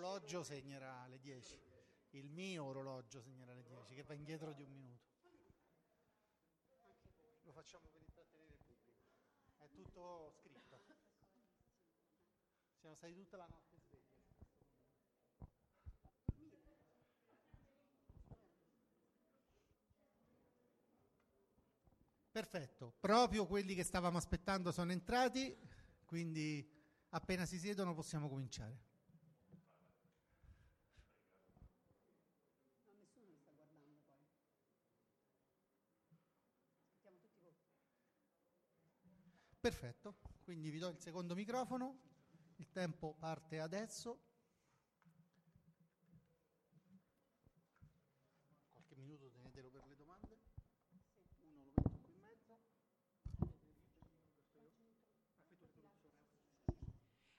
orologio segnerà le 10. Il mio orologio segnerà le 10, che va indietro di un minuto. Lo facciamo per intrattenere il pubblico. È tutto scritto. Siamo stati tutta la notte svegli. Perfetto, proprio quelli che stavamo aspettando sono entrati, quindi appena si siedono possiamo cominciare. Perfetto, quindi vi do il secondo microfono, il tempo parte adesso. Qualche minuto tenetelo per le domande. Uno lo metto qui in mezzo.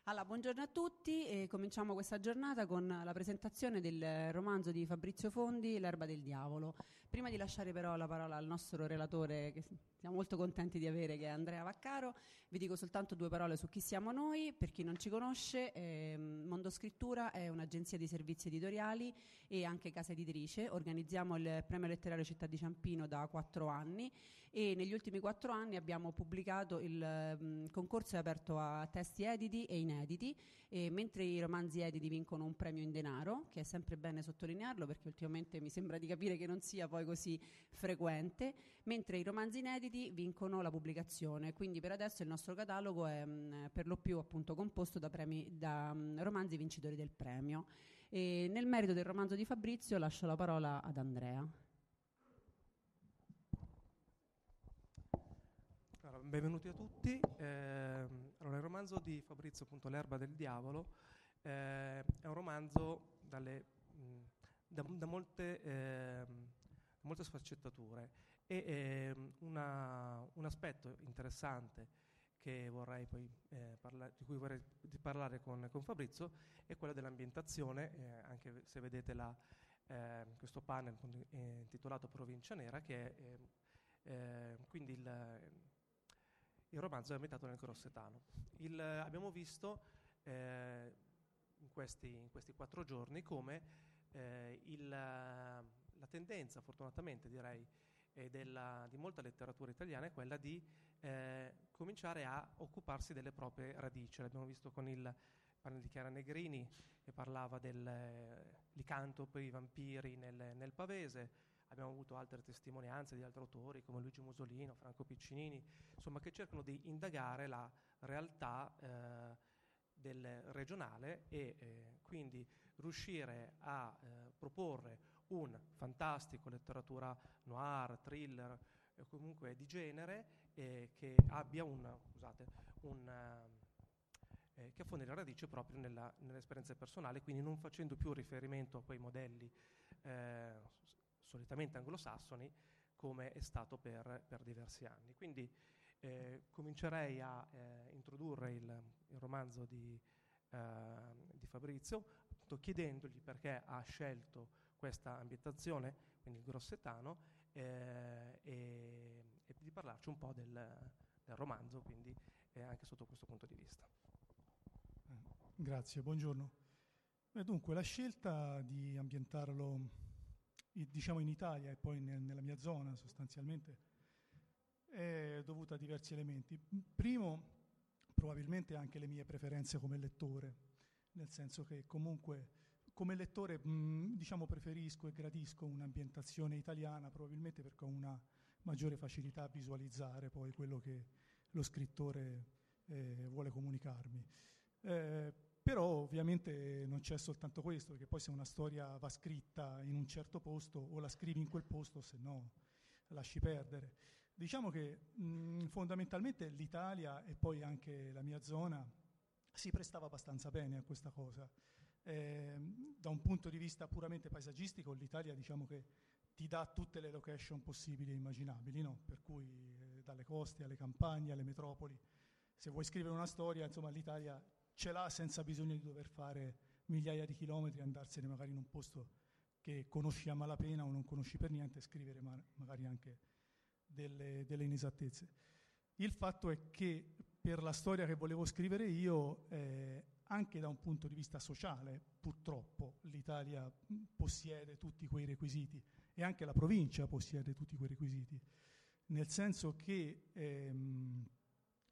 Allora, buongiorno a tutti e cominciamo questa giornata con la presentazione del romanzo di Fabrizio Fondi, L'erba del diavolo. Prima di lasciare però la parola al nostro relatore, che siamo molto contenti di avere, che è Andrea Vaccaro, vi dico soltanto due parole su chi siamo noi. Per chi non ci conosce, eh, Mondo Scrittura è un'agenzia di servizi editoriali e anche casa editrice. Organizziamo il premio letterario Città di Ciampino da quattro anni e negli ultimi quattro anni abbiamo pubblicato il mh, concorso è aperto a testi editi e inediti e mentre i romanzi editi vincono un premio in denaro, che è sempre bene sottolinearlo perché ultimamente mi sembra di capire che non sia poi così frequente, mentre i romanzi inediti vincono la pubblicazione. Quindi per adesso il nostro catalogo è mh, per lo più appunto composto da, premi, da mh, romanzi vincitori del premio. E nel merito del romanzo di Fabrizio lascio la parola ad Andrea. Allora, benvenuti a tutti. Eh, allora, il romanzo di Fabrizio, appunto, L'erba del diavolo, eh, è un romanzo dalle, mh, da, da, molte, eh, molte, sfaccettature e ehm, una, un aspetto interessante poi, eh, parla- di cui vorrei parlare con, con, Fabrizio è quello dell'ambientazione, eh, anche se vedete la, eh, questo panel intitolato Provincia Nera, che è quindi il il romanzo è ambientato nel Grossetano. Il, abbiamo visto eh, in, questi, in, questi, quattro giorni come eh, il, la tendenza, fortunatamente direi, eh, della, di molta letteratura italiana è quella di eh, cominciare a occuparsi delle proprie radici. L'abbiamo visto con il panel di Chiara Negrini che parlava del eh, i vampiri nel, nel Pavese, abbiamo avuto altre testimonianze di altri autori come Luigi Musolino, Franco Piccinini, insomma che cercano di indagare la realtà eh, del regionale e eh, quindi riuscire a eh, proporre un fantastico letteratura noir, thriller, eh, comunque di genere eh, che abbia un, scusate, un eh, che affondi la radice proprio nella, nell'esperienza personale, quindi non facendo più riferimento a quei modelli eh, solitamente anglosassoni, come è stato per, per diversi anni. Quindi eh, comincerei a eh, introdurre il, il, romanzo di, eh, di Fabrizio, chiedendogli perché ha scelto questa ambientazione, quindi il grossetano, eh, e, e, di parlarci un po' del, del romanzo, quindi eh, anche sotto questo punto di vista. Grazie, buongiorno. Beh, dunque, la scelta di ambientarlo diciamo in Italia e poi nel, nella mia zona sostanzialmente, è dovuta a diversi elementi. Primo, probabilmente anche le mie preferenze come lettore, nel senso che comunque come lettore mh, diciamo preferisco e gradisco un'ambientazione italiana, probabilmente perché ho una maggiore facilità a visualizzare poi quello che lo scrittore eh, vuole comunicarmi. Eh, però ovviamente non c'è soltanto questo, perché poi se una storia va scritta in un certo posto o la scrivi in quel posto, se no lasci perdere. Diciamo che mh, fondamentalmente l'Italia e poi anche la mia zona si prestava abbastanza bene a questa cosa. Eh, da un punto di vista puramente paesaggistico l'Italia diciamo che ti dà tutte le location possibili e immaginabili, no? per cui eh, dalle coste alle campagne, alle metropoli. Se vuoi scrivere una storia, insomma l'Italia ce l'ha senza bisogno di dover fare migliaia di chilometri, e andarsene magari in un posto che conosci a malapena o non conosci per niente e scrivere ma- magari anche delle, delle, inesattezze. Il fatto è che per la storia che volevo scrivere io, eh, anche da un punto di vista sociale, purtroppo l'Italia possiede tutti quei requisiti e anche la provincia possiede tutti quei requisiti, nel senso che ehm,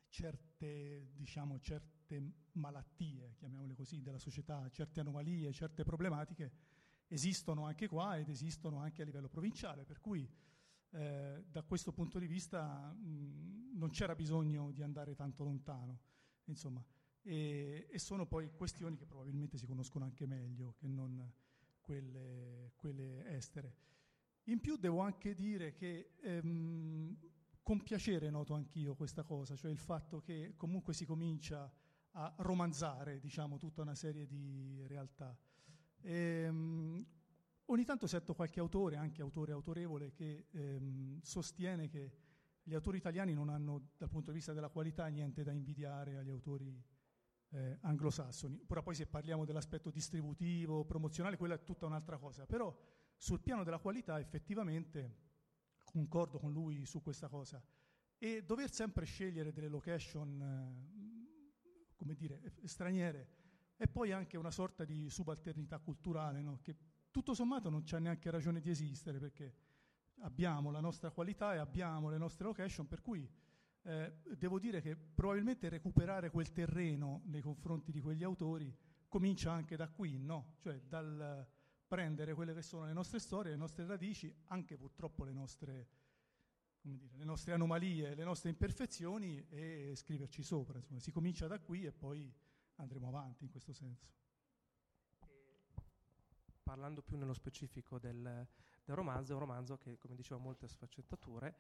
certe, diciamo, certe malattie, chiamiamole così, della società, certe anomalie, certe problematiche esistono anche qua ed esistono anche a livello provinciale, per cui eh, da questo punto di vista mh, non c'era bisogno di andare tanto lontano, insomma, e, e, sono poi questioni che probabilmente si conoscono anche meglio che non quelle, quelle estere. In più devo anche dire che ehm, con piacere noto anch'io questa cosa, cioè il fatto che comunque si comincia a romanzare diciamo, tutta una serie di realtà. E, um, ogni tanto sento qualche autore, anche autore autorevole, che um, sostiene che gli autori italiani non hanno dal punto di vista della qualità niente da invidiare agli autori eh, anglosassoni. Ora poi se parliamo dell'aspetto distributivo, promozionale, quella è tutta un'altra cosa, però sul piano della qualità effettivamente concordo con lui su questa cosa. E dover sempre scegliere delle location, eh, come dire, straniere, è poi anche una sorta di subalternità culturale, no? che tutto sommato non c'è neanche ragione di esistere, perché abbiamo la nostra qualità e abbiamo le nostre location, per cui eh, devo dire che probabilmente recuperare quel terreno nei confronti di quegli autori comincia anche da qui, no? Cioè dal prendere quelle che sono le nostre storie, le nostre radici, anche purtroppo le nostre, dire, le nostre anomalie, le nostre imperfezioni e scriverci sopra. Insomma, si comincia da qui e poi andremo avanti in questo senso. parlando più nello specifico del, del, romanzo, è un romanzo che, come dicevo, ha molte sfaccettature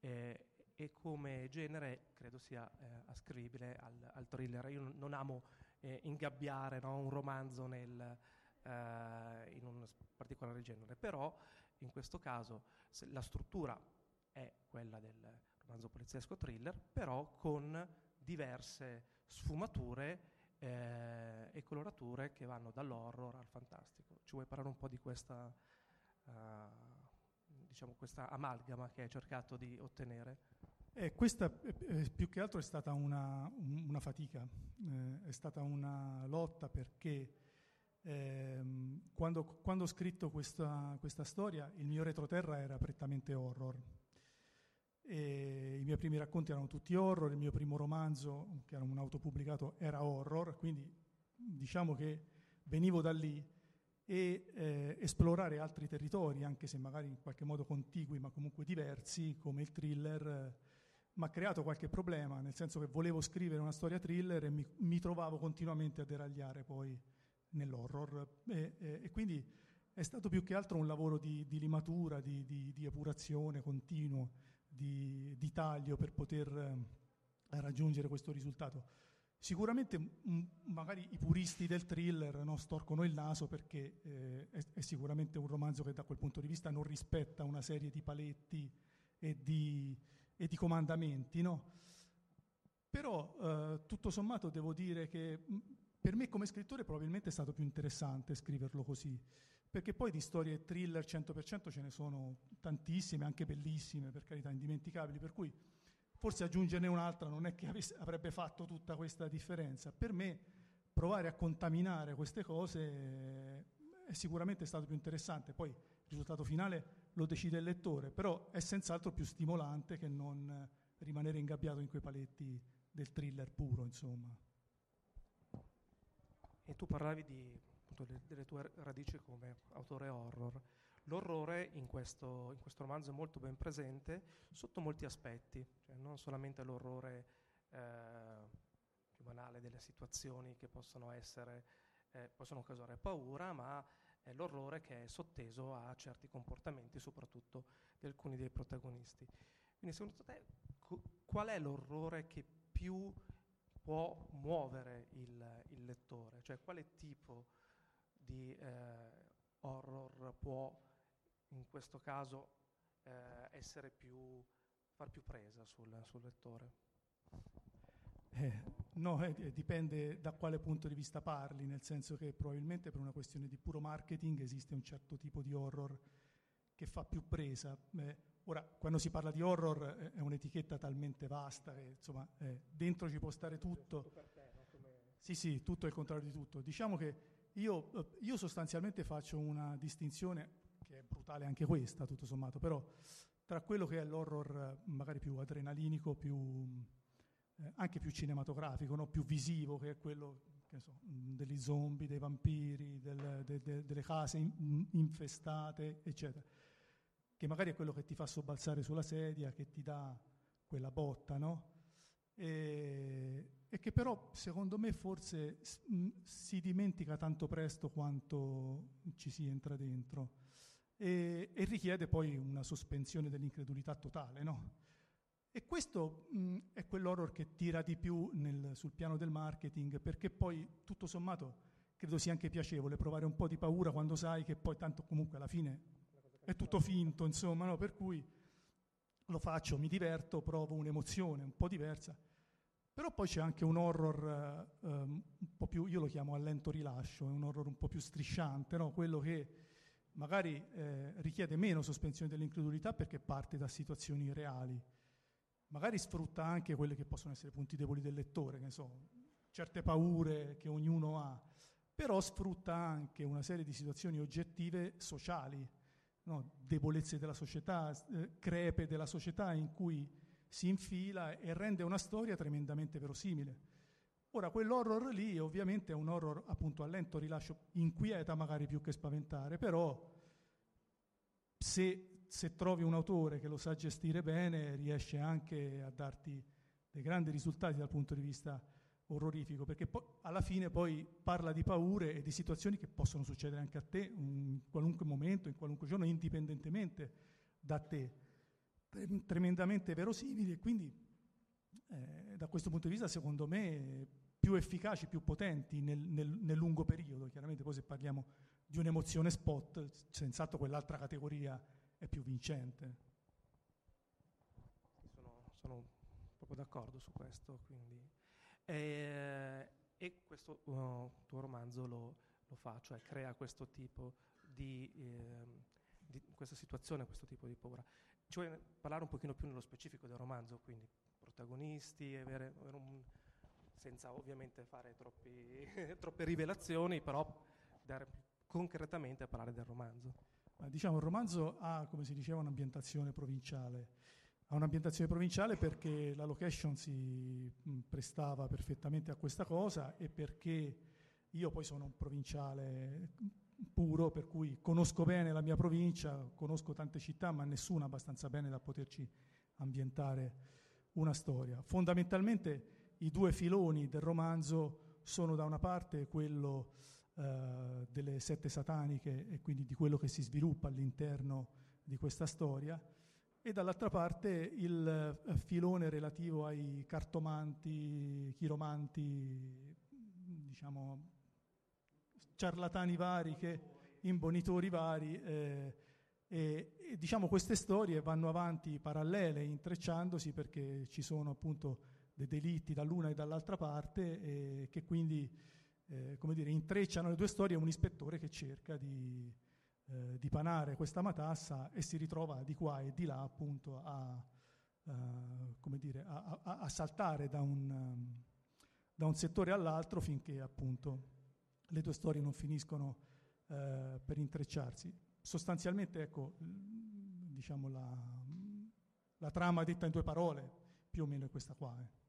eh, e come genere credo sia eh, ascrivibile al, al, thriller. Io non, amo eh, ingabbiare no, un romanzo nel eh, in un particolare genere, però in questo caso la struttura è quella del romanzo poliziesco thriller, però con diverse sfumature eh, e colorature che vanno dall'horror al fantastico. Ci vuoi parlare un po' di questa, uh, diciamo questa amalgama che hai cercato di ottenere? Eh, questa eh, più che altro è stata una, una fatica, eh, è stata una lotta perché eh, quando, quando, ho scritto questa, questa, storia, il mio retroterra era prettamente horror. E I miei primi racconti erano tutti horror, il mio primo romanzo, che era un autopubblicato, era horror, quindi diciamo che venivo da lì e eh, esplorare altri territori, anche se magari in qualche modo contigui, ma comunque diversi, come il thriller, eh, mi ha creato qualche problema, nel senso che volevo scrivere una storia thriller e mi, mi trovavo continuamente a deragliare poi nell'horror e, e, e, quindi è stato più che altro un lavoro di, di limatura, di, di, di, epurazione continuo, di, taglio per poter eh, raggiungere questo risultato. Sicuramente m- magari i puristi del thriller no, storcono il naso perché eh, è, è, sicuramente un romanzo che da quel punto di vista non rispetta una serie di paletti e di, e di comandamenti. No? Però eh, tutto sommato devo dire che per me come scrittore probabilmente è stato più interessante scriverlo così, perché poi di storie thriller 100% ce ne sono tantissime, anche bellissime, per carità, indimenticabili, per cui forse aggiungerne un'altra non è che avesse, avrebbe fatto tutta questa differenza. Per me provare a contaminare queste cose è sicuramente stato più interessante, poi il risultato finale lo decide il lettore, però è senz'altro più stimolante che non rimanere ingabbiato in quei paletti del thriller puro, insomma. E tu parlavi di, appunto, delle tue radici come autore horror. L'orrore in questo, in questo, romanzo è molto ben presente sotto molti aspetti, cioè non solamente l'orrore eh, più banale delle situazioni che possono, essere, eh, possono causare paura, ma è l'orrore che è sotteso a certi comportamenti, soprattutto di alcuni dei protagonisti. Quindi secondo te qual è l'orrore che più può muovere il, il lettore, cioè quale tipo di eh, horror può in questo caso eh, essere più, far più presa sul, sul lettore? Eh, no, eh, dipende da quale punto di vista parli, nel senso che probabilmente per una questione di puro marketing esiste un certo tipo di horror che fa più presa. Eh, Ora, quando si parla di horror eh, è un'etichetta talmente vasta che insomma, eh, dentro ci può stare tutto. Sì, sì, tutto è il contrario di tutto. Diciamo che io, eh, io sostanzialmente faccio una distinzione, che è brutale anche questa, tutto sommato, però tra quello che è l'horror eh, magari più adrenalinico, più, eh, anche più cinematografico, no? più visivo, che è quello che so, degli zombie, dei vampiri, del, de, de, delle case in, infestate, eccetera, che magari è quello che ti fa sobbalzare sulla sedia, che ti dà quella botta, no? E, e che però secondo me forse si dimentica tanto presto quanto ci si entra dentro e, e richiede poi una sospensione dell'incredulità totale, no? E questo mh, è quell'horror che tira di più nel, sul piano del marketing, perché poi tutto sommato credo sia anche piacevole provare un po' di paura quando sai che poi tanto comunque alla fine è tutto finto, insomma, no? per cui lo faccio, mi diverto, provo un'emozione un po' diversa. Però poi c'è anche un horror uh, um, un po' più, io lo chiamo a lento rilascio, è un horror un po' più strisciante, no? quello che magari eh, richiede meno sospensione dell'incredulità perché parte da situazioni reali, magari sfrutta anche quelli che possono essere punti deboli del lettore, che so, certe paure che ognuno ha, però sfrutta anche una serie di situazioni oggettive sociali, no? debolezze della società, eh, crepe della società in cui si infila e rende una storia tremendamente verosimile. Ora, quell'horror lì ovviamente è un horror appunto a lento rilascio, inquieta magari più che spaventare, però se, se, trovi un autore che lo sa gestire bene riesce anche a darti dei grandi risultati dal punto di vista orrorifico, perché po- alla fine poi parla di paure e di situazioni che possono succedere anche a te in qualunque momento, in qualunque giorno, indipendentemente da te, tremendamente verosimili e quindi eh, da questo punto di vista secondo me più efficaci, più potenti nel, nel, nel, lungo periodo. Chiaramente poi se parliamo di un'emozione spot, senz'altro quell'altra categoria è più vincente. Sono, sono proprio d'accordo su questo. E, e questo uh, tuo romanzo lo, lo, fa, cioè crea questo tipo di, eh, di questa situazione, questo tipo di paura. Ci vuoi parlare un pochino più nello specifico del romanzo, quindi protagonisti, avere, avere un senza ovviamente fare troppi, troppe rivelazioni, però dare concretamente a parlare del romanzo. Diciamo, il romanzo ha, come si diceva, un'ambientazione provinciale. Ha un'ambientazione provinciale perché la location si prestava perfettamente a questa cosa e perché io poi sono un provinciale puro, per cui conosco bene la mia provincia, conosco tante città, ma nessuna abbastanza bene da poterci ambientare una storia. Fondamentalmente i due filoni del romanzo sono da una parte quello eh, delle sette sataniche e quindi di quello che si sviluppa all'interno di questa storia e dall'altra parte il eh, filone relativo ai cartomanti, chiromanti, diciamo ciarlatani vari, che, imbonitori vari. Eh, e, e, diciamo queste storie vanno avanti parallele, intrecciandosi perché ci sono appunto dei delitti dall'una e dall'altra parte e che quindi eh, come dire, intrecciano le due storie un ispettore che cerca di, eh, di, panare questa matassa e si ritrova di qua e di là appunto a, come dire, a, a, a saltare da un, um, da un, settore all'altro finché appunto le due storie non finiscono uh, per intrecciarsi. Sostanzialmente ecco, diciamo la, la, trama detta in due parole più o meno è questa qua. Eh.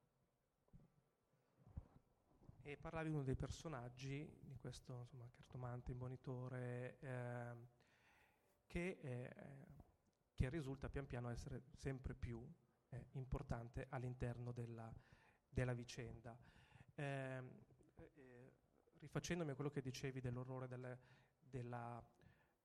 E parlavi di uno dei personaggi di questo insomma, cartomante, imbonitore, eh, che, eh, che, risulta pian piano essere sempre più eh, importante all'interno della, della vicenda. Ehm, eh, rifacendomi a quello che dicevi dell'orrore delle, della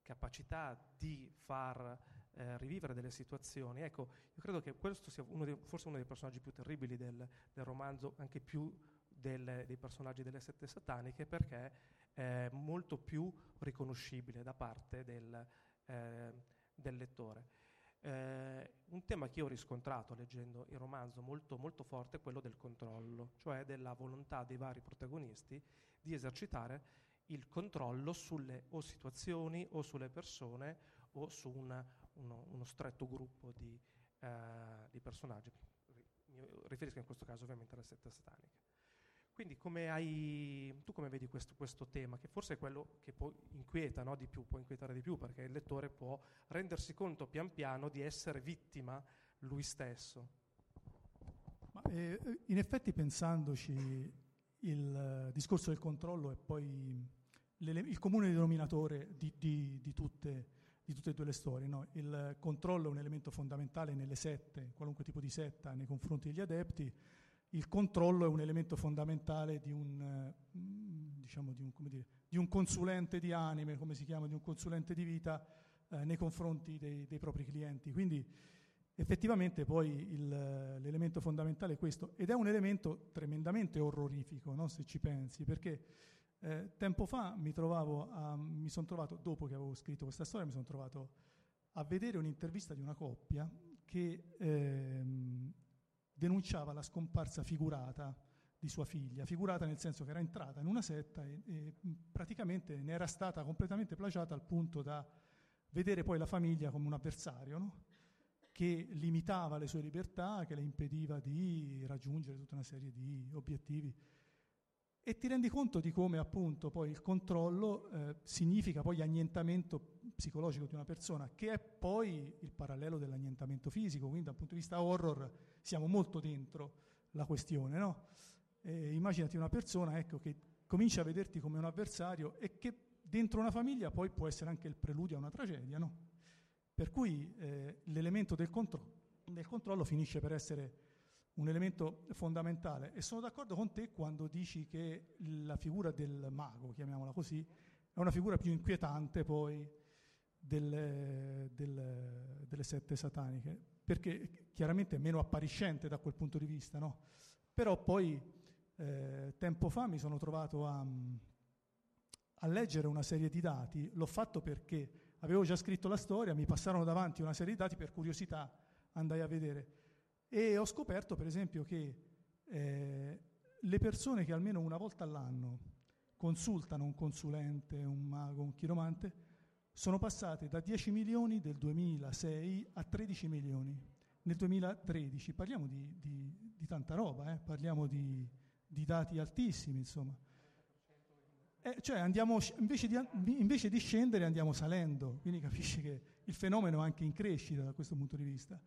capacità di far eh, rivivere delle situazioni. Ecco, io credo che questo sia uno dei, forse uno dei personaggi più terribili del, del romanzo, anche più del, dei personaggi delle sette sataniche perché è molto più riconoscibile da parte del, eh, del lettore. Eh, un tema che io ho riscontrato leggendo il romanzo molto, molto forte è quello del controllo, cioè della volontà dei vari protagonisti di esercitare il controllo sulle o situazioni o sulle persone o su una, uno, uno, stretto gruppo di, eh, di personaggi. Mi riferisco in questo caso ovviamente alle sette sataniche. Quindi come hai, tu come vedi questo, questo, tema, che forse è quello che poi inquieta no, di più, può inquietare di più, perché il lettore può rendersi conto pian piano di essere vittima lui stesso. Ma, eh, in effetti pensandoci, il discorso del controllo è poi il comune denominatore di, di, di, tutte, di, tutte, e due le storie. No? Il controllo è un elemento fondamentale nelle sette, qualunque tipo di setta nei confronti degli adepti, il controllo è un elemento fondamentale di un, mm, diciamo, di un, dire, di un consulente di anime, come si chiama, di un consulente di vita eh, nei confronti dei, dei, propri clienti. Quindi effettivamente poi il, l'elemento fondamentale è questo ed è un elemento tremendamente orrorifico, no? se ci pensi, perché eh, tempo fa mi, a, mi sono trovato, dopo che avevo scritto questa storia, mi sono trovato a vedere un'intervista di una coppia che... Ehm, denunciava la scomparsa figurata di sua figlia, figurata nel senso che era entrata in una setta e, e praticamente ne era stata completamente plagiata al punto da vedere poi la famiglia come un avversario, no? che limitava le sue libertà, che le impediva di raggiungere tutta una serie di obiettivi. E ti rendi conto di come appunto poi il controllo eh, significa poi annientamento psicologico di una persona, che è poi il parallelo dell'annientamento fisico, quindi dal punto di vista horror siamo molto dentro la questione, no? eh, immaginati una persona ecco, che comincia a vederti come un avversario e che dentro una famiglia poi può essere anche il preludio a una tragedia, no? Per cui eh, l'elemento del, contro- del controllo finisce per essere un elemento fondamentale. E sono d'accordo con te quando dici che la figura del mago, chiamiamola così, è una figura più inquietante poi delle, delle, delle sette sataniche, perché chiaramente è meno appariscente da quel punto di vista, no? Però poi eh, tempo fa mi sono trovato a, a leggere una serie di dati, l'ho fatto perché avevo già scritto la storia, mi passarono davanti una serie di dati, per curiosità andai a vedere e ho scoperto per esempio che eh, le persone che almeno una volta all'anno consultano un consulente, un mago, un chiromante, sono passate da 10 milioni del 2006 a 13 milioni nel 2013. Parliamo di, di, di tanta roba, eh? parliamo di, di, dati altissimi, insomma. Eh, cioè andiamo, invece, invece, di, scendere andiamo salendo, quindi capisci che il fenomeno è anche in crescita da questo punto di vista.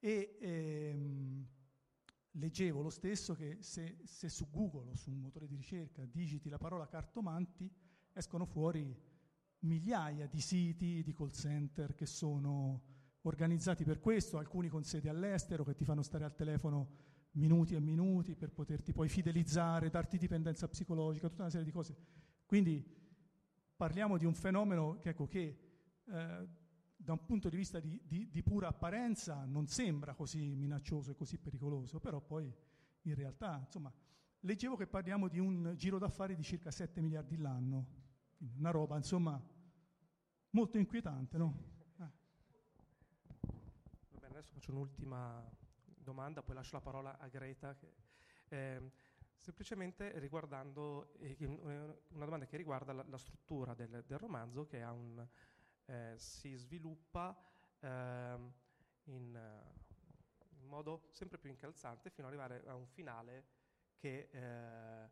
E ehm, leggevo lo stesso che se, se su Google o su un motore di ricerca digiti la parola cartomanti, escono fuori migliaia di siti, di call center che sono organizzati per questo, alcuni con sede all'estero che ti fanno stare al telefono minuti e minuti per poterti poi fidelizzare, darti dipendenza psicologica, tutta una serie di cose. Quindi parliamo di un fenomeno che, ecco, che eh, da un punto di vista di, di, di, pura apparenza non sembra così minaccioso e così pericoloso, però poi in realtà, insomma, leggevo che parliamo di un giro d'affari di circa 7 miliardi l'anno, una roba, insomma, molto inquietante, no? Eh. Va bene, adesso faccio un'ultima domanda, poi lascio la parola a Greta. Che, eh, semplicemente riguardando eh, una domanda che riguarda la, la struttura del, del, romanzo che un, eh, si sviluppa ehm, in, in, modo sempre più incalzante fino ad arrivare a un finale che eh,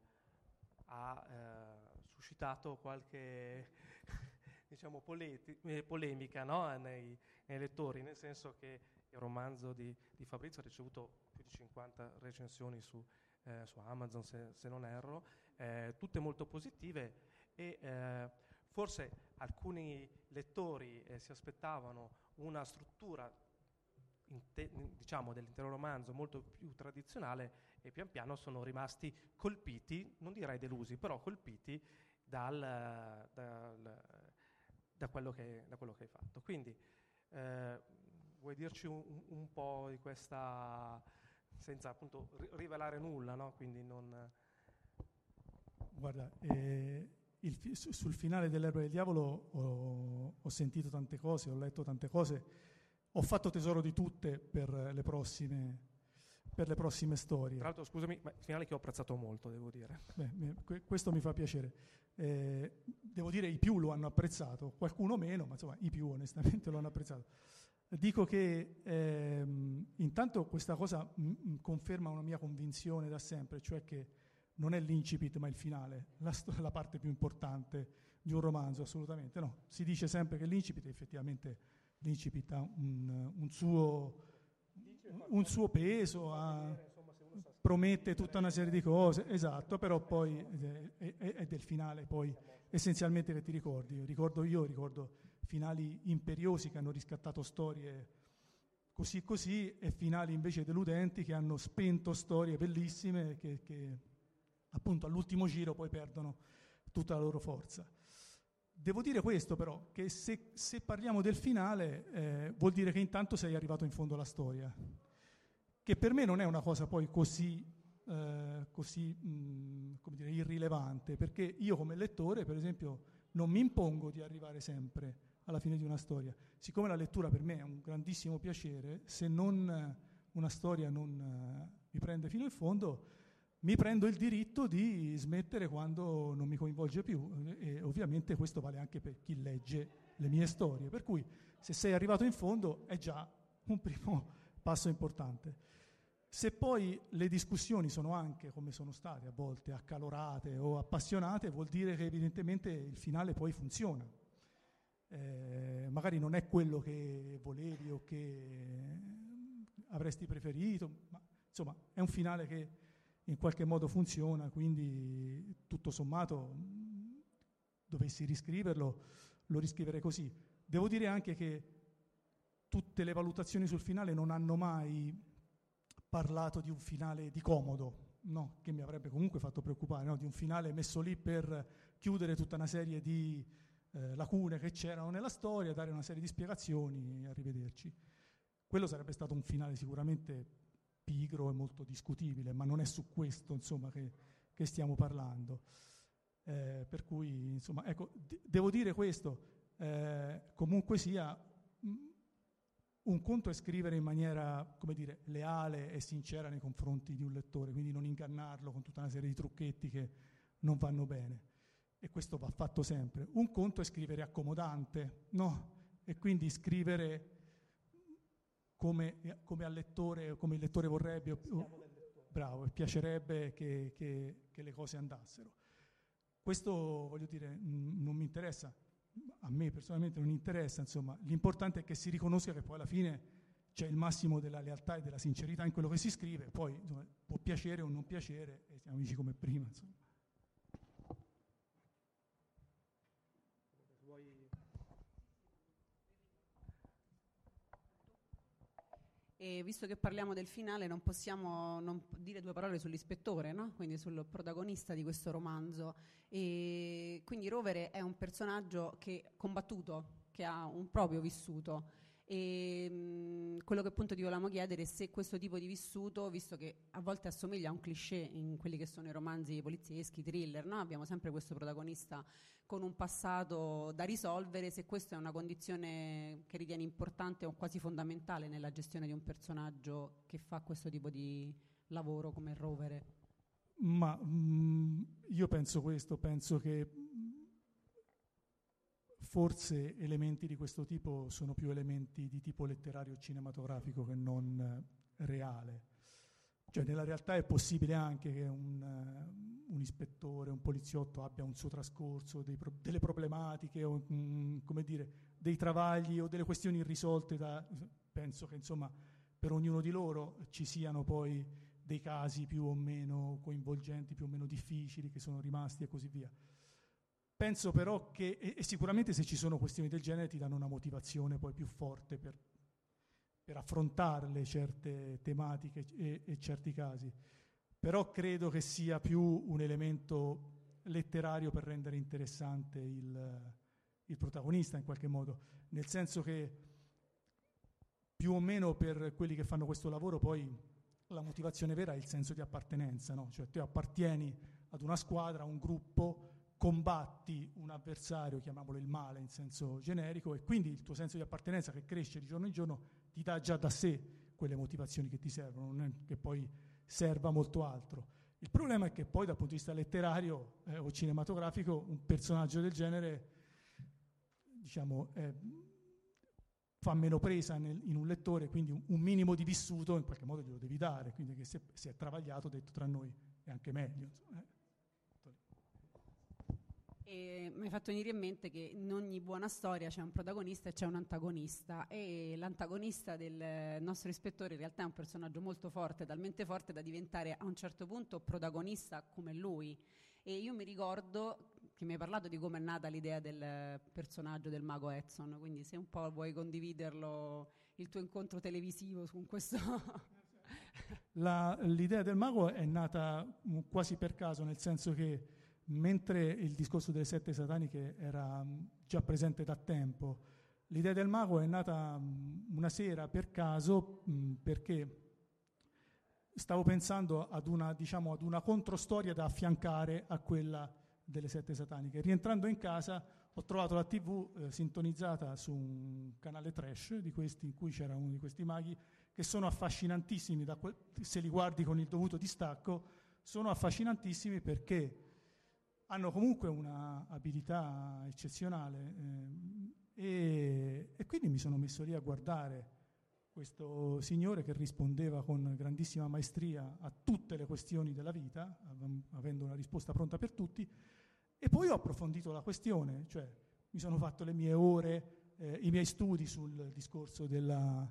ha eh, suscitato qualche diciamo, poleti- eh, polemica no? nei, nei, lettori, nel senso che il romanzo di, di, Fabrizio ha ricevuto più di 50 recensioni su, eh, su Amazon, se, se, non erro, eh, tutte molto positive e eh, forse alcuni lettori eh, si aspettavano una struttura Te, diciamo, dell'intero romanzo molto più tradizionale e pian piano sono rimasti colpiti, non direi delusi, però colpiti dal, dal, da, quello che, da, quello che, hai fatto. Quindi eh, vuoi dirci un, un, po' di questa, senza appunto rivelare nulla, no? Quindi non... Guarda, eh, il, sul finale dell'erba del diavolo ho, ho sentito tante cose, ho letto tante cose ho fatto tesoro di tutte per le prossime, per le prossime storie. Tra l'altro, scusami, ma il finale che ho apprezzato molto, devo dire. Beh, questo mi fa piacere. Eh, devo dire i più lo hanno apprezzato, qualcuno meno, ma insomma i più onestamente lo hanno apprezzato. Dico che ehm, intanto questa cosa m- conferma una mia convinzione da sempre, cioè che non è l'incipit ma il finale, la, sto- la parte più importante di un romanzo, assolutamente no. Si dice sempre che l'incipit effettivamente l'incipit ha un, un suo, un suo peso, ha, promette tutta una serie di cose, esatto, però poi è, è, è, del finale poi essenzialmente che ti ricordi. Ricordo io, ricordo finali imperiosi che hanno riscattato storie così così e finali invece deludenti che hanno spento storie bellissime che, che appunto all'ultimo giro poi perdono tutta la loro forza. Devo dire questo però, che se, se parliamo del finale eh, vuol dire che intanto sei arrivato in fondo alla storia, che per me non è una cosa poi così, eh, così mh, dire, irrilevante, perché io come lettore, per esempio, non mi impongo di arrivare sempre alla fine di una storia. Siccome la lettura per me è un grandissimo piacere, se non una storia non uh, mi prende fino in fondo, mi prendo il diritto di smettere quando non mi coinvolge più e ovviamente questo vale anche per chi legge le mie storie, per cui se sei arrivato in fondo è già un primo passo importante. Se poi le discussioni sono anche, come sono state a volte, accalorate o appassionate, vuol dire che evidentemente il finale poi funziona. Eh, magari non è quello che volevi o che avresti preferito, ma insomma è un finale che in qualche modo funziona, quindi tutto sommato dovessi riscriverlo, lo riscriverei così. Devo dire anche che tutte le valutazioni sul finale non hanno mai parlato di un finale di comodo, no, che mi avrebbe comunque fatto preoccupare, no, di un finale messo lì per chiudere tutta una serie di eh, lacune che c'erano nella storia, dare una serie di spiegazioni e arrivederci. Quello sarebbe stato un finale sicuramente pigro e molto discutibile, ma non è su questo insomma, che, che, stiamo parlando. Eh, per cui, insomma, ecco, d- devo dire questo, eh, comunque sia, mh, un conto è scrivere in maniera, come dire, leale e sincera nei confronti di un lettore, quindi non ingannarlo con tutta una serie di trucchetti che non vanno bene. E questo va fatto sempre. Un conto è scrivere accomodante, no? E quindi scrivere come, come, al lettore, come il lettore vorrebbe, o, o, bravo, piacerebbe che, che, che, le cose andassero. Questo, voglio dire, mh, non mi interessa, a me personalmente non interessa, insomma, l'importante è che si riconosca che poi alla fine c'è il massimo della lealtà e della sincerità in quello che si scrive, poi insomma, può piacere o non piacere, e siamo amici come prima, insomma. E visto che parliamo del finale, non possiamo non dire due parole sull'ispettore, no? quindi sul protagonista di questo romanzo. E quindi Rovere è un personaggio che combattuto, che ha un proprio vissuto e mh, quello che appunto ti volevamo chiedere è se questo tipo di vissuto, visto che a volte assomiglia a un cliché in quelli che sono i romanzi polizieschi, thriller, no? abbiamo sempre questo protagonista con un passato da risolvere, se questa è una condizione che ritieni importante o quasi fondamentale nella gestione di un personaggio che fa questo tipo di lavoro come rovere. Ma mh, io penso questo, penso che Forse elementi di questo tipo sono più elementi di tipo letterario cinematografico che non eh, reale. Cioè nella realtà è possibile anche che un, uh, un ispettore, un poliziotto abbia un suo trascorso, pro- delle problematiche, o, um, come dire, dei travagli o delle questioni irrisolte. Da, penso che insomma per ognuno di loro ci siano poi dei casi più o meno coinvolgenti, più o meno difficili che sono rimasti e così via. Penso però che, e, sicuramente se ci sono questioni del genere ti danno una motivazione poi più forte per, per affrontarle certe tematiche e, e, certi casi. Però credo che sia più un elemento letterario per rendere interessante il, il protagonista in qualche modo, nel senso che più o meno per quelli che fanno questo lavoro poi la motivazione vera è il senso di appartenenza, no? cioè te appartieni ad una squadra, a un gruppo, combatti un avversario, chiamiamolo il male in senso generico, e quindi il tuo senso di appartenenza che cresce di giorno in giorno ti dà già da sé quelle motivazioni che ti servono, non è che poi serva molto altro. Il problema è che poi dal punto di vista letterario eh, o cinematografico un personaggio del genere diciamo, eh, fa meno presa nel, in un lettore, quindi un, un, minimo di vissuto in qualche modo glielo devi dare, quindi se, se è travagliato, detto tra noi, è anche meglio. Insomma, eh. E mi hai fatto venire in mente che in ogni buona storia c'è un protagonista e c'è un antagonista e l'antagonista del nostro ispettore in realtà è un personaggio molto forte, talmente forte da diventare a un certo punto protagonista come lui. E io mi ricordo che mi hai parlato di come è nata l'idea del personaggio del mago Edson, quindi se un po' vuoi condividerlo il tuo incontro televisivo con questo... La, l'idea del mago è nata quasi per caso, nel senso che mentre il discorso delle sette sataniche era mm, già presente da tempo, l'idea del mago è nata mm, una sera per caso perché stavo pensando ad una, diciamo, ad una controstoria da affiancare a quella delle sette sataniche. Rientrando in casa ho trovato la tv eh, sintonizzata su un canale trash di questi in cui c'era uno di questi maghi che sono affascinantissimi, que- se li guardi con il dovuto distacco, sono affascinantissimi perché hanno comunque una abilità eccezionale eh, e, e quindi mi sono messo lì a guardare questo signore che rispondeva con grandissima maestria a tutte le questioni della vita, avendo una risposta pronta per tutti, e poi ho approfondito la questione, cioè mi sono fatto le mie ore, eh, i miei studi sul discorso della,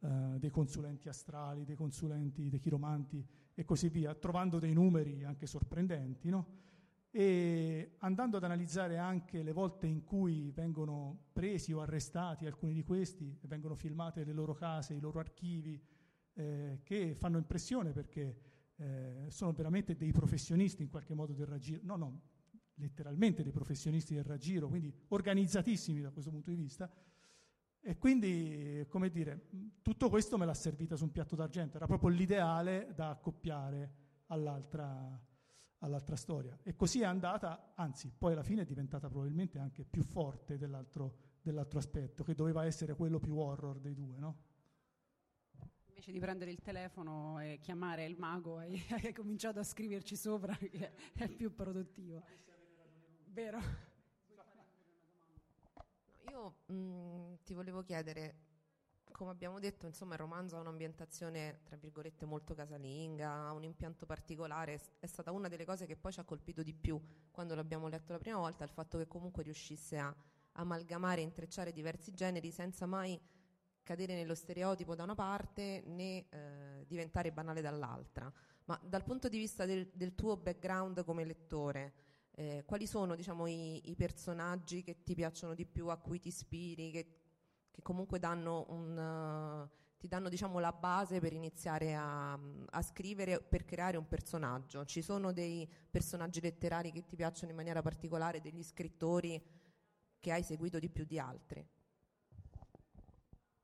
eh, dei consulenti astrali, dei consulenti, dei chiromanti e così via, trovando dei numeri anche sorprendenti, no? E andando ad analizzare anche le volte in cui vengono presi o arrestati alcuni di questi, vengono filmate le loro case, i loro archivi, eh, che fanno impressione perché eh, sono veramente dei professionisti in qualche modo del raggiro, no, no, letteralmente dei professionisti del raggiro, quindi organizzatissimi da questo punto di vista. E quindi, come dire, tutto questo me l'ha servita su un piatto d'argento, era proprio l'ideale da accoppiare all'altra all'altra storia. E così è andata, anzi, poi alla fine è diventata probabilmente anche più forte dell'altro, dell'altro aspetto, che doveva essere quello più horror dei due, no? Invece di prendere il telefono e chiamare il mago, hai, hai cominciato a scriverci sopra, che è più produttivo. Vero? Io mh, mm, ti volevo chiedere, come abbiamo detto, insomma, il romanzo ha un'ambientazione, tra virgolette, molto casalinga, ha un impianto particolare. È stata una delle cose che poi ci ha colpito di più quando l'abbiamo letto la prima volta, il fatto che comunque riuscisse a amalgamare, intrecciare diversi generi senza mai cadere nello stereotipo da una parte né eh, diventare banale dall'altra. Ma dal punto di vista del, del tuo background come lettore, eh, quali sono diciamo, i, i, personaggi che ti piacciono di più, a cui ti ispiri, che che comunque danno un, uh, ti danno diciamo, la base per iniziare a, a, scrivere, per creare un personaggio. Ci sono dei personaggi letterari che ti piacciono in maniera particolare, degli scrittori che hai seguito di più di altri?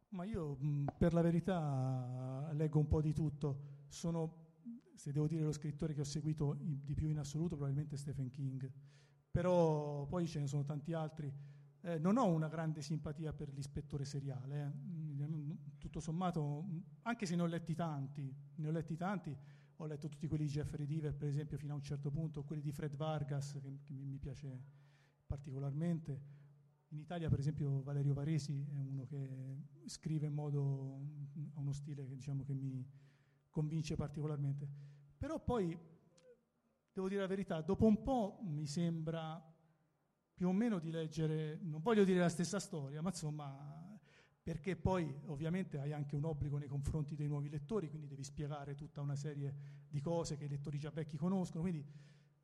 Ma io mh, per la verità leggo un po' di tutto. Sono, se devo dire lo scrittore che ho seguito di più in assoluto, probabilmente Stephen King. Però poi ce ne sono tanti altri eh, non ho una grande simpatia per l'ispettore seriale, eh. tutto sommato, anche se ne ho letti tanti, ne ho letti tanti, ho letto tutti quelli di Jeffrey Deaver, per esempio, fino a un certo punto, quelli di Fred Vargas, che, che mi piace particolarmente. In Italia, per esempio, Valerio Varesi è uno che scrive in modo, ha uno stile che, diciamo, che mi convince particolarmente. Però poi, devo dire la verità, dopo un po' mi sembra più o meno di leggere, non voglio dire la stessa storia, ma insomma, perché poi ovviamente hai anche un obbligo nei confronti dei nuovi lettori, quindi devi spiegare tutta una serie di cose che i lettori già vecchi conoscono, quindi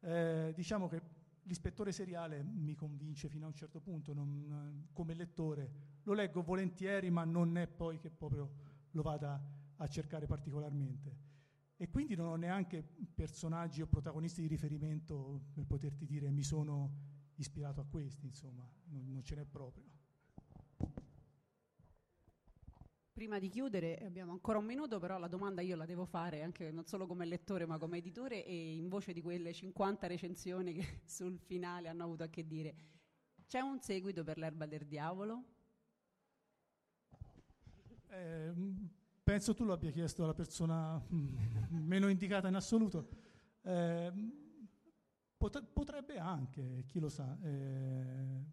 eh, diciamo che l'ispettore seriale mi convince fino a un certo punto, non, come lettore lo leggo volentieri, ma non è poi che proprio lo vada a cercare particolarmente. E quindi non ho neanche personaggi o protagonisti di riferimento per poterti dire mi sono ispirato a questi, insomma, non, non ce n'è proprio. Prima di chiudere, abbiamo ancora un minuto, però la domanda io la devo fare anche non solo come lettore ma come editore e in voce di quelle 50 recensioni che sul finale hanno avuto a che dire. C'è un seguito per l'erba del diavolo? Eh, penso tu lo abbia chiesto alla persona meno indicata in assoluto. Eh, potrebbe anche, chi lo sa, eh,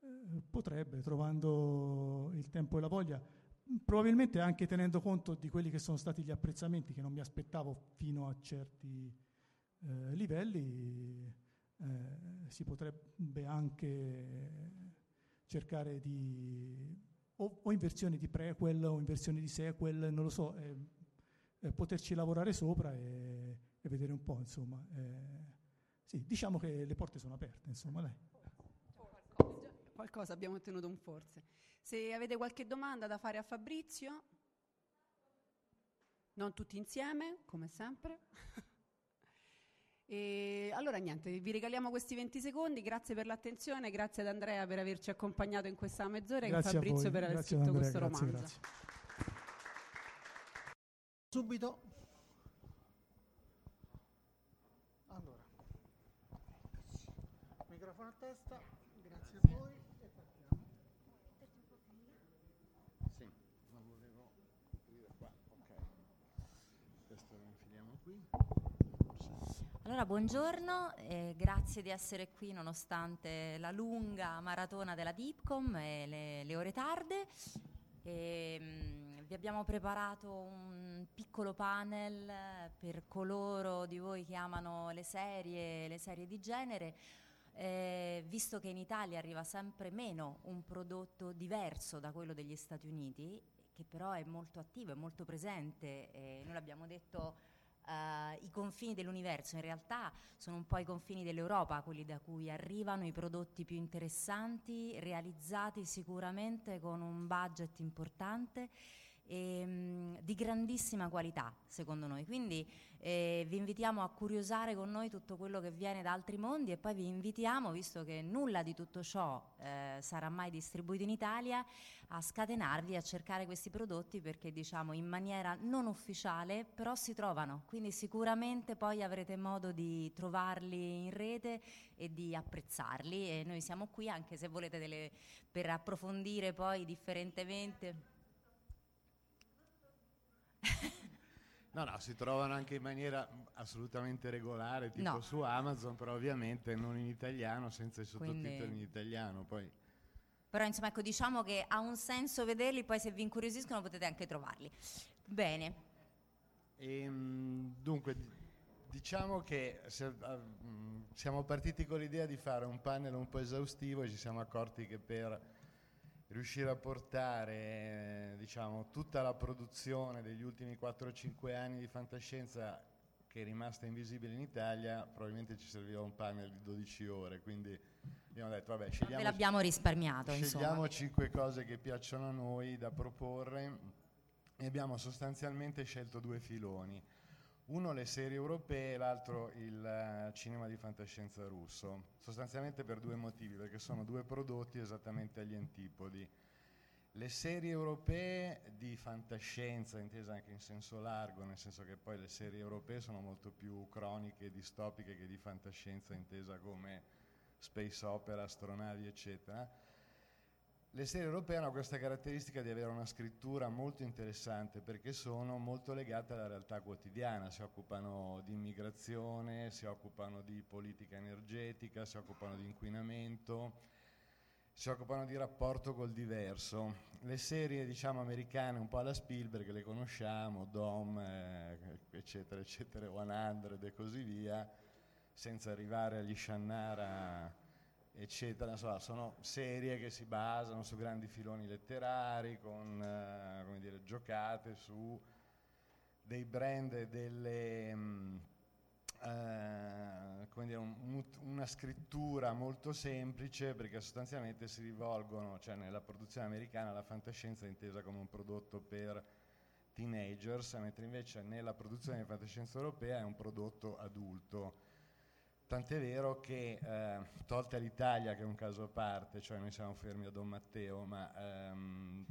eh, potrebbe, trovando il tempo e la voglia, probabilmente anche tenendo conto di quelli che sono stati gli apprezzamenti che non mi aspettavo fino a certi, eh, livelli eh, si potrebbe anche cercare di o, o, in versioni di prequel o in versioni di sequel, non lo so, eh, eh, poterci lavorare sopra e, e, vedere un po', insomma. Sì, diciamo che le porte sono aperte, insomma, dai. Qualcosa, qualcosa abbiamo ottenuto un forse. Se avete qualche domanda da fare a Fabrizio, non tutti insieme, come sempre. E allora niente, vi regaliamo questi 20 secondi, grazie per l'attenzione, grazie ad Andrea per averci accompagnato in questa mezz'ora e a Fabrizio per aver scritto Andrea, questo grazie, romanzo. Grazie. Subito. Allora, microfono a testa, grazie a voi e partiamo. Sì, non volevo aprire qua, ok. Questo lo infiliamo qui. Allora, buongiorno, eh, grazie di essere qui nonostante la lunga maratona della Dipcom e le, le ore tarde. E, mh, vi abbiamo preparato un piccolo panel per coloro di voi che amano le serie, le serie di genere. Eh, visto che in Italia arriva sempre meno un prodotto diverso da quello degli Stati Uniti, che però è molto attivo, è molto presente, eh, noi l'abbiamo detto Uh, i confini dell'universo in realtà sono un po' i confini dell'Europa, quelli da cui arrivano i prodotti più interessanti, realizzati sicuramente con un budget importante e, um, di grandissima qualità, secondo noi. Quindi eh, vi invitiamo a curiosare con noi tutto quello che viene da altri mondi e poi vi invitiamo, visto che nulla di tutto ciò eh, sarà mai distribuito in Italia, a scatenarvi a cercare questi prodotti perché diciamo in maniera non ufficiale però si trovano, quindi sicuramente poi avrete modo di trovarli in rete e di apprezzarli e noi siamo qui anche se volete delle, per approfondire poi differentemente. No, no, si trovano anche in maniera assolutamente regolare, tipo no. su Amazon, però ovviamente non in italiano, senza i sottotitoli Quindi... in italiano. Poi. Però insomma, ecco, diciamo che ha un senso vederli, poi se vi incuriosiscono potete anche trovarli. Bene. E, ehm, dunque, diciamo che se, uh, siamo partiti con l'idea di fare un panel un po' esaustivo e ci siamo accorti che per riuscire a portare diciamo, tutta la produzione degli ultimi 4-5 anni di fantascienza che è rimasta invisibile in Italia, probabilmente ci serviva un panel di 12 ore, quindi abbiamo detto vabbè scegliamo, l'abbiamo risparmiato, scegliamo insomma. 5 cose che piacciono a noi da proporre e abbiamo sostanzialmente scelto due filoni uno le serie europee, l'altro il uh, cinema di fantascienza russo, sostanzialmente per due motivi, perché sono due prodotti esattamente agli antipodi. Le serie europee di fantascienza, intesa anche in senso largo, nel senso che poi le serie europee sono molto più croniche e distopiche che di fantascienza intesa come space opera, astronavi, eccetera le serie europee hanno questa caratteristica di avere una scrittura molto interessante perché sono molto legate alla realtà quotidiana, si occupano di immigrazione, si occupano di politica energetica, si occupano di inquinamento, si occupano di rapporto col diverso. Le serie diciamo americane un po' alla Spielberg le conosciamo, Dom, eh, eccetera, eccetera, 100 e così via, senza arrivare agli Shannara eccetera, insomma, sono serie che si basano su grandi filoni letterari, con eh, dire, giocate su dei brand e delle, mh, mm, eh, dire, un, una scrittura molto semplice perché sostanzialmente si rivolgono, cioè nella produzione americana la fantascienza è intesa come un prodotto per teenagers, mentre invece nella produzione di fantascienza europea è un prodotto adulto Tant'è vero che, eh, tolta l'Italia, che è un caso a parte, cioè noi siamo fermi a Don Matteo, ma ehm,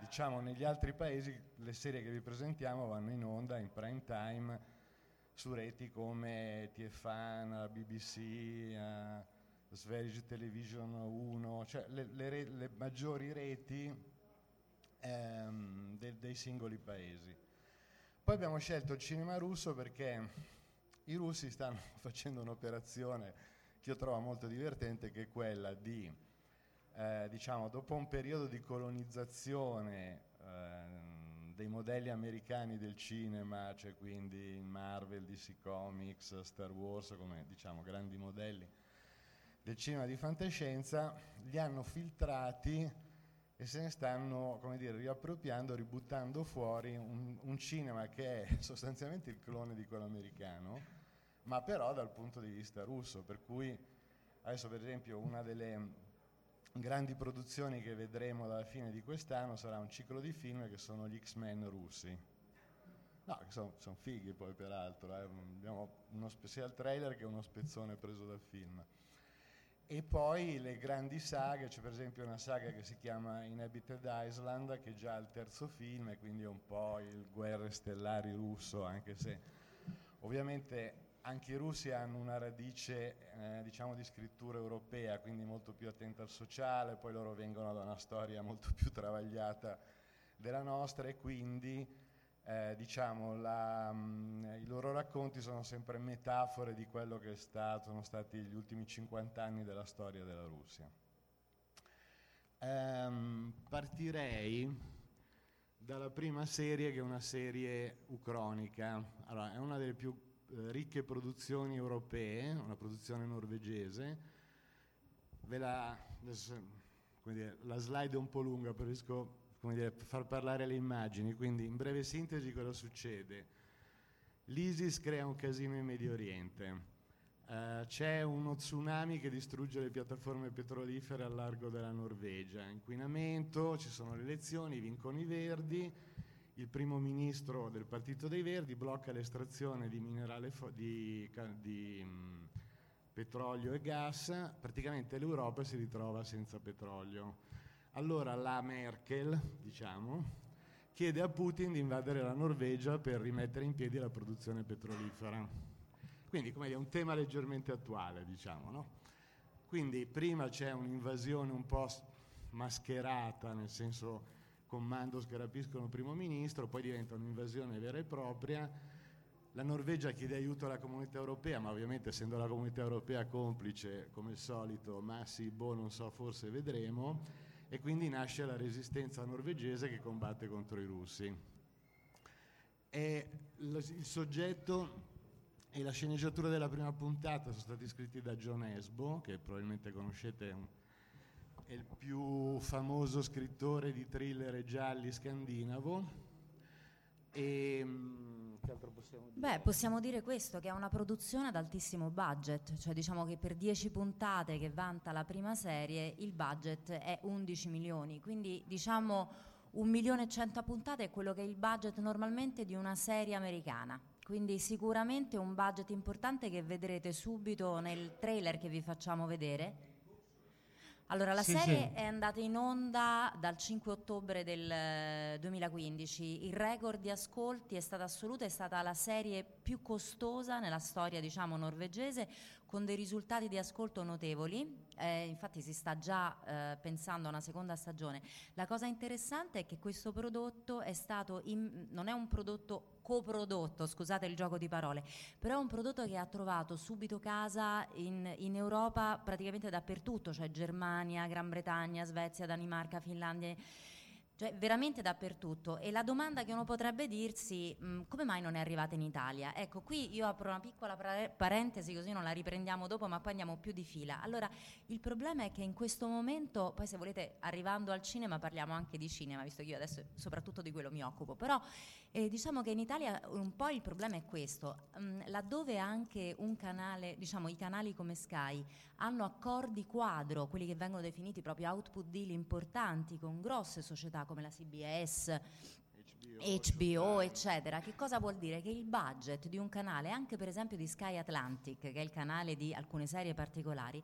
diciamo negli altri paesi le serie che vi presentiamo vanno in onda in prime time su reti come TFAN, BBC, eh, Sveriges Television 1, cioè le, le, re, le maggiori reti ehm, de, dei singoli paesi. Poi abbiamo scelto il cinema russo perché i russi stanno facendo un'operazione che io trovo molto divertente, che è quella di, eh, diciamo, dopo un periodo di colonizzazione eh, dei modelli americani del cinema, cioè quindi Marvel, DC Comics, Star Wars, come diciamo grandi modelli del cinema di fantascienza, li hanno filtrati e se ne stanno, come dire, riappropriando, ributtando fuori un, un cinema che è sostanzialmente il clone di quello americano, ma però dal punto di vista russo, per cui adesso per esempio una delle grandi produzioni che vedremo dalla fine di quest'anno sarà un ciclo di film che sono gli X-Men russi. No, che sono, sono fighi poi peraltro, eh. abbiamo uno, il trailer che uno spezzone preso dal film. E poi le grandi saghe, c'è per esempio una saga che si chiama Inhabited Island, che è già il terzo film e quindi è un po' il Guerre Stellari russo, anche se ovviamente anche i russi hanno una radice eh, diciamo di scrittura europea, quindi molto più attenta al sociale, poi loro vengono da una storia molto più travagliata della nostra e quindi eh, diciamo, la, mh, mm, i loro racconti sono sempre metafore di quello che stato, sono stati gli ultimi 50 anni della storia della Russia. Ehm, partirei dalla prima serie che è una serie ucronica, allora, è una delle più ricche produzioni europee, una produzione norvegese. Ve la, adesso, dire, la slide è un po' lunga, preferisco dire, far parlare le immagini, quindi in breve sintesi cosa succede? L'ISIS crea un casino in Medio Oriente. Uh, c'è uno tsunami che distrugge le piattaforme petrolifere al largo della Norvegia, inquinamento, ci sono le elezioni, vincono i verdi, il primo ministro del Partito dei Verdi blocca l'estrazione di, fo- di, di mh, mm, petrolio e gas, praticamente l'Europa si ritrova senza petrolio. Allora la Merkel, diciamo, chiede a Putin di invadere la Norvegia per rimettere in piedi la produzione petrolifera. Quindi, come dire, un tema leggermente attuale, diciamo, no? Quindi prima c'è un'invasione un po' mascherata, nel senso commandos che rapiscono il primo ministro, poi diventa un'invasione vera e propria. La Norvegia chiede aiuto alla comunità europea, ma ovviamente essendo la comunità europea complice, come al solito, ma sì, boh, non so, forse vedremo, e quindi nasce la resistenza norvegese che combatte contro i russi. E il soggetto e la sceneggiatura della prima puntata sono stati scritti da John Esbo, che probabilmente conoscete, è il più famoso scrittore di thriller e gialli scandinavo. E, mm, possiamo? Beh, possiamo dire questo, che è una produzione ad altissimo budget, cioè diciamo che per 10 puntate che vanta la prima serie il budget è 11 milioni, quindi diciamo un milione e cento puntate è quello che è il budget normalmente di una serie americana. Quindi sicuramente un budget importante che vedrete subito nel trailer che vi facciamo vedere allora, la sì, serie sì. è andata in onda dal 5 ottobre del 2015. Eh, Il record di ascolti è stato assoluto, è stata la serie più costosa nella storia, diciamo, norvegese, con dei risultati di ascolto notevoli. Eh, infatti si sta già eh, pensando a una seconda stagione. La cosa interessante è che questo prodotto è stato in, non è un prodotto coprodotto, scusate il gioco di parole, però è un prodotto che ha trovato subito casa in, in Europa praticamente dappertutto, cioè Germania, Gran Bretagna, Svezia, Danimarca, Finlandia cioè veramente dappertutto. E la domanda che uno potrebbe dirsi, mh, mm, come mai non è arrivata in Italia? Ecco, qui io apro una piccola pra- parentesi così non la riprendiamo dopo, ma poi andiamo più di fila. Allora, il problema è che in questo momento, poi se volete, arrivando al cinema parliamo anche di cinema, visto che io adesso soprattutto di quello mi occupo, però eh, diciamo che in Italia un po' il problema è questo, mh, laddove anche un canale, diciamo i canali come Sky hanno accordi quadro, quelli che vengono definiti proprio output deal importanti con grosse società come la CBS, HBO eccetera. Che cosa vuol dire? Che il budget di un canale, anche per esempio di Sky Atlantic, che è il canale di alcune serie particolari,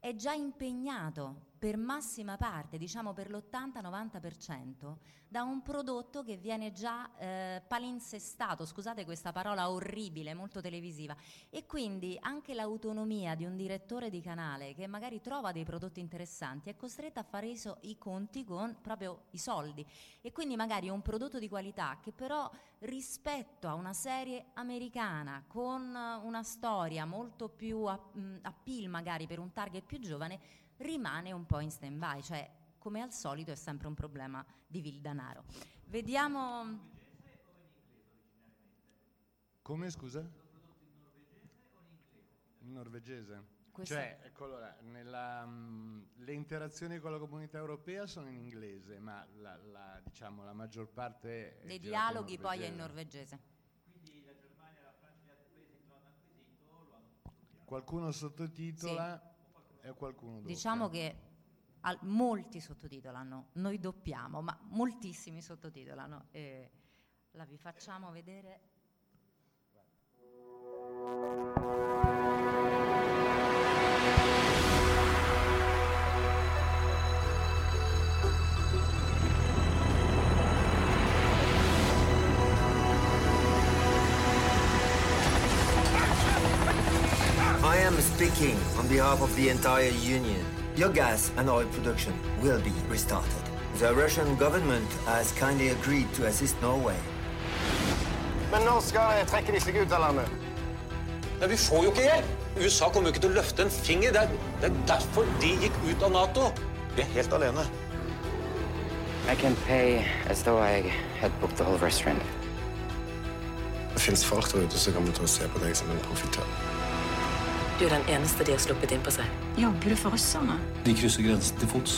è già impegnato per massima parte, diciamo per l'80-90%, da un prodotto che viene già eh, palinsestato, scusate questa parola orribile, molto televisiva, e quindi anche l'autonomia di un direttore di canale che magari trova dei prodotti interessanti è costretto a fare i, so- i conti con proprio i soldi. E quindi magari un prodotto di qualità che però rispetto a una serie americana con una storia molto più a, appeal magari per un target più giovane rimane un po' in stand by, cioè come al solito è sempre un problema di vil danaro. Vediamo... Come scusa? In norvegese? Questa- Cioè, ecco, allora, nella, mh, le interazioni con la comunità europea sono in inglese, ma la, la- diciamo, la maggior parte... dei dialoghi poi è in norvegese. norvegese. Qualcuno sottotitola e qualcuno doppia. Diciamo che al- molti sottotitolano, noi doppiamo, ma moltissimi sottotitolano. E la vi facciamo vedere. Behalf of the entire Union. Your gas and oil production will be restarted. The Russian government has kindly agreed to assist Norway. Men når skal jeg trekke de seg ut av landet? Men vi får jo ikke hjelp! USA kommer jo ikke til å løfte en finger. Det er, det er derfor de gikk ut av Nato. Vi er helt alene. I can pay as though I had booked the whole restaurant. Det fins folk der ute som kommer til å se på deg som en profitør. Du er den eneste de har sluppet inn på seg. Jobber du for russerne? De krysser grensen til fots.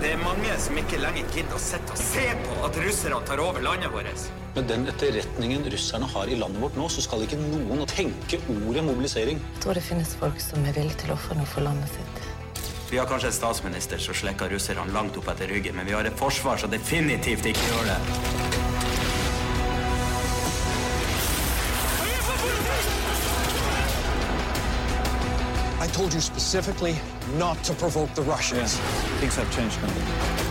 Det er mange som ikke lenger gidder å sitte og se på at russerne tar over landet vårt. Med den etterretningen russerne har i landet vårt nå, så skal ikke noen tenke ordet mobilisering. Jeg tror det finnes folk som er villige til å ofre noe for landet sitt. Vi har kanskje en statsminister som slekker russerne langt opp etter ryggen, men vi har et forsvar som definitivt ikke gjør det. I told you specifically not to provoke the Russians. Things have changed now.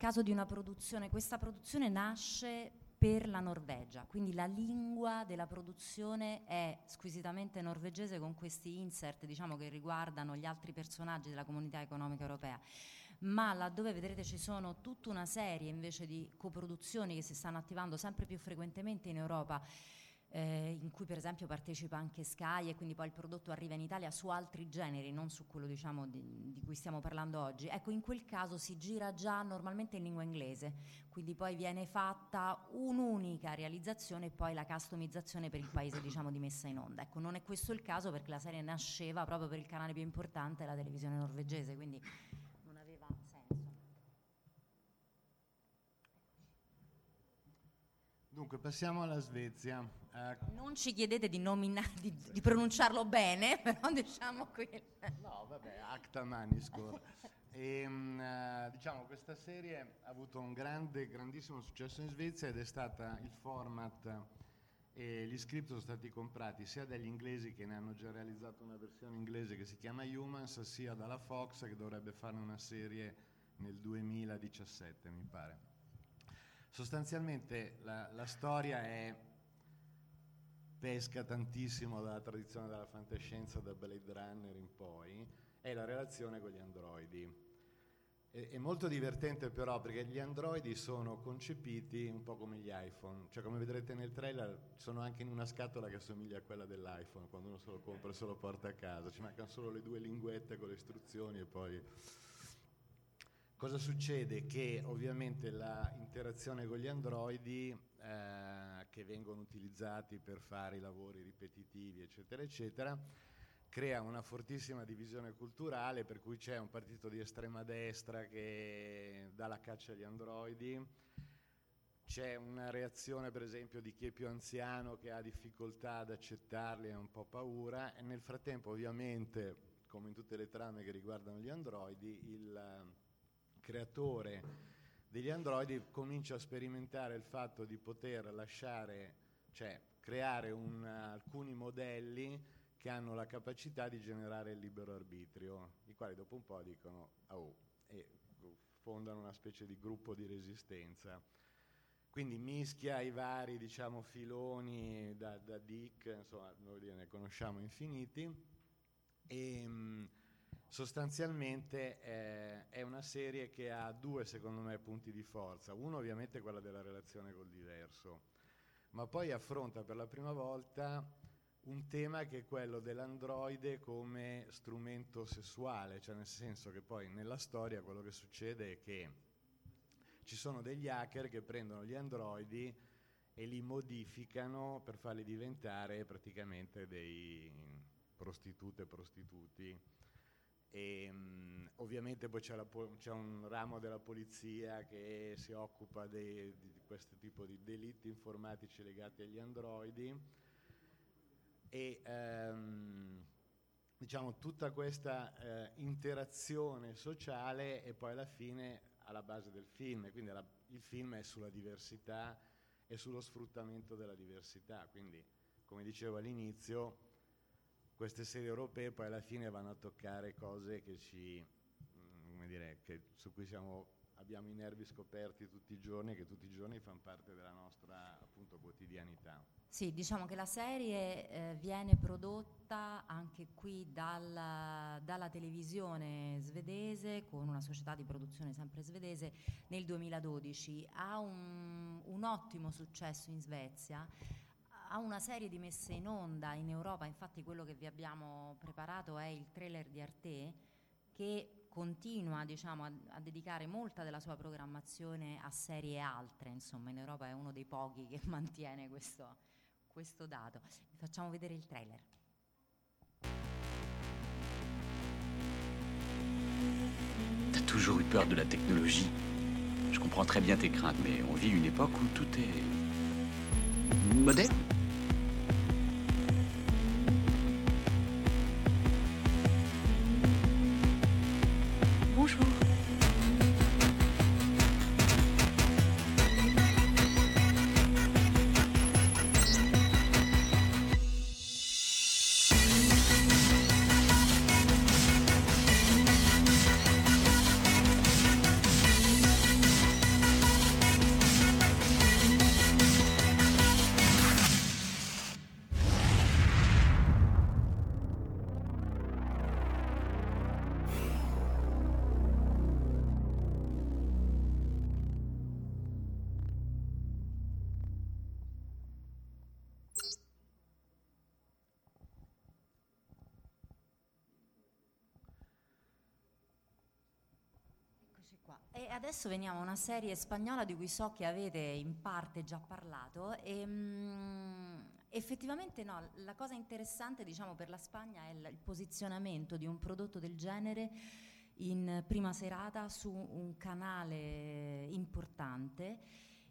Caso di una produzione, questa produzione nasce per la Norvegia, quindi la lingua della produzione è squisitamente norvegese con questi insert diciamo, che riguardano gli altri personaggi della comunità economica europea. Ma laddove vedrete ci sono tutta una serie invece di coproduzioni che si stanno attivando sempre più frequentemente in Europa, eh, in cui per esempio partecipa anche Sky e quindi poi il prodotto arriva in Italia su altri generi, non su quello diciamo, di, di cui stiamo parlando oggi. Ecco, in quel caso si gira già normalmente in lingua inglese, quindi poi viene fatta un'unica realizzazione e poi la customizzazione per il paese diciamo, di messa in onda. Ecco, non è questo il caso perché la serie nasceva proprio per il canale più importante, la televisione norvegese, quindi non aveva senso. Dunque, passiamo alla Svezia. Eh, Non ci chiedete di, nomina- di, di pronunciarlo bene, però diciamo qui. No, vabbè, Acta Maniscore. E, mm, eh, diciamo, questa serie ha avuto un grande, grandissimo successo in Svezia ed è stata il format e gli script sono stati comprati sia dagli inglesi che ne hanno già realizzato una versione inglese che si chiama Humans, sia dalla Fox che dovrebbe fare una serie nel 2017, mi pare. Sostanzialmente la, la storia è pesca tantissimo dalla tradizione della fantascienza da Blade Runner in poi è la relazione con gli androidi. È, è molto divertente però perché gli androidi sono concepiti un po' come gli iPhone, cioè come vedrete nel trailer sono anche in una scatola che assomiglia a quella dell'iPhone, quando uno se lo compra e se lo porta a casa, ci mancano solo le due linguette con le istruzioni e poi... Cosa succede? Che ovviamente l'interazione con gli androidi eh, che vengono utilizzati per fare i lavori ripetitivi, eccetera, eccetera, crea una fortissima divisione culturale per cui c'è un partito di estrema destra che dà la caccia agli androidi, c'è una reazione per esempio di chi è più anziano che ha difficoltà ad accettarli e ha un po' paura e nel frattempo ovviamente come in tutte le trame che riguardano gli androidi il creatore degli androidi comincia a sperimentare il fatto di poter lasciare, cioè creare un, alcuni modelli che hanno la capacità di generare il libero arbitrio, i quali dopo un po' dicono oh, e fondano una specie di gruppo di resistenza. quindi mischia i vari diciamo, filoni da, da Dick, insomma noi ne conosciamo infiniti e mh, sostanzialmente eh, è una serie che ha due secondo me punti di forza, uno ovviamente è quello della relazione col diverso, ma poi affronta per la prima volta un tema che è quello dell'androide come strumento sessuale, cioè nel senso che poi nella storia quello che succede è che ci sono degli hacker che prendono gli androidi e li modificano per farli diventare praticamente dei prostitute prostituti. E, mh, ovviamente poi c'è, po- c'è, un ramo della polizia che si occupa dei, di questo tipo di delitti informatici legati agli androidi. E ehm, diciamo tutta questa eh, interazione sociale e poi alla fine alla base del film, quindi la, il film è sulla diversità e sullo sfruttamento della diversità, quindi come dicevo all'inizio queste serie europee poi alla fine vanno a toccare cose ci, mm, dire, che, su cui siamo, abbiamo i nervi scoperti tutti i giorni e che tutti i giorni fanno parte della nostra appunto, quotidianità. Sì, diciamo che la serie eh, viene prodotta anche qui dalla, dalla, televisione svedese con una società di produzione sempre svedese nel 2012. Ha un, un ottimo successo in Svezia ha una serie di messe in onda in Europa, infatti quello che vi abbiamo preparato è il trailer di Arte che continua diciamo, a, a, dedicare molta della sua programmazione a serie altre, insomma in Europa è uno dei pochi che mantiene questo, questo dato. Vi facciamo vedere il trailer. T'as toujours eu peur de la technologie. Je comprends très bien tes craintes, mais on vit une époque où tout est moderne. E adesso veniamo a una serie spagnola di cui so che avete in parte già parlato. E, mh, mm, effettivamente no, la cosa interessante diciamo, per la Spagna è il posizionamento di un prodotto del genere in prima serata su un canale importante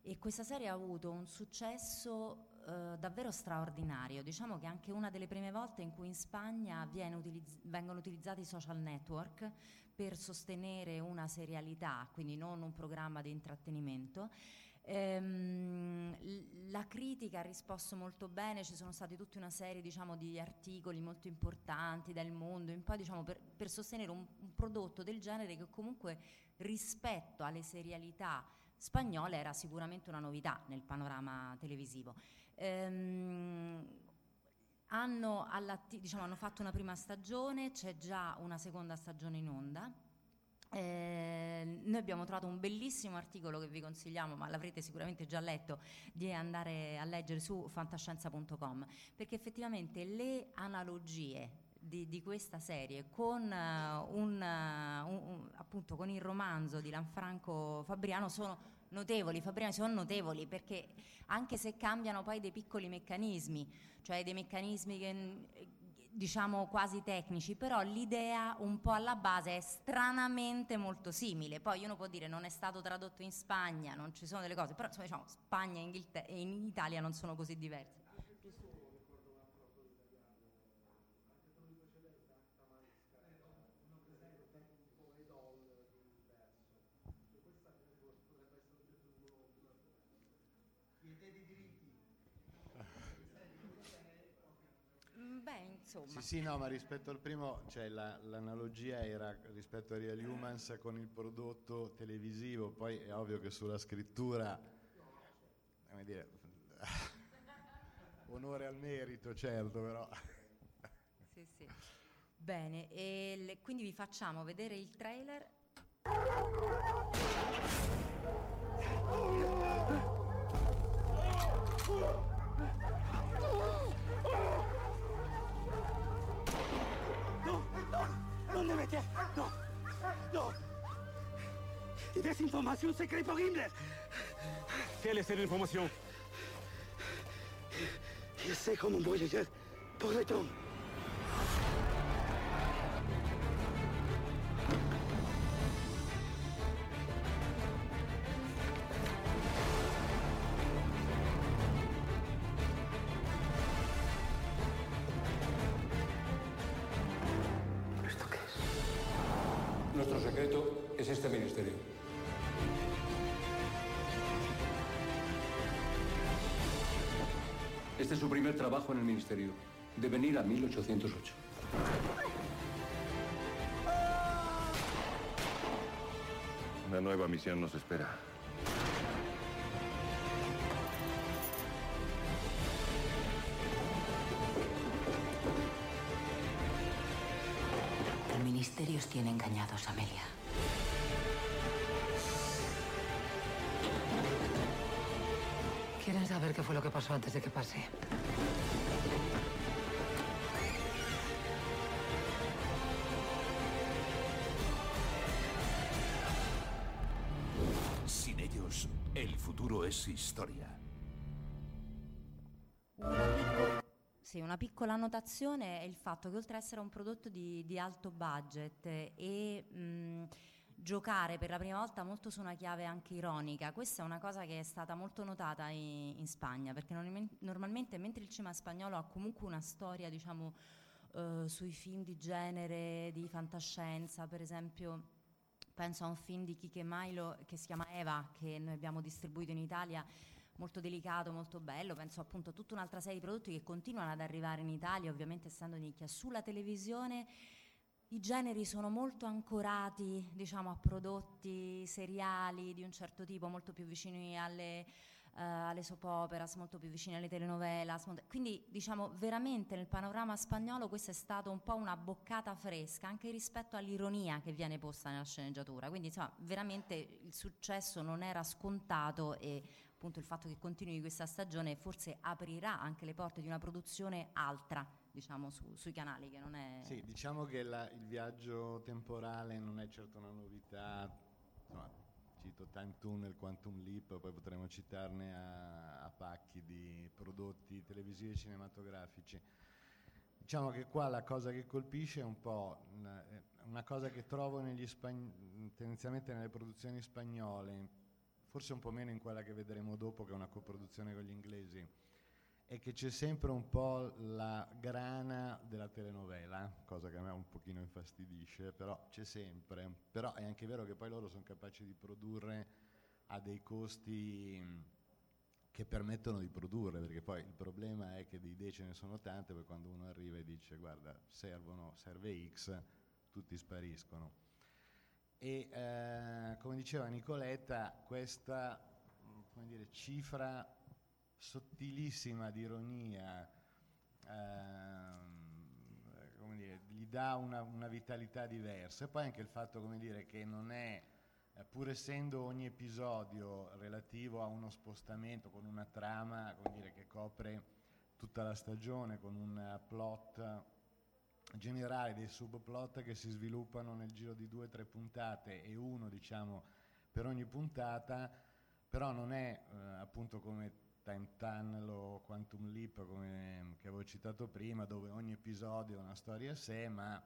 e questa serie ha avuto un successo eh, davvero straordinario. Diciamo che è anche una delle prime volte in cui in Spagna utilizz- vengono utilizzati i social network per sostenere una serialità, quindi non un programma di intrattenimento. Ehm, la critica ha risposto molto bene, ci sono stati tutta una serie diciamo, di articoli molto importanti dal mondo in poi diciamo, per, per, sostenere un, un, prodotto del genere che comunque rispetto alle serialità spagnole era sicuramente una novità nel panorama televisivo. Ehm, hanno, diciamo, hanno, fatto una prima stagione, c'è già una seconda stagione in onda. Eh, noi abbiamo trovato un bellissimo articolo che vi consigliamo, ma l'avrete sicuramente già letto, di andare a leggere su fantascienza.com, perché effettivamente le analogie di, di, questa serie con, uh, un, uh, un, un, appunto, con il romanzo di Lanfranco Fabriano sono notevoli, Fabriano sono notevoli perché anche se cambiano poi dei piccoli meccanismi, cioè dei meccanismi che diciamo quasi tecnici, però l'idea un po' alla base è stranamente molto simile. Poi uno può dire non è stato tradotto in Spagna, non ci sono delle cose, però insomma, diciamo, Spagna e in Italia non sono così diversi. Insomma. Sì, sì, no, ma rispetto al primo, cioè la, l'analogia era rispetto a Real Humans con il prodotto televisivo, poi è ovvio che sulla scrittura come dire, onore al merito, certo, però. Sì, sì. Bene, e le- quindi vi facciamo vedere il trailer. Non, demeter. No. No. Desinformación secreta horrible. Quelle est l'information Je sais comment voyager pour les temps. Ministerio. De venir a 1808. Una nueva misión nos espera. El ministerio os tiene engañados, Amelia. ¿Quieren saber qué fue lo que pasó antes de que pase? Historia. Sì, una piccola annotazione è il fatto che oltre ad essere un prodotto di, di alto budget e mh, giocare per la prima volta molto su una chiave anche ironica, questa è una cosa che è stata molto notata in, in Spagna, perché normalmente, normalmente mentre il cinema spagnolo ha comunque una storia, diciamo, eh, sui film di genere, di fantascienza, per esempio penso a un film di Kike Milo che si chiama Eva, che noi abbiamo distribuito in Italia, molto delicato, molto bello, penso appunto a tutta un'altra serie di prodotti che continuano ad arrivare in Italia, ovviamente essendo nicchia. Sulla televisione i generi sono molto ancorati, diciamo, a prodotti seriali di un certo tipo, molto più vicini alle, eh, alle soap operas, molto più vicini alle telenovelas. molto- Quindi, diciamo, veramente nel panorama spagnolo questo è stato un po' una boccata fresca, anche rispetto all'ironia che viene posta nella sceneggiatura. Quindi, insomma, veramente il successo non era scontato e appunto il fatto che continui questa stagione forse aprirà anche le porte di una produzione altra, diciamo, su- sui canali, che non è... Sì, diciamo che la- il viaggio temporale non è certo una novità. Insomma, cito Time Tunnel, Quantum Leap, poi potremo citarne a, a pacchi di prodotti televisivi e cinematografici. Diciamo che qua la cosa che colpisce è un po' una, eh, una cosa che trovo spagn- tendenzialmente nelle produzioni spagnole, forse un po' meno in quella che vedremo dopo, che è una coproduzione con gli inglesi, è che c'è sempre un po' la grana della telenovela, cosa che a me un pochino infastidisce, però c'è sempre. Però è anche vero che poi loro sono capaci di produrre a dei costi mh, che permettono di produrre, perché poi il problema è che di idee ce ne sono tante, poi quando uno arriva e dice guarda, servono, serve X, tutti spariscono. E eh, come diceva Nicoletta, questa come dire, cifra sottilissima di ironia ehm, dire, gli dà una, una vitalità diversa. E poi anche il fatto come dire, che non è, eh, pur essendo ogni episodio relativo a uno spostamento con una trama come dire, che copre tutta la stagione, con un eh, plot generale, dei subplot che si sviluppano nel giro di due o tre puntate e uno diciamo per ogni puntata, però non è eh, appunto come Time Tunnel o Quantum Leap come, che avevo citato prima, dove ogni episodio è una storia a sé, ma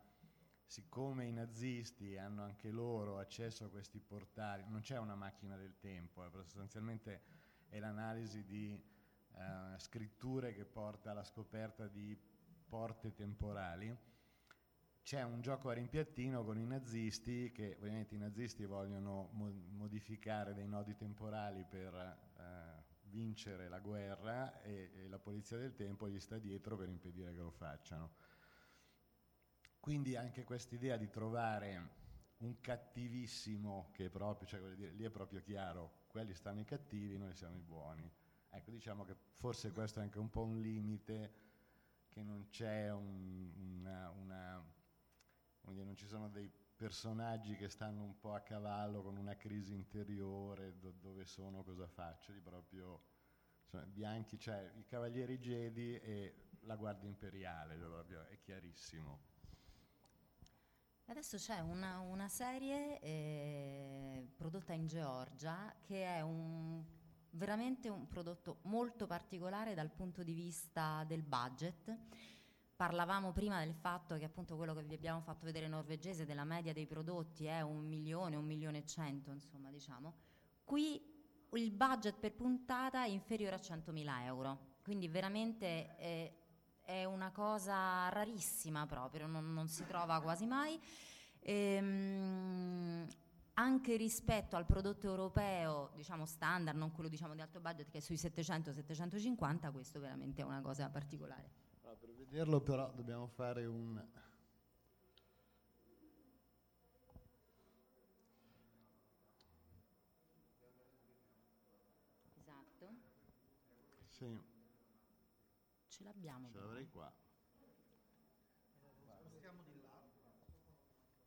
siccome i nazisti hanno anche loro accesso a questi portali, non c'è una macchina del tempo, eh, però sostanzialmente è l'analisi di eh, scritture che porta alla scoperta di porte temporali. C'è un gioco a rimpiattino con i nazisti che ovviamente i nazisti vogliono mo- modificare dei nodi temporali per eh, vincere la guerra e, e la polizia del tempo gli sta dietro per impedire che lo facciano. Quindi anche questa idea di trovare un cattivissimo che è proprio, cioè dire, lì è proprio chiaro, quelli stanno i cattivi, noi siamo i buoni. Ecco, diciamo che forse questo è anche un po' un limite, che non c'è un, una, una non ci sono dei personaggi che stanno un po' a cavallo con una crisi interiore, do, dove sono, cosa faccio, di proprio insomma, bianchi, cioè i Cavalieri Jedi e la Guardia Imperiale, proprio, è chiarissimo. Adesso c'è una, una serie eh, prodotta in Georgia che è un, veramente un prodotto molto particolare dal punto di vista del budget. Parlavamo prima del fatto che appunto quello che vi abbiamo fatto vedere norvegese della media dei prodotti è un milione, un milione e cento, insomma, diciamo. Qui il budget per puntata è inferiore a 100.000 euro, quindi veramente eh, è una cosa rarissima proprio, non, non si trova quasi mai. Ehm, anche rispetto al prodotto europeo, diciamo standard, non quello diciamo di alto budget che è sui 700-750, questo veramente è una cosa particolare. Vederlo però dobbiamo fare un... Esatto. Sì. Ce l'abbiamo. Ce l'avrei qua. Spostiamo di là.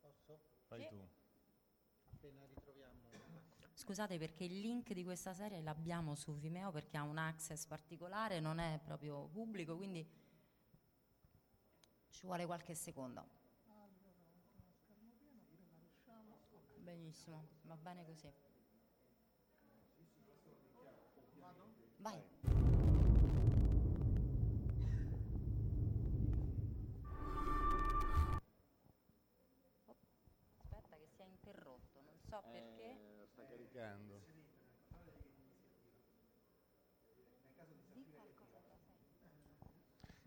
Posso? Fai Sì. tu. Appena ritroviamo. Scusate perché il link di questa serie l'abbiamo su Vimeo perché ha un access particolare, non è proprio pubblico, quindi ci vuole qualche secondo. Benissimo, va bene così. Vai. Aspetta che si è interrotto, non so perché. Eh, sta caricando.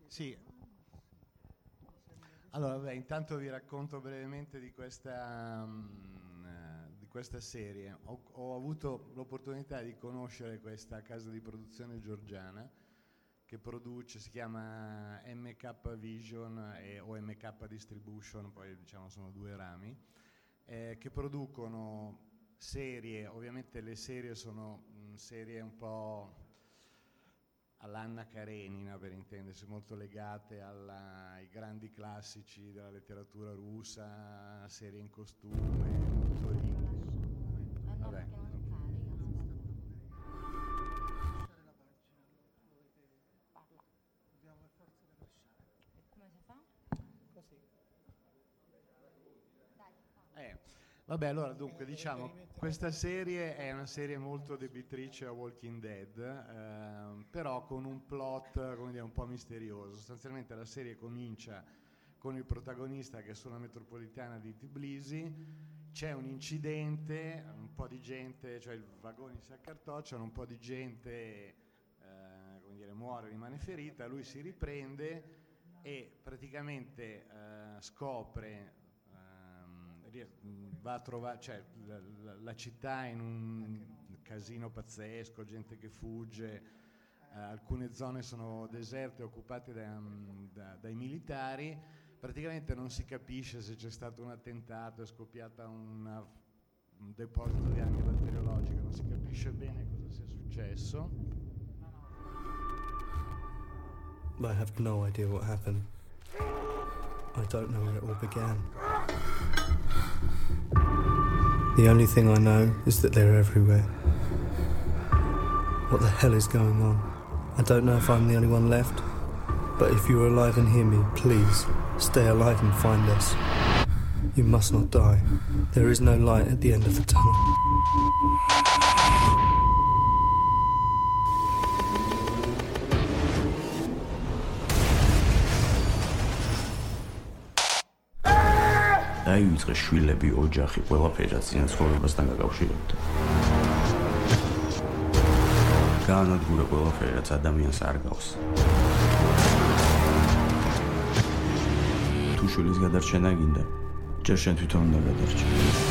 Sì. Allora, beh, intanto vi racconto brevemente di questa, eh, di questa serie. Ho, ho avuto l'opportunità di conoscere questa casa di produzione georgiana che produce, si chiama MK Vision e, o MK Distribution, poi diciamo sono due rami, eh, che producono serie, ovviamente le serie sono mm, serie un po' all'Anna Karenina per intendersi, molto legate alla- ai grandi classici della letteratura russa, serie in costume, molto ricche. Vabbè. Vabbè, allora dunque diciamo, questa serie è una serie molto debitrice a Walking Dead, ehm, però con un plot come dire, un po' misterioso. Sostanzialmente la serie comincia con il protagonista che è sulla metropolitana di Tbilisi, c'è un incidente, un po' di gente, cioè i vagoni si accartocciano, un po' di gente eh, come dire, muore, rimane ferita, lui si riprende e praticamente eh, scopre mh, va a trovare cioè, la, la- la città in un casino pazzesco, gente che fugge, eh, alcune zone sono deserte, occupate da- da- dai militari, praticamente non si capisce se c'è stato un attentato, è scoppiata una- un deposito di armi batteriologiche, non si capisce bene cosa sia successo. I have no idea what happened. I don't know where it all began. The only thing I know is that they're everywhere. What the hell is going on? I don't know if I'm the only one left, but if you're alive and hear me, please stay alive and find us. You must not die. There is no light at the end of the tunnel. დაივიწყე შვილები, ოჯახი, ყველაფერი რაც წინა ცხოვრებასთან გაკავშირებდა. გაანადგურე ყველაფერი რაც ადამიანს არ გავს. თუ შვილის გადარჩენა გინდა, ჯერ შენ თვითონ უნდა გადარჩე.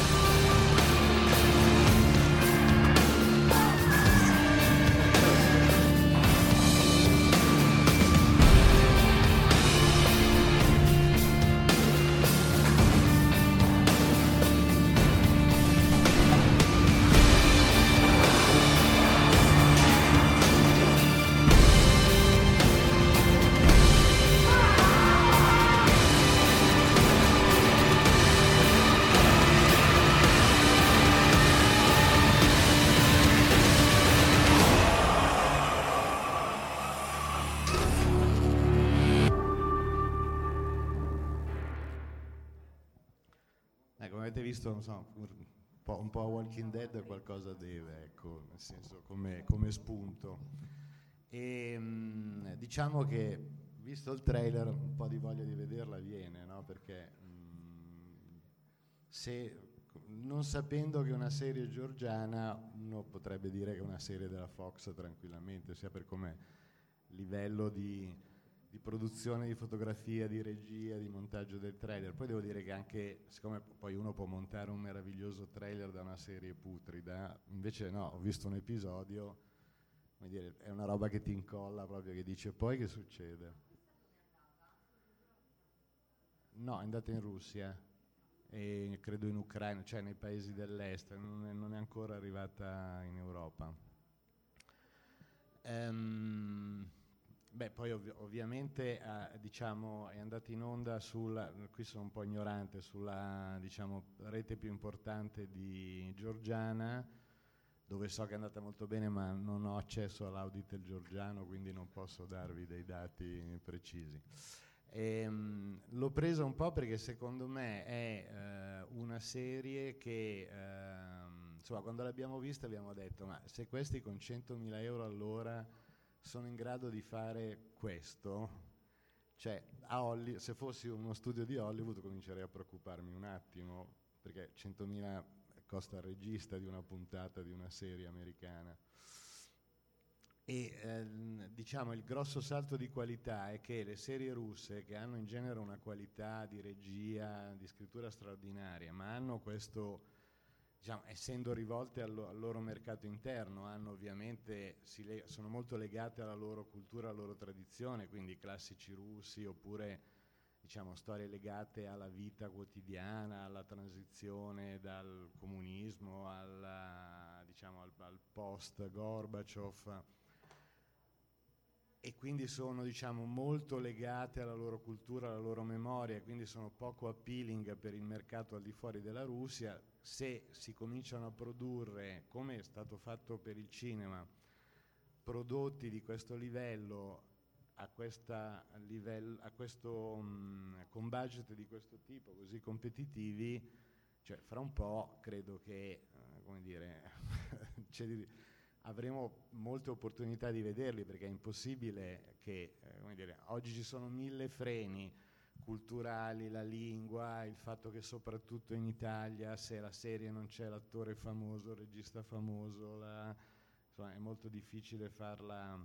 Walking Dead qualcosa deve, ecco, nel senso come, come spunto. E, mh, diciamo che visto il trailer un po' di voglia di vederla viene, no? perché mh, se non sapendo che è una serie georgiana, uno potrebbe dire che è una serie della Fox tranquillamente, sia per come livello di, di, produzione di fotografia, di regia, di montaggio del trailer. Poi devo dire che anche, siccome poi uno può montare un meraviglioso trailer da una serie putrida, invece no, ho visto un episodio, dire, è una roba che ti incolla proprio, che dice poi che succede. No, è andata in Russia e credo in Ucraina, cioè nei paesi dell'est, non è, non è ancora arrivata in Europa. Um, beh, poi ov- ovviamente eh, diciamo, è andata in onda sulla, qui sono un po' ignorante, sulla diciamo, rete più importante di Giorgiana, dove so che è andata molto bene, ma non ho accesso all'auditel georgiano, quindi non posso darvi dei dati precisi. E, um, l'ho presa un po' perché secondo me è uh, una serie che, uh, insomma, quando l'abbiamo vista abbiamo detto, ma se questi con 100.000 euro all'ora sono in grado di fare questo, cioè Holly, se fossi uno studio di Hollywood comincerei a preoccuparmi un attimo, perché 100.000 costa il regista di una puntata di una serie americana. E ehm, diciamo il grosso salto di qualità è che le serie russe, che hanno in genere una qualità di regia, di scrittura straordinaria, ma hanno questo, diciamo, essendo rivolte al, al, loro mercato interno, hanno ovviamente, le, sono molto legate alla loro cultura, alla loro tradizione, quindi classici russi oppure diciamo, storie legate alla vita quotidiana, alla transizione dal comunismo alla, diciamo, al, al post Gorbaciov e quindi sono diciamo, molto legate alla loro cultura, alla loro memoria, quindi sono poco appealing per il mercato al di fuori della Russia, se si cominciano a produrre, come è stato fatto per il cinema, prodotti di questo livello a, livello, a questo, um, con budget di questo tipo, così competitivi, cioè fra un po' credo che, uh, come dire, avremo molte opportunità di vederli perché è impossibile che, eh, dire, oggi ci sono mille freni culturali, la lingua, il fatto che soprattutto in Italia se la serie non c'è l'attore famoso, il regista famoso, la, insomma, è molto difficile farla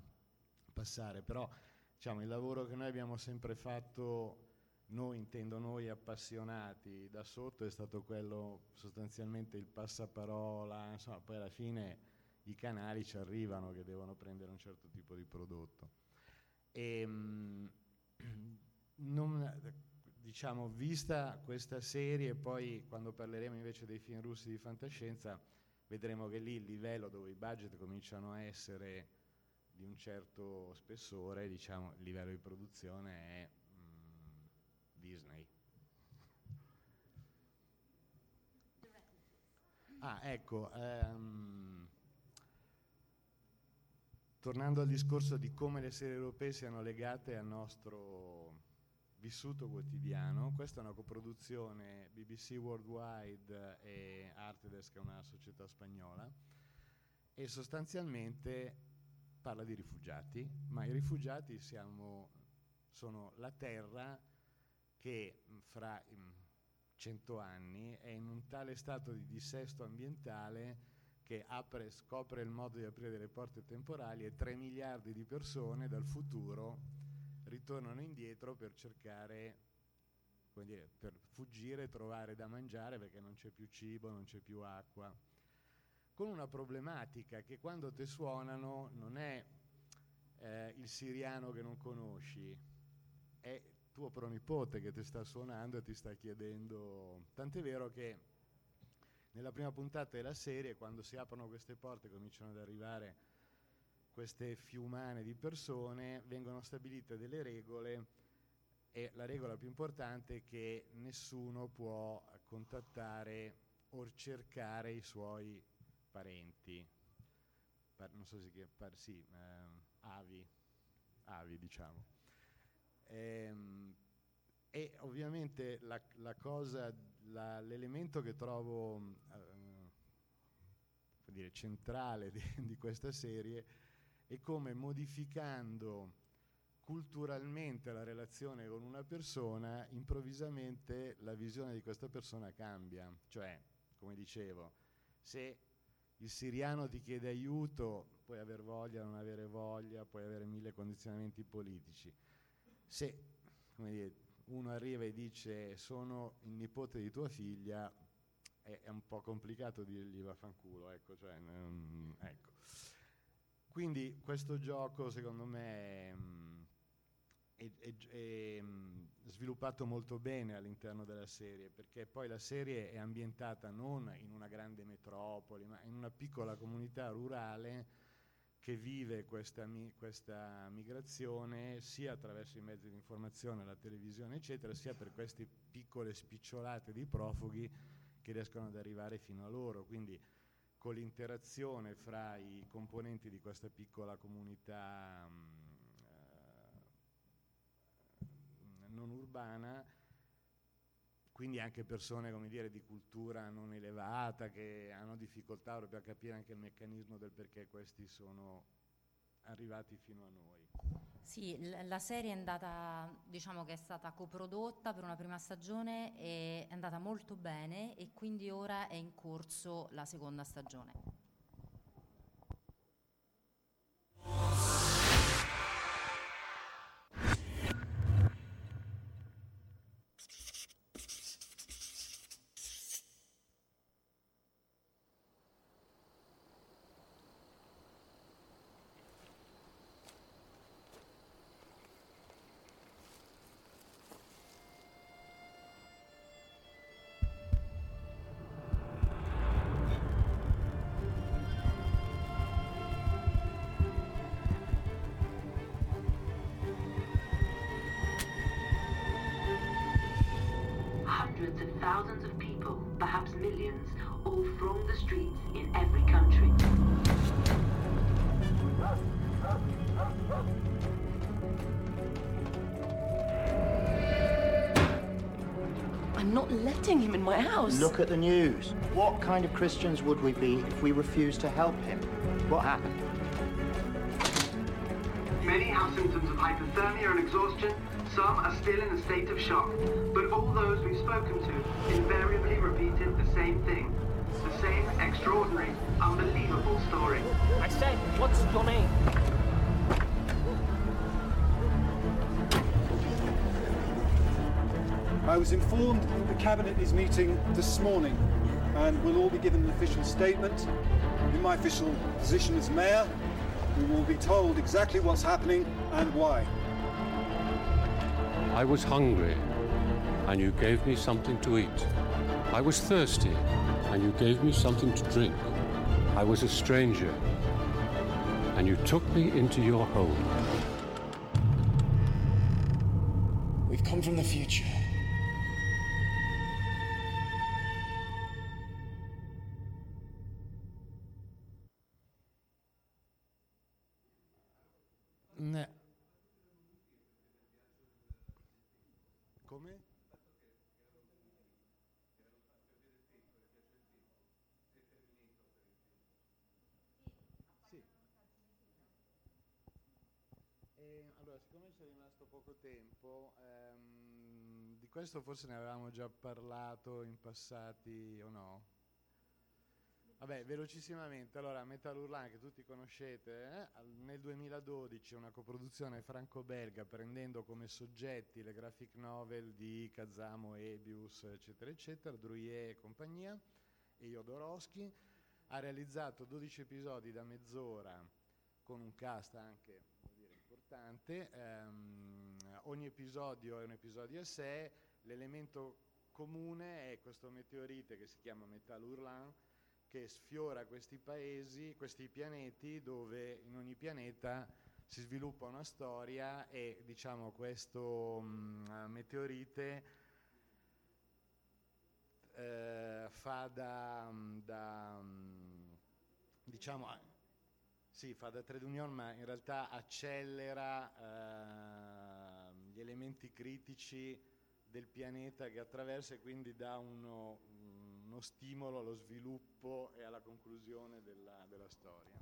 passare, però diciamo, il lavoro che noi abbiamo sempre fatto, noi intendo noi appassionati da sotto, è stato quello sostanzialmente il passaparola, insomma, poi alla fine i canali ci arrivano che devono prendere un certo tipo di prodotto. E, mh, non, diciamo, vista questa serie, poi quando parleremo invece dei film russi di fantascienza, vedremo che lì il livello dove i budget cominciano a essere di un certo spessore, diciamo, il livello di produzione è mh, Disney. Ah, ecco, um, tornando al discorso di come le serie europee siano legate al nostro vissuto quotidiano, questa è una coproduzione BBC Worldwide e Artedes, che una società spagnola, e sostanzialmente parla di rifugiati, ma i rifugiati siamo, sono la terra che fra cento anni è in un tale stato di dissesto ambientale che apre, scopre il modo di aprire delle porte temporali e 3 miliardi di persone dal futuro ritornano indietro per cercare, dire, per fuggire trovare da mangiare perché non c'è più cibo, non c'è più acqua. Con una problematica che quando te suonano non è eh, il siriano che non conosci, è tuo pronipote che ti sta suonando e ti sta chiedendo. Tant'è vero che nella prima puntata della serie, quando si aprono queste porte, cominciano ad arrivare queste fiumane di persone, vengono stabilite delle regole e la regola più importante è che nessuno può contattare o cercare i suoi parenti, par, non so se chiama, par, sì, eh, avi, avi diciamo. Ehm, e ovviamente la, la cosa la, l'elemento che trovo eh, dire, centrale di, di questa serie è come modificando culturalmente la relazione con una persona, improvvisamente la visione di questa persona cambia. Cioè, come dicevo, se il siriano ti chiede aiuto, puoi aver voglia, non avere voglia, puoi avere mille condizionamenti politici. Se dire, uno arriva e dice sono il nipote di tua figlia, è, è un po' complicato dirgli vaffanculo, ecco, cioè, um, ecco. Quindi questo gioco secondo me... Um, è, è, è mh, sviluppato molto bene all'interno della serie, perché poi la serie è ambientata non in una grande metropoli, ma in una piccola comunità rurale che vive questa, questa migrazione sia attraverso i mezzi di informazione, la televisione, eccetera, sia per queste piccole spicciolate di profughi che riescono ad arrivare fino a loro. Quindi con l'interazione fra i componenti di questa piccola comunità mh, non urbana, quindi anche persone dire, di cultura non elevata che hanno difficoltà proprio a capire anche il meccanismo del perché questi sono arrivati fino a noi. Sì, la serie è andata, diciamo che è stata coprodotta per una prima stagione e è andata molto bene e quindi ora è in corso la seconda stagione. All throng the streets in every country. I'm not letting him in my house. Look at the news. What kind of Christians would we be if we refused to help him? What happened? Many have symptoms of hypothermia and exhaustion, some are still in a state of shock, but all those we've spoken to invariably repeated the same thing. The same extraordinary, unbelievable story. I said, what's your name? I was informed that the Cabinet is meeting this morning and we'll all be given an official statement. In my official position as Mayor, we will be told exactly what's happening and why. I was hungry, and you gave me something to eat. I was thirsty, and you gave me something to drink. I was a stranger, and you took me into your home. We've come from the future. Questo forse ne avevamo già parlato in passati o no? Vabbè, velocissimamente, allora Metal Hurlan che tutti conoscete, eh? nel 2012 una coproduzione franco-belga prendendo come soggetti le graphic novel di Kazamo, Ebius, eccetera, eccetera, Druyer e compagnia, e Jodorowsky, ha realizzato 12 episodi da mezz'ora con un cast anche dire, importante, um, ogni episodio è un episodio a sé, L'elemento comune è questo meteorite che si chiama Metal Hurlan che sfiora questi paesi, questi pianeti dove in ogni pianeta si sviluppa una storia e diciamo questo mh, mm, meteorite eh, fa da, mm, da mm, diciamo sì, fa da trade union ma in realtà accelera eh, gli elementi critici del pianeta che attraversa e quindi dà uno, uno stimolo allo sviluppo e alla conclusione della, della storia.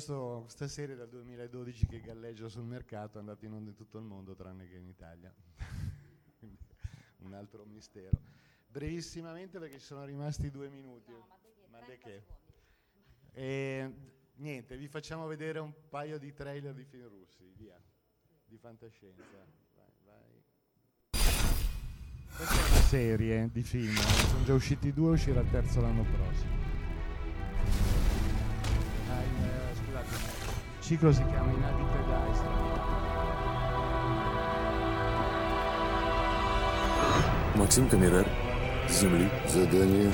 Questo, questa serie dal 2012 che galleggia sul mercato è andata in onda in tutto il mondo tranne che in Italia. Un altro mistero. Brevissimamente perché ci sono rimasti due minuti. ma di che? E, niente, vi facciamo vedere un paio di trailer di film russi, via, di fantascienza. Vai, vai. Questa è una serie di film, ne sono già usciti due, uscirà il terzo l'anno prossimo. Ah, eh, scusate, il ciclo si chiama Inhabited Island. Максим Камерер. С Земли. Задание.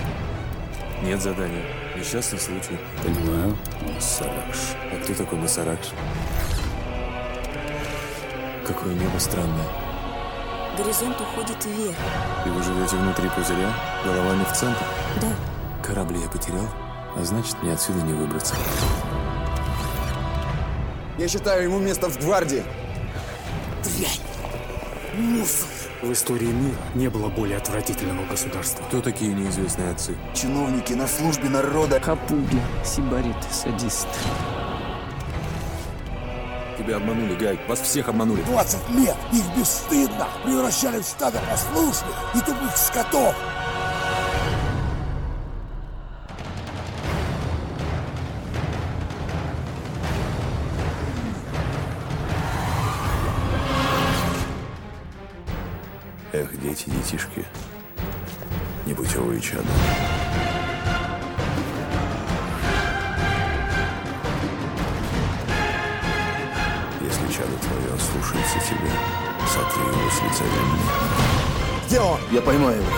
Нет задания. Несчастный случай. Понимаю. Масаракш. А кто такой Масаракш? Какое небо странное. Горизонт уходит вверх. И вы живете внутри пузыря, головами в центр? Да. Корабль я потерял, а значит, мне отсюда не выбраться. Я считаю ему место в гвардии. Дрянь. Мусор. В истории мира не было более отвратительного государства. Кто такие неизвестные отцы? Чиновники на службе народа. Капуги, сибариты, садисты. Тебя обманули, Гай. Вас всех обманули. 20 лет их бесстыдно превращали в стадо послушных и тупых скотов. Эх, дети, детишки. Непутевые чада. Если чадо твое ослушается тебя, сотри его с лица земли. Где он? Я поймаю его.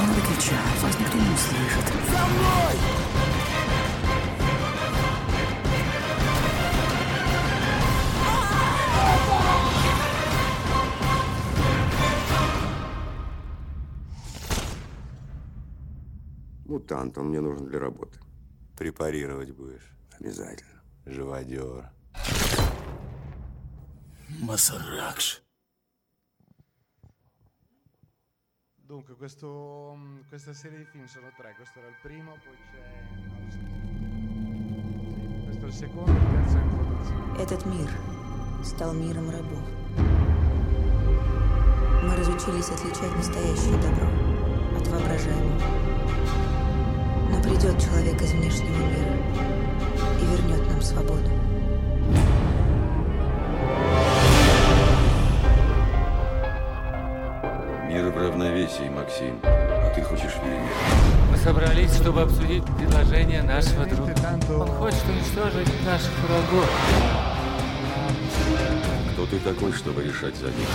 Не надо кричать, вас никто не услышит. За мной! Мутант, он мне нужен для работы. Препарировать будешь? Обязательно. Живодер. Масаракш. Dunque, questo, mh, questa serie di film sono tre, questo era il primo, poi c'è... Sì, questo è il secondo, il terzo è l'introduzione. Этот мир стал миром рабов. Мы разучились отличать настоящее добро от воображаемого. Но придет человек из внешнего мира и вернет нам свободу. Мир в равновесии, Максим. А ты хочешь войны. Мы собрались, чтобы обсудить предложение нашего друга. Он хочет уничтожить наших врагов. Кто ты такой, чтобы решать за них?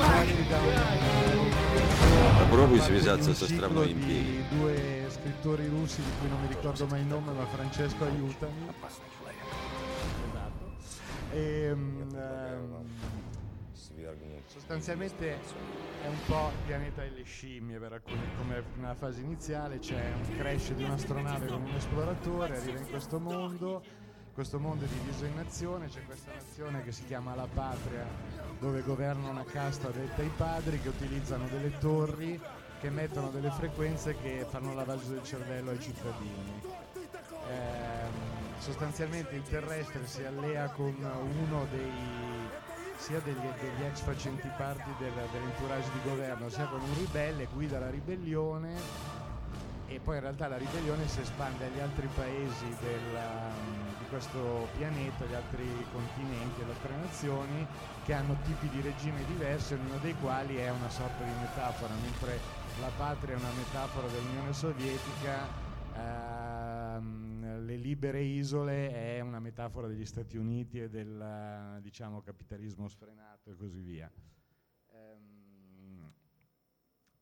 Tratti da un Попробуй связаться со ciclo Островной di империей. due scrittori russi di cui non mi ricordo mai il nome, ma Francesco aiutami. Esatto. Ehm, ehm, sostanzialmente è un po' il pianeta delle scimmie per alcuni, come nella fase iniziale c'è un crash di un'astronave con un esploratore, arriva in questo mondo, questo mondo è diviso in nazioni, c'è questa nazione che si chiama la patria dove governa una casta detta ai padri che utilizzano delle torri che emettono delle frequenze che fanno lavaggio del cervello ai cittadini. Ehm, sostanzialmente il terrestre si allea con uno dei sia degli, degli ex facenti parte del, dell'entourage di governo, sia con un ribelle, guida la ribellione e poi in realtà la ribellione si espande agli altri paesi della- questo pianeta, agli altri continenti, alle altre nazioni che hanno tipi di regime diversi, ognuno dei quali è una sorta di metafora, mentre la patria è una metafora dell'Unione Sovietica, ehm, le libere isole è una metafora degli Stati Uniti e del diciamo, capitalismo sfrenato e così via. Ehm,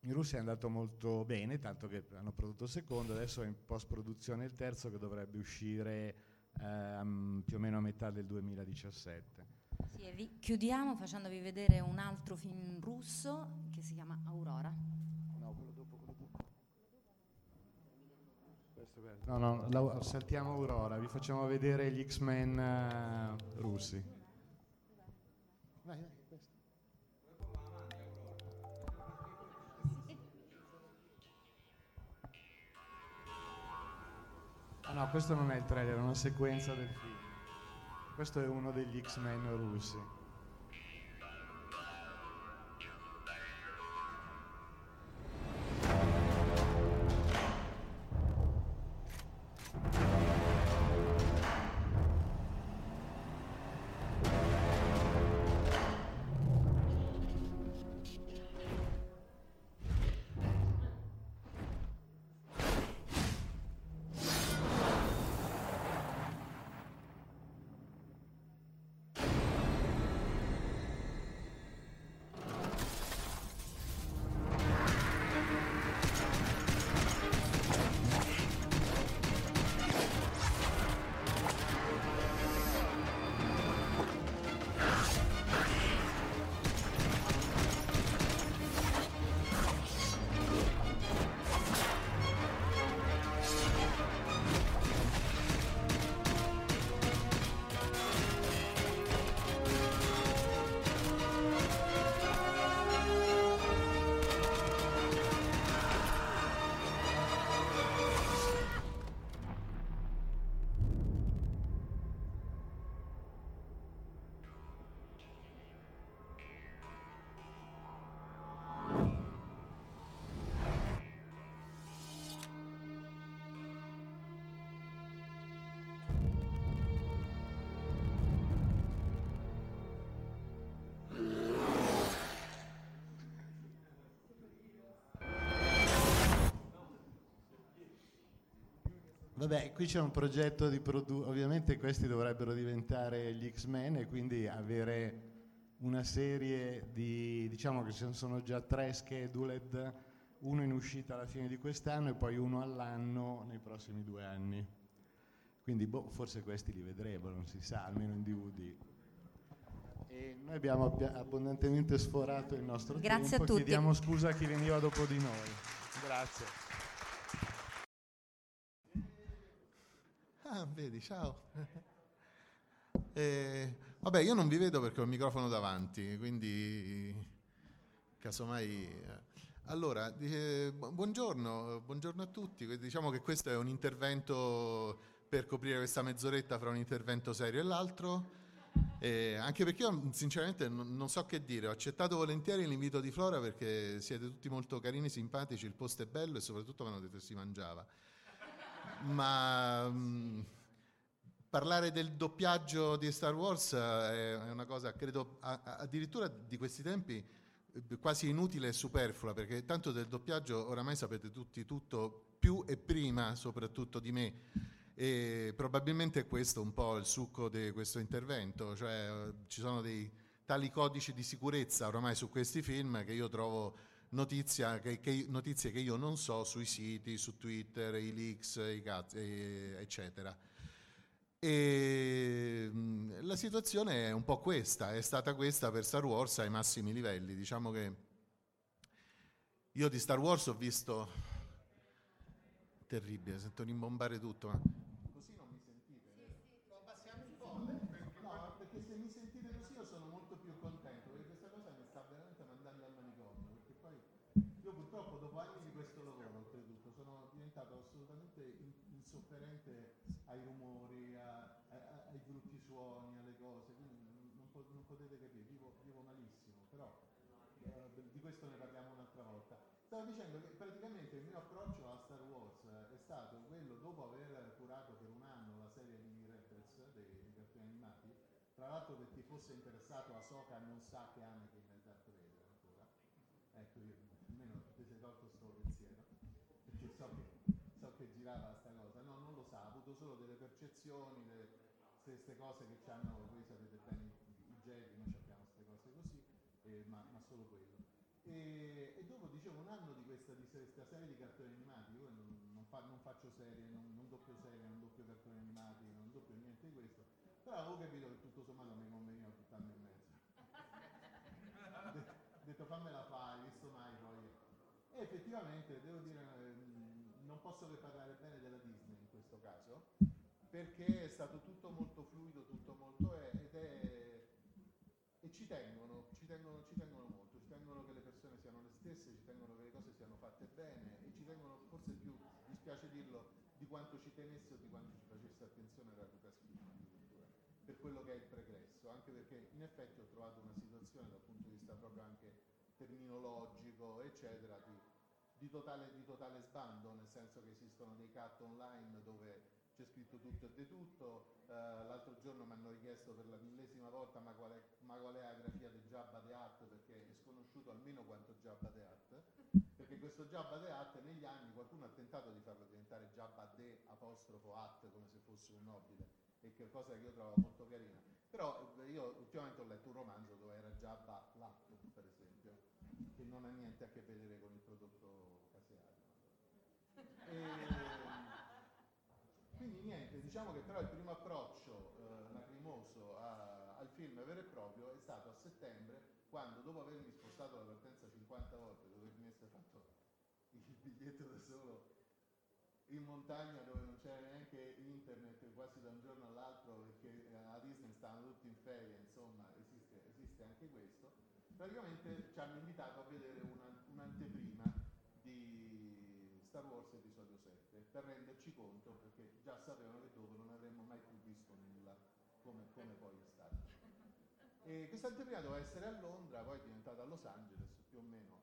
in Russia è andato molto bene, tanto che hanno prodotto il secondo, adesso è in post produzione il terzo che dovrebbe uscire ehm, più o meno a metà del 2017. Sì, e vi chiudiamo facendovi vedere un altro film russo che si chiama Aurora. Questo per- No, no, la- saltiamo Aurora, vi facciamo vedere gli X-Men eh, russi. No, questo non è il trailer, è una sequenza del film. Questo è uno degli X-Men russi. Vabbè, qui c'è un progetto di produzione, ovviamente questi dovrebbero diventare gli X-Men e quindi avere una serie di, diciamo che ce ne sono già tre scheduled, uno in uscita alla fine di quest'anno e poi uno all'anno nei prossimi due anni. Quindi boh, forse questi li vedremo, non si sa, almeno in DVD. E noi abbiamo abbia- abbondantemente sforato il nostro Grazie tempo, a tutti. chiediamo scusa a chi veniva dopo di noi. Grazie. Ah, vedi, ciao. Eh, vabbè, io non vi vedo perché ho il microfono davanti, quindi casomai... eh. Allora, eh, bu- buongiorno, buongiorno a tutti. Diciamo che questo è un intervento per coprire questa mezz'oretta fra un intervento serio e l'altro. Eh, anche perché io sinceramente non, non so che dire, ho accettato volentieri l'invito di Flora perché siete tutti molto carini, simpatici, il posto è bello e soprattutto mi hanno detto si mangiava ma mh, parlare del doppiaggio di Star Wars eh, è una cosa, credo, a- a- addirittura di questi tempi eh, quasi inutile e superflua, perché tanto del doppiaggio oramai sapete tutti tutto più e prima soprattutto di me. E probabilmente è questo un po' il succo di questo intervento, cioè ci sono dei tali codici di sicurezza ormai su questi film che io trovo notizia, che, che, notizie che io non so sui siti, su Twitter, i leaks, i cazzi, eccetera. E la situazione è un po' questa, è stata questa per Star Wars ai massimi livelli. Diciamo che io di Star Wars ho visto terribile, sento rimbombare tutto. Così non mi sentite? Sì, sì. No, passiamo un po'. No, perché se mi sentite così io sono molto più contento, perché questa cosa mi sta veramente mandando al manicomio, perché poi io purtroppo dopo anni di questo lavoro, oltretutto, sono diventato assolutamente insofferente ai rumori, a, a, ai brutti suoni, alle cose, quindi non, non potete capire, vivo, vivo malissimo, però eh, di questo ne parliamo un'altra volta. Stavo dicendo che praticamente il mio approccio a Star Wars è stato quello, dopo aver curato per un anno la serie di Rebels, dei, dei cartoni animati, tra l'altro per chi fosse interessato a Soka non sa che Anakin è Darth Vader ancora, ecco io almeno ti sei tolto sto pensiero, perché so che, so che girava sta cosa, no non lo sa, ha avuto solo delle percezioni, queste cose che ci hanno, voi sapete bene i Jedi, noi abbiamo queste cose così, eh, ma, ma solo quello. E, e, dopo dicevo un anno di questa, di questa serie di cartoni animati, io non, non, fa, non faccio serie, non, non, doppio serie, non doppio cartoni animati, non doppio niente di questo, però avevo capito che tutto sommato mi conveniva tutt'anno e mezzo. Ho detto fammela fare, visto mai poi. E effettivamente devo dire, ehm, non posso che parlare bene della Disney in questo caso, perché è stato tutto molto fluido, tutto molto è, ed è e ci tengono, ci tengono, ci tengono molto, ci tengono che le persone siano le stesse, ci tengono che le cose siano fatte bene e ci tengono, forse più, dispiace dirlo, di quanto ci tenesse o di quanto ci facesse attenzione alla Lucasfilm addirittura, per quello che è il pregresso, anche perché in effetti ho trovato una situazione dal punto di vista proprio anche terminologico, eccetera, di, di, totale, di totale sbando, nel senso che esistono dei cut online dove c'è scritto tutto e di tutto, uh, l'altro giorno mi hanno richiesto per la millesima volta ma qual è, ma qual è la grafia di Jabba the Hutt perché è sconosciuto almeno quanto Jabba the Hutt, perché questo Jabba the Hutt negli anni qualcuno ha tentato di farlo diventare Jabba the apostrofo Hutt come se fosse un nobile, e che cosa che io trovo molto carina. Però eh, io ultimamente ho letto un romanzo dove era Jabba Latto, per esempio, che non ha niente a che vedere con il prodotto caseario. E, quindi niente, diciamo che però il primo approccio eh, lacrimoso a, al film vero e proprio è stato a settembre, quando dopo avermi spostato la partenza 50 volte, dove mi essere fatto il biglietto da solo in montagna dove non c'era neanche internet quasi da un giorno all'altro perché a Disney stavano tutti in ferie, insomma esiste, esiste anche questo, praticamente ci hanno invitato a vedere una, un'anteprima di Star Wars episodio 7 per renderci conto perché già sapevano che dopo non avremmo mai più visto nulla come, come poi è stato. E questa anteprima doveva essere a Londra, poi è diventata a Los Angeles più o meno.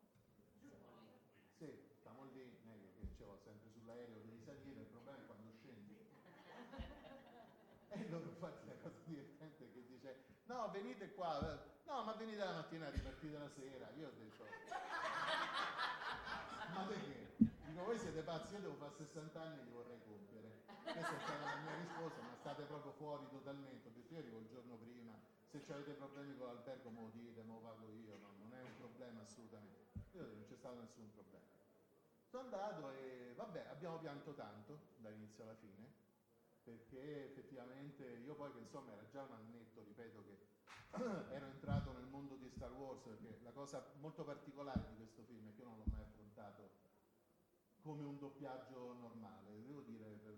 Sì, stiamo lì, non che, che c'è sempre sull'aereo devi salire, il problema è quando scendi. E loro infatti la cosa divertente che dice, no venite qua, no ma venite la mattina, ripartite la sera. Io ho detto, ma perché? Dico, voi siete pazzi, io devo fare 60 anni e li vorrei compiere. Questa è stata la mia risposta, ma state proprio fuori totalmente. Ho detto, io arrivo il giorno prima, se avete problemi con l'albergo me lo dite, me lo pago io, no, non è un problema assolutamente. Io non c'è stato nessun problema. Sono andato e vabbè, abbiamo pianto tanto dall'inizio alla fine, perché effettivamente io poi che insomma era già un annetto, ripeto, che ero entrato nel mondo di Star Wars, perché la cosa molto particolare di questo film è che io non l'ho mai affrontato come un doppiaggio normale, devo dire per,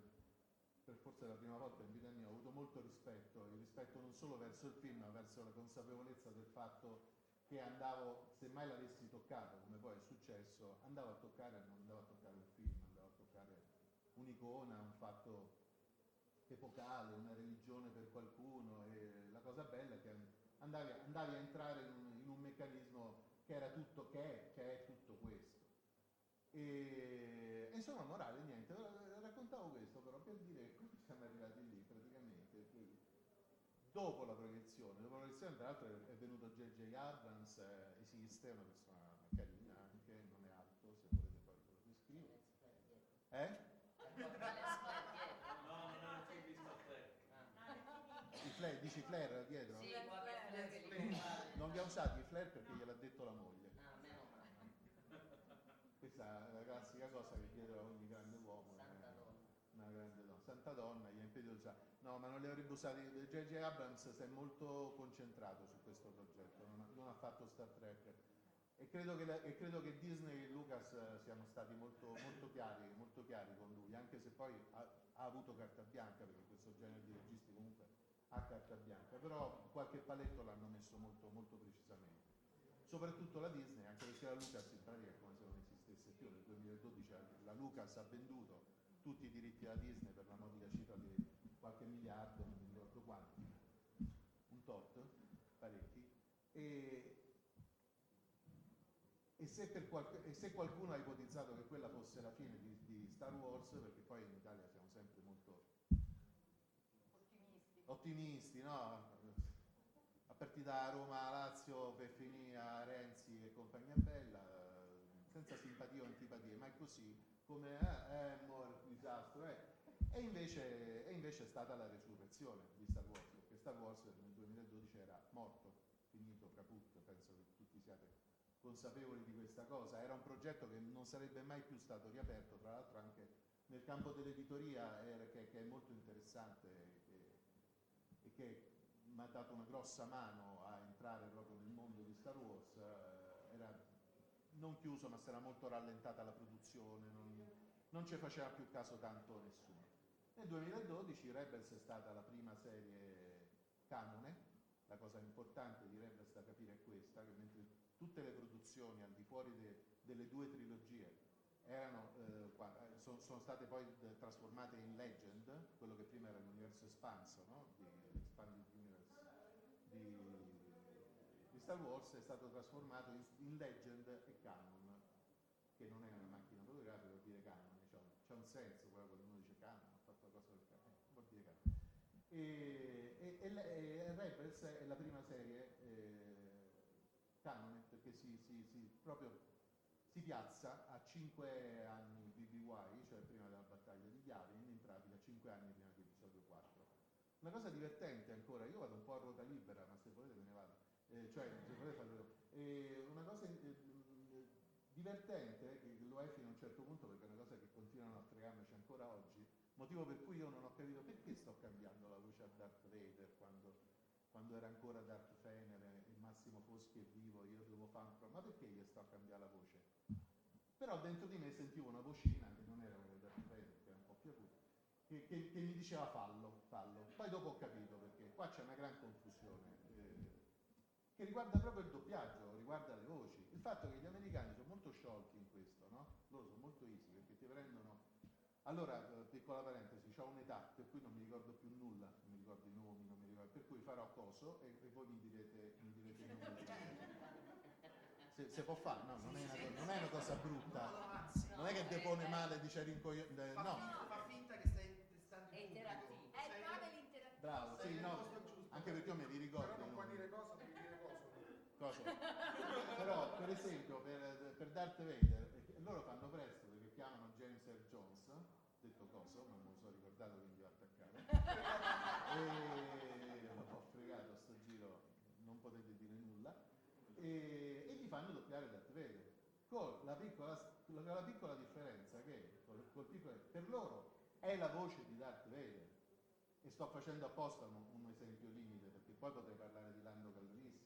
per forse la prima volta in vita mia ho avuto molto rispetto, il rispetto non solo verso il film ma verso la consapevolezza del fatto che andavo, se mai l'avessi toccato, come poi è successo, andavo a toccare, non andavo a toccare un film, andavo a toccare un'icona, un fatto epocale, una religione per qualcuno e la cosa bella è che andavi, andavi a entrare in un, in un, meccanismo che era tutto, che è, che è tutto questo. E, insomma, morale, niente, raccontavo questo però per dire come siamo arrivati lì praticamente. Dopo la proiezione, dopo la proiezione tra l'altro è venuto J.J. Abrams, eh, esiste, una persona carina anche, non è alto, se volete poi ve lo descrivo. Eh? No, non è flare, dici flare dietro? Sì, che. Non li ha usati i flare perché gliel'ha detto la moglie. Questa è la classica cosa che dietro a ogni grande uomo. Santa donna. Una grande donna. Santa donna gli ha impedito. No, ma non li avrebbe usati. J.J. Abrams si è molto concentrato su questo progetto, non ha, non ha fatto Star Trek. E credo, che la- e credo che Disney e Lucas eh, siano stati molto, molto chiari, molto chiari con lui, anche se poi ha, ha avuto carta bianca, perché questo genere di registi comunque ha carta bianca, però qualche paletto l'hanno messo molto, molto precisamente. Soprattutto la Disney, anche perché la Lucas in pratica è come se non esistesse più, nel 2012 la Lucas ha venduto tutti i diritti alla Disney per la modica cifra di qualche miliardo, non mi ricordo quanti, un tot, parecchi, e, e se, per qualche- e se qualcuno ha ipotizzato che quella fosse la fine di, di Star Wars, perché poi in Italia siamo sempre molto ottimisti, no? Aperti da Roma, Lazio, per finire a Renzi e compagnia bella, senza simpatia o antipatie, ma è così, come eh, eh, mo il disastro è. E invece, e invece è stata la resurrezione di Star Wars, perché Star Wars nel 2012 era morto, finito, caput, penso che tutti siate consapevoli di questa cosa. Era un progetto che non sarebbe mai più stato riaperto, tra l'altro anche nel campo dell'editoria, eh, che, che è molto interessante e e che mi ha dato una grossa mano a entrare proprio nel mondo di Star Wars. eh, non chiuso, ma si era molto rallentata la produzione, non, non ci faceva più caso tanto nessuno. Nel 2012 Rebels è stata la prima serie canone, la cosa importante di Rebels da capire è questa, che mentre tutte le produzioni al di fuori de- delle due trilogie erano, eh, eh, sono, sono state poi eh, trasformate in Legend, quello che prima era l'universo espanso, no? di Expanded Universe di Star Wars, è stato trasformato in, in Legend e Canon, che non è una macchina fotografica, vuol dire Canon, c'ha, c'ha un senso poi quando uno dice Canon, ha fatto la cosa del Canon, eh, vuol dire Canon. E, e, e, e Rebels è la prima serie eh, canon perché si, si- si- proprio si piazza a 5 anni BBY, cioè prima della battaglia di Yavin, in pratica 5 anni prima di episodio 4. Una cosa divertente ancora, io vado un po' a ruota libera, ma se volete me ne vado, eh, cioè. Eh, una cosa eh, divertente, che lo è fino a un certo punto perché è una cosa che continuano a fregarmici ancora oggi, motivo per cui io non ho capito perché sto cambiando la voce a Darth Vader quando, quando era ancora Darth Fener e Massimo Foschi è vivo, io devo fare ma perché io sto a cambiare la voce? Però dentro di me sentivo una vocina che non era quella di Darth Vader, che era un po' più acuta, che, che- che mi diceva fallo, fallo. Poi dopo ho capito perché qua c'è una gran confusione. Eh, che riguarda proprio il doppiaggio, riguarda le voci. Il fatto che gli americani sono molto sciolti in questo, no? Loro sono molto easy perché ti prendono. Allora, eh, piccola parentesi, ho un'età per cui non mi ricordo più nulla, non mi ricordo i nomi, non mi ricordo, per cui farò coso e, e voi mi direte, mi direte i nomi. Se, se può fare, no, non è, una, non è una cosa brutta. Non è che depone male, dice rincoglio. eh, No, Fa finta che stai testando È interattivo. È il panel interattivo. bravo, sì, no, anche perché io me li ricordo. Cosa? Però per esempio per, per Darth Vader loro fanno presto perché chiamano James Earl Jones, detto coso, non me lo so ricordato quindi ho attaccato. e ho fregato a sto giro, non potete dire nulla. E, e gli fanno doppiare Darth Vader. Con la piccola, con la piccola differenza che col- col piccolo- per loro è la voce di Darth Vader. E sto facendo apposta un, un esempio limite, perché poi potrei parlare di Lando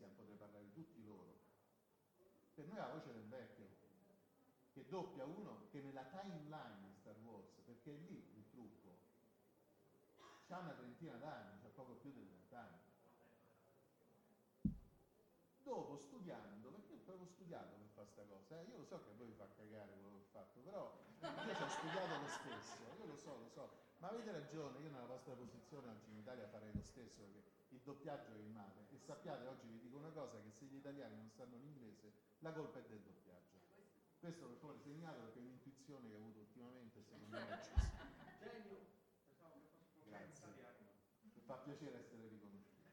Calrissian, potrei parlare di tutti loro. Per noi la voce del vecchio, che doppia uno che nella timeline di Star Wars, perché è lì il trucco, c'ha una trentina d'anni, c'ha poco più di vent'anni. Dopo studiando, perché io avevo studiato per fare questa cosa, eh, io lo so che a voi vi fa cagare quello che ho fatto, però io ci ho studiato lo stesso, io lo so, lo so, ma avete ragione, io nella vostra posizione oggi in Italia farei lo stesso, perché il doppiaggio è il male, e sappiate, oggi vi dico una cosa, che se gli italiani non sanno l'inglese, la colpa è del doppiaggio. Questo per favore segnalo perché è un'intuizione che ho avuto ultimamente, secondo me. Genio. Grazie. Mi fa piacere essere riconosciuto.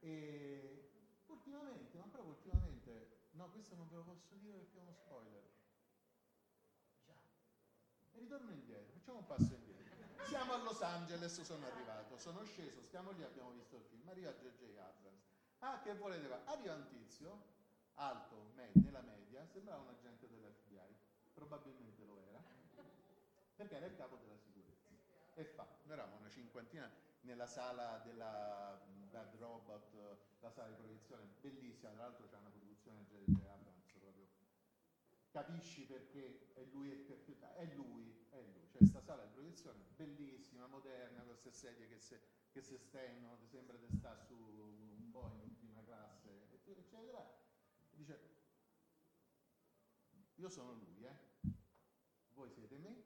E ultimamente, ma proprio ultimamente, no, questo non ve lo posso dire perché è uno spoiler. Già. E ritorno indietro, facciamo un passo indietro. Siamo a Los Angeles, sono arrivato, sono sceso, stiamo lì, abbiamo visto il film, arriva J.J. Abrams. Ah, che volete fare? Arriva un tizio, alto, med- nella media, sembrava un agente dell'FBI, probabilmente lo era, perché era il capo della sicurezza. E fa, noi eravamo una cinquantina nella sala della Bad Robot, la sala di proiezione, bellissima, tra l'altro c'è una produzione J.J. Abrams proprio. Capisci perché è lui, è, lui, è lui. Questa sala di proiezione bellissima, moderna, con queste sedie che si che se stenno, ti sembra di stare su un Boeing in prima classe, eccetera. Dice, io sono lui, eh? voi siete me,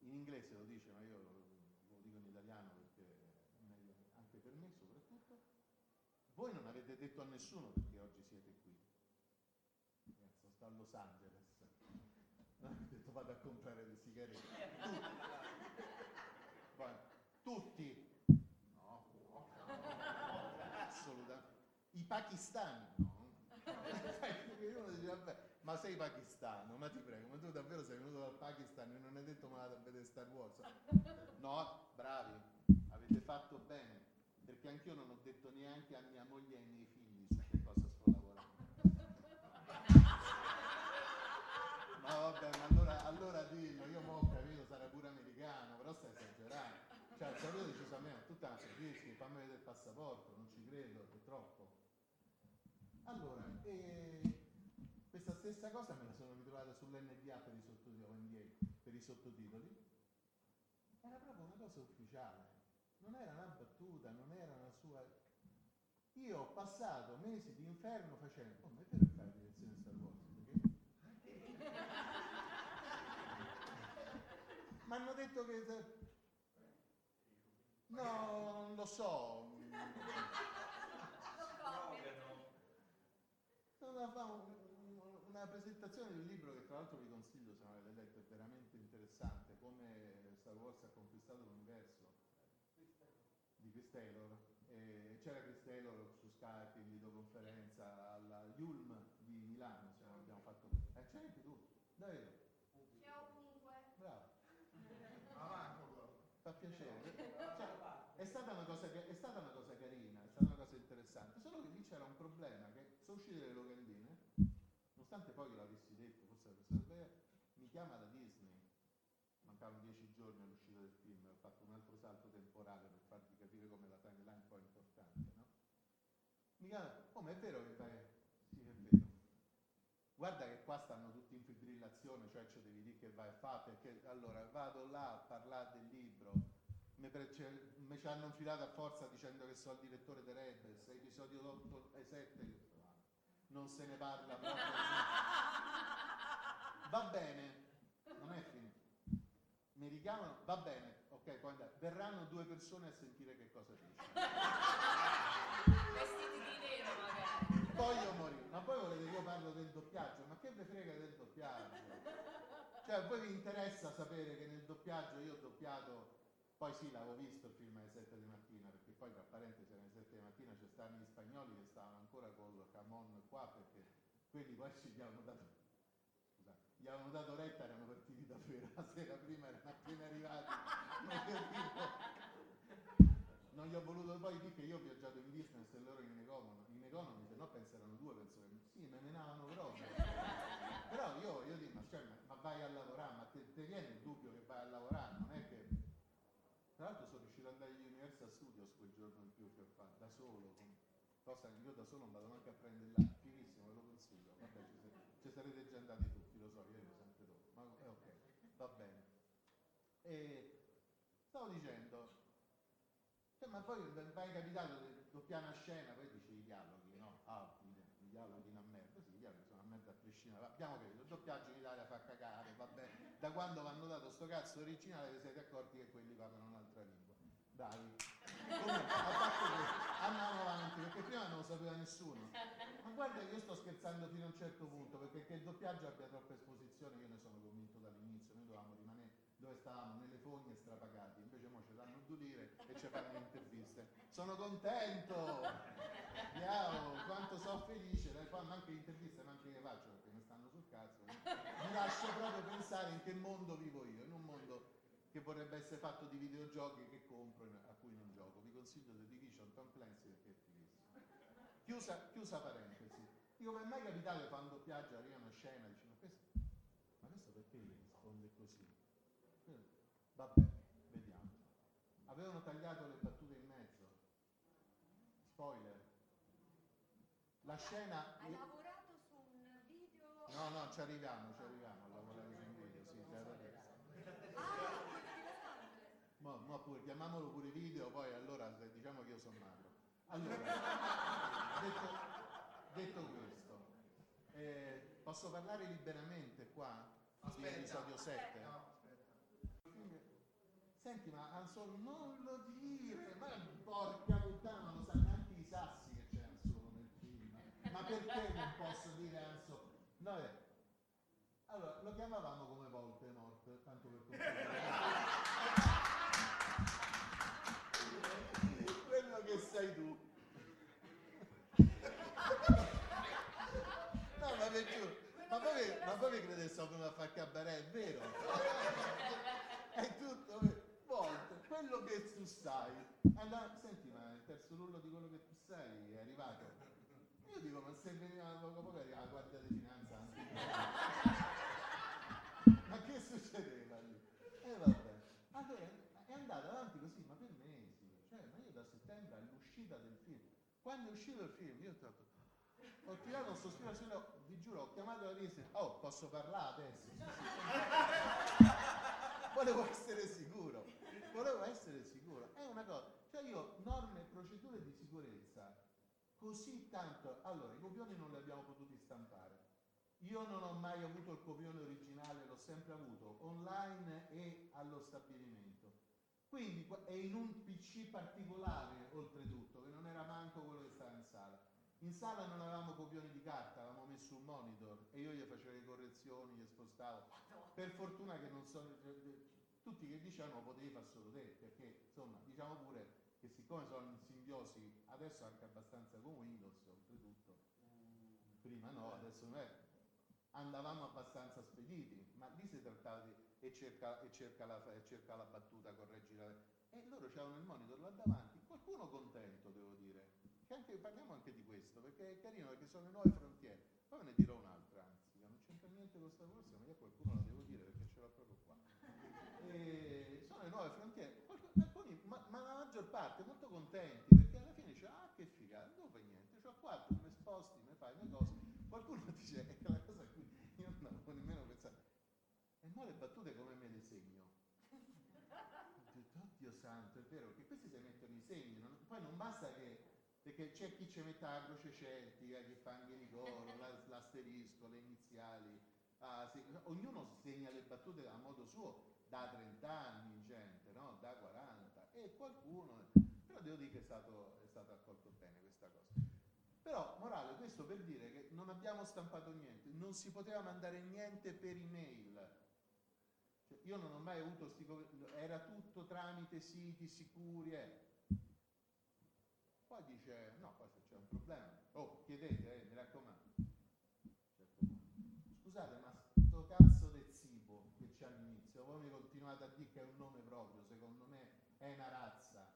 in inglese lo dice, ma io lo, lo dico in italiano perché è meglio anche per me soprattutto, voi non avete detto a nessuno perché oggi siete qui. Sto a Los Angeles. Vado a comprare le sigarette. Tutti. Tutti. No, no, no, assolutamente. I pakistani, no. Uno dice, vabbè, ma sei pakistano, ma ti prego, ma tu davvero sei venuto dal Pakistan e non hai detto ma vado a vedere Star Wars? No, bravi, avete fatto bene, perché anch'io non ho detto neanche a mia moglie e ai miei figli su che cosa sto lavorando. Ma vabbè, ma allora, allora dillo, io mo ho capito, sarà pure americano, però stai esagerando. Cioè, il saluto una servizi, fammi vedere il passaporto, non ci credo, è troppo. Allora, questa stessa cosa me la sono ritrovata sull'NDA per i sottotitoli, per i sottotitoli. Era proprio una cosa ufficiale, non era una battuta, non era una sua... Io ho passato mesi di inferno facendo, oh, ma è vero che fai la direzione Star Wars? Perché? Mi hanno detto che... No, non lo so. Fa un- una presentazione di un libro che tra l'altro vi consiglio se non l'avete letto, è veramente interessante, come Star Wars ha conquistato l'universo di Chris Taylor. E c'era Chris Taylor su Skype in videoconferenza alla Yulm di Milano, non abbiamo fatto. Eh, c'è anche tu, davvero? C'è ovunque. Bravo. Fa piacere. Cioè, è, stata una cosa, che- è stata una cosa carina, è stata una cosa interessante, solo che lì c'era un problema, che sono uscite le locandine, nonostante poi che l'avessi detto, forse la persona sbagliata, mi chiama da Disney, mancavano dieci giorni all'uscita del film, ho fatto un altro salto temporale per farvi capire come la timeline poi è importante, no? Mi chiama, oh ma è vero che fai? Sì, è vero. Guarda che qua stanno tutti in fibrillazione, cioè ci devi dire che vai a fare, perché allora vado là a parlare del libro, mi, cioè, ci hanno infilato a forza dicendo che sono il direttore di Rebels, episodio 8 e 7, non se ne parla proprio. Va bene, non è finito. Mi richiamano, va bene, ok, puoi andare. Verranno due persone a sentire che cosa dici. Vestiti di nero magari. Poi io morì, ma poi volete che io parlo del doppiaggio? Ma che vi frega del doppiaggio? Cioè, a voi vi interessa sapere che nel doppiaggio io ho doppiato, poi sì, l'avevo visto il film alle 7 di mattina, perché poi tra parentesi alle 7 di mattina c'è stavano gli spagnoli che stavano ancora col camon qua, perché quelli poi ci gli avevano dato, scusate, gli avevano dato retta, erano partiti da Fera, la sera prima erano appena arrivati. Non gli ho voluto poi dire che io ho viaggiato in business e loro in economy, in economy se no penseranno due, penso che sì, me menavano proprio. Però io, io dico, ma, cioè, ma vai a lavorare, ma te, te viene il dubbio che vai a lavorare, non è che... Tra l'altro sono riuscito ad andare agli Universal Studios quel giorno in più che fatto, da solo, cosa che io da solo non vado neanche a prendere là, fighissimo, ve lo consiglio, vabbè ci, se- ci sarete già andati tutti, lo so, io arrivo sempre dopo, ma è ok, va bene. E stavo dicendo, cioè, ma poi vai capitato di doppiare una scena, poi dici i dialoghi, no? Ah, i, dialoghi una merda, sì, i dialoghi sono una merda a prescindere. Abbiamo capito, il doppiaggio in Italia fa cagare, vabbè. Da quando vi hanno dato sto cazzo originale vi siete accorti che quelli parlano un'altra lingua. Parte che andiamo avanti, perché prima non lo sapeva nessuno. Ma guarda io sto scherzando fino a un certo punto, perché che il doppiaggio abbia troppa esposizione, io ne sono convinto dall'inizio, noi dovevamo rimanere dove stavamo, nelle fogne strapagati, invece mo ci danno due lire e ci fanno le interviste. Sono contento! Miau, quanto sono felice, dai, fanno anche le interviste, ma anche le faccio perché mi stanno sul cazzo. Mi lascio proprio pensare in che mondo vivo io, che vorrebbe essere fatto di videogiochi che compro e a cui non gioco. Vi consiglio The Division Tom Clancy perché è fighissimo. Chiusa, chiusa parentesi. Dico, mi è mai capitato che fa un doppiaggio, arriva una scena, dice, ma questo, ma questo perché gli risponde così? Vabbè, vediamo. Avevano tagliato le battute in mezzo. Spoiler. La scena... Hai lavorato su un video... No, no, ci arriviamo, ci arriviamo a lavorare su un video, sì, te lo dico. Ma, ma pure, chiamiamolo pure video, poi allora diciamo che io sono magro. Allora, detto, detto questo, eh, posso parlare liberamente qua? Di episodio 7? Senti, ma Anzol non lo dire, ma porca puttana, lo sanno neanche i sassi che c'è Anzol nel film. Ma perché non posso dire Anzol? No. Allora, lo chiamavamo come Voldemort, tanto per concludere. Ma poi, ma poi mi crede che sto come a fare cabaret, è vero? È tutto. Volte, quello che tu sai. Allora, senti, ma il terzo rullo di quello che tu sai è arrivato. Io dico, ma se veniva poco poco arriva la guardia di finanza anche. ma che succedeva lì? E vabbè. Allora, è andata avanti così, ma per mesi. Cioè, ma io da settembre all'uscita del film. Quando è uscito il film, io ho detto, ho tirato un sospiro sulla, vi giuro, ho chiamato la risa, oh, posso parlare adesso? Volevo essere sicuro, volevo essere sicuro. È una cosa, cioè io norme e procedure di sicurezza così tanto. Allora, i copioni non li abbiamo potuti stampare. Io non ho mai avuto il copione originale, l'ho sempre avuto online e allo stabilimento. Quindi, e in un PC particolare, oltretutto, che non era manco quello che stava in sala. In sala non avevamo copioni di carta, avevamo messo un monitor e io gli facevo le correzioni, gli spostavo. Per fortuna che non sono. Tutti che dicevano potevi fare solo te, perché insomma, diciamo pure che siccome sono in simbiosi adesso anche abbastanza con Windows, oltretutto, prima no, adesso non è. Andavamo abbastanza spediti, ma lì si trattava di e cerca, e cerca, la, e cerca la battuta, correggi la. E loro c'erano il monitor là davanti, qualcuno contento devo dire. Che anche, parliamo anche di questo, perché è carino perché sono le nuove frontiere. Poi ve ne dirò un'altra, anzi, non c'entra niente con questa corsa, ma io qualcuno la devo dire perché ce l'ho proprio qua. E sono le nuove frontiere. Alcuni, ma, ma la maggior parte molto contenti, perché alla fine dice, ah che figata, non fai niente, c'ho qua, tu mi sposti, mi fai le cose. Qualcuno dice, è la cosa a cui io non avevo nemmeno pensato. E mo le battute come me le segno? Ho detto, Oddio santo, è vero, che questi si mettono i segni, non- poi non basta che, perché c'è chi ci mette la croce celtica, chi fa anche coro, la- l'asterisco, le iniziali, ah, sì, ognuno segna le battute a modo suo, da 30 anni gente, no? da 40, e qualcuno, però devo dire che è stato, è stato accolto bene questa cosa. Però, morale, questo per dire che non abbiamo stampato niente, non si poteva mandare niente per email. Cioè, io non ho mai avuto era tutto tramite siti sicuri. eh. Poi dice, no, se c'è un problema, oh, chiedete, eh, mi raccomando. Scusate, ma sto cazzo del Zibo che c'è all'inizio, voi mi continuate a dire che è un nome proprio, secondo me è una razza.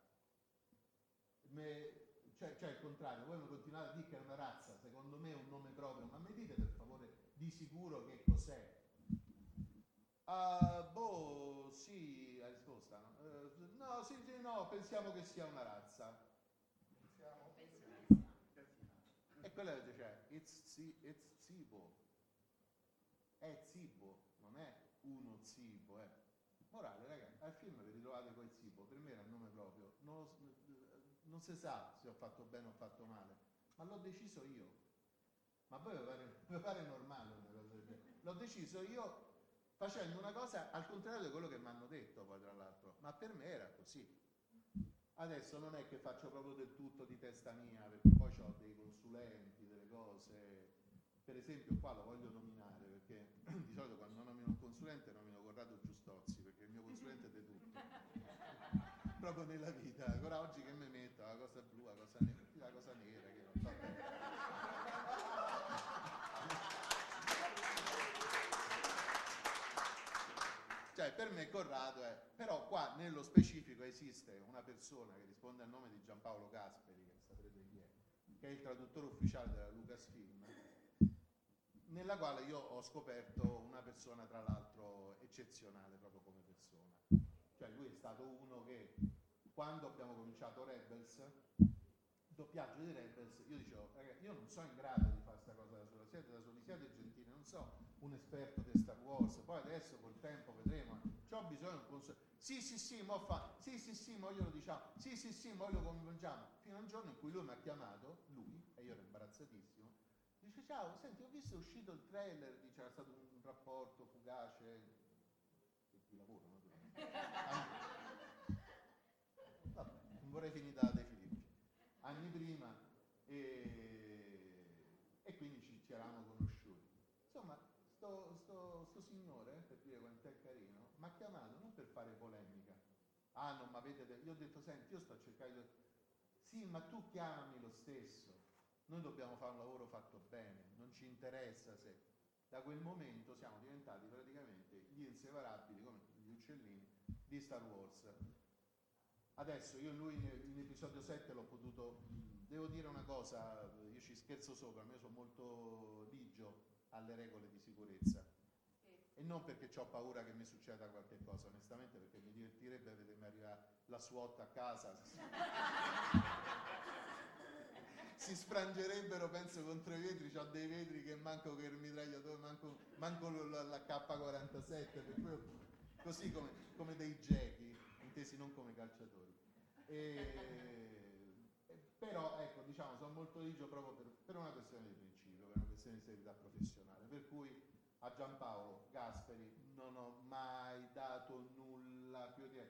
Me- cioè, cioè il contrario, voi mi continuate a dire che è una razza, secondo me è un nome proprio, ma mi dite per favore di sicuro che cos'è? Ah, boh, sì, la risposta, no? Eh, no, sì, sì, no, pensiamo che sia una razza. E quella che dice, it's, zi- it's zibo. È zibo, non è uno zibo, eh. Morale, ragazzi, al film vi ritrovate col zibo, per me era il nome proprio. Non, non si sa se ho fatto bene o fatto male, ma l'ho deciso io. Ma poi mi pare, mi pare normale una cosa del genere. L'ho deciso io facendo una cosa al contrario di quello che mi hanno detto poi tra l'altro, ma per me era così. Adesso non è che faccio proprio del tutto di testa mia, perché poi ho dei consulenti, delle cose. Per esempio qua lo voglio nominare, perché di solito quando nomino un consulente nomino Corrado Giustozzi, perché il mio consulente è di tutto. proprio nella vita. Ancora oggi che mi metto, la cosa blu, la cosa nera, la cosa nera, che non so bene. Cioè, per me Corrado è... Però qua nello specifico esiste una persona che risponde al nome di Giampaolo Gasperi, che saprete chi è, che è il traduttore ufficiale della Lucasfilm, nella quale io ho scoperto una persona tra l'altro eccezionale proprio come persona. Cioè lui è stato uno che quando abbiamo cominciato Rebels, doppiaggio di Rebels, io dicevo, ragazzi, io non sono in grado di fare questa cosa da sola, siete da soli, siete gentili, non so un esperto di Star Wars, poi adesso col tempo vedremo, ho bisogno di un consiglio. Sì, sì, sì, mo fa, sì, sì, sì, mo glielo diciamo, sì, sì, sì, mo lo coinvolgiamo. Fino a un giorno in cui lui mi ha chiamato, lui, e io ero imbarazzatissimo, dice ciao, senti, ho visto è uscito il trailer, dice, c'era stato un rapporto fugace, di lavoro, naturalmente. Vabbè, non vorrei finire da De Filippi. Anni prima, e quindi ci, ci eravamo conosciuti. Insomma, sto, sto, sto signore, per dire quanto è carino, mi ha chiamato non per fare polemica. Ah, non mi avete detto. Io ho detto, senti, io sto cercando. Sì, ma tu chiamami lo stesso. Noi dobbiamo fare un lavoro fatto bene, non ci interessa se... Da quel momento siamo diventati praticamente gli inseparabili, come gli uccellini, di Star Wars. Adesso io lui in episodio 7 l'ho potuto... Devo dire una cosa, io ci scherzo sopra, io sono molto ligio alle regole di sicurezza. E non perché ho paura che mi succeda qualche cosa, onestamente, perché mi divertirebbe vedermi arrivare la SWAT a casa. si sfrangerebbero, penso, contro i vetri. Ho dei vetri che manco che il mitragliatore, manco, manco la, la K47, per cui, così come, come dei gechi, intesi non come calciatori. E, però, ecco, diciamo, sono molto ligio proprio per, per una questione di principio, per una questione di serietà professionale. Per cui a Giampaolo Gasperi non ho mai dato nulla più di...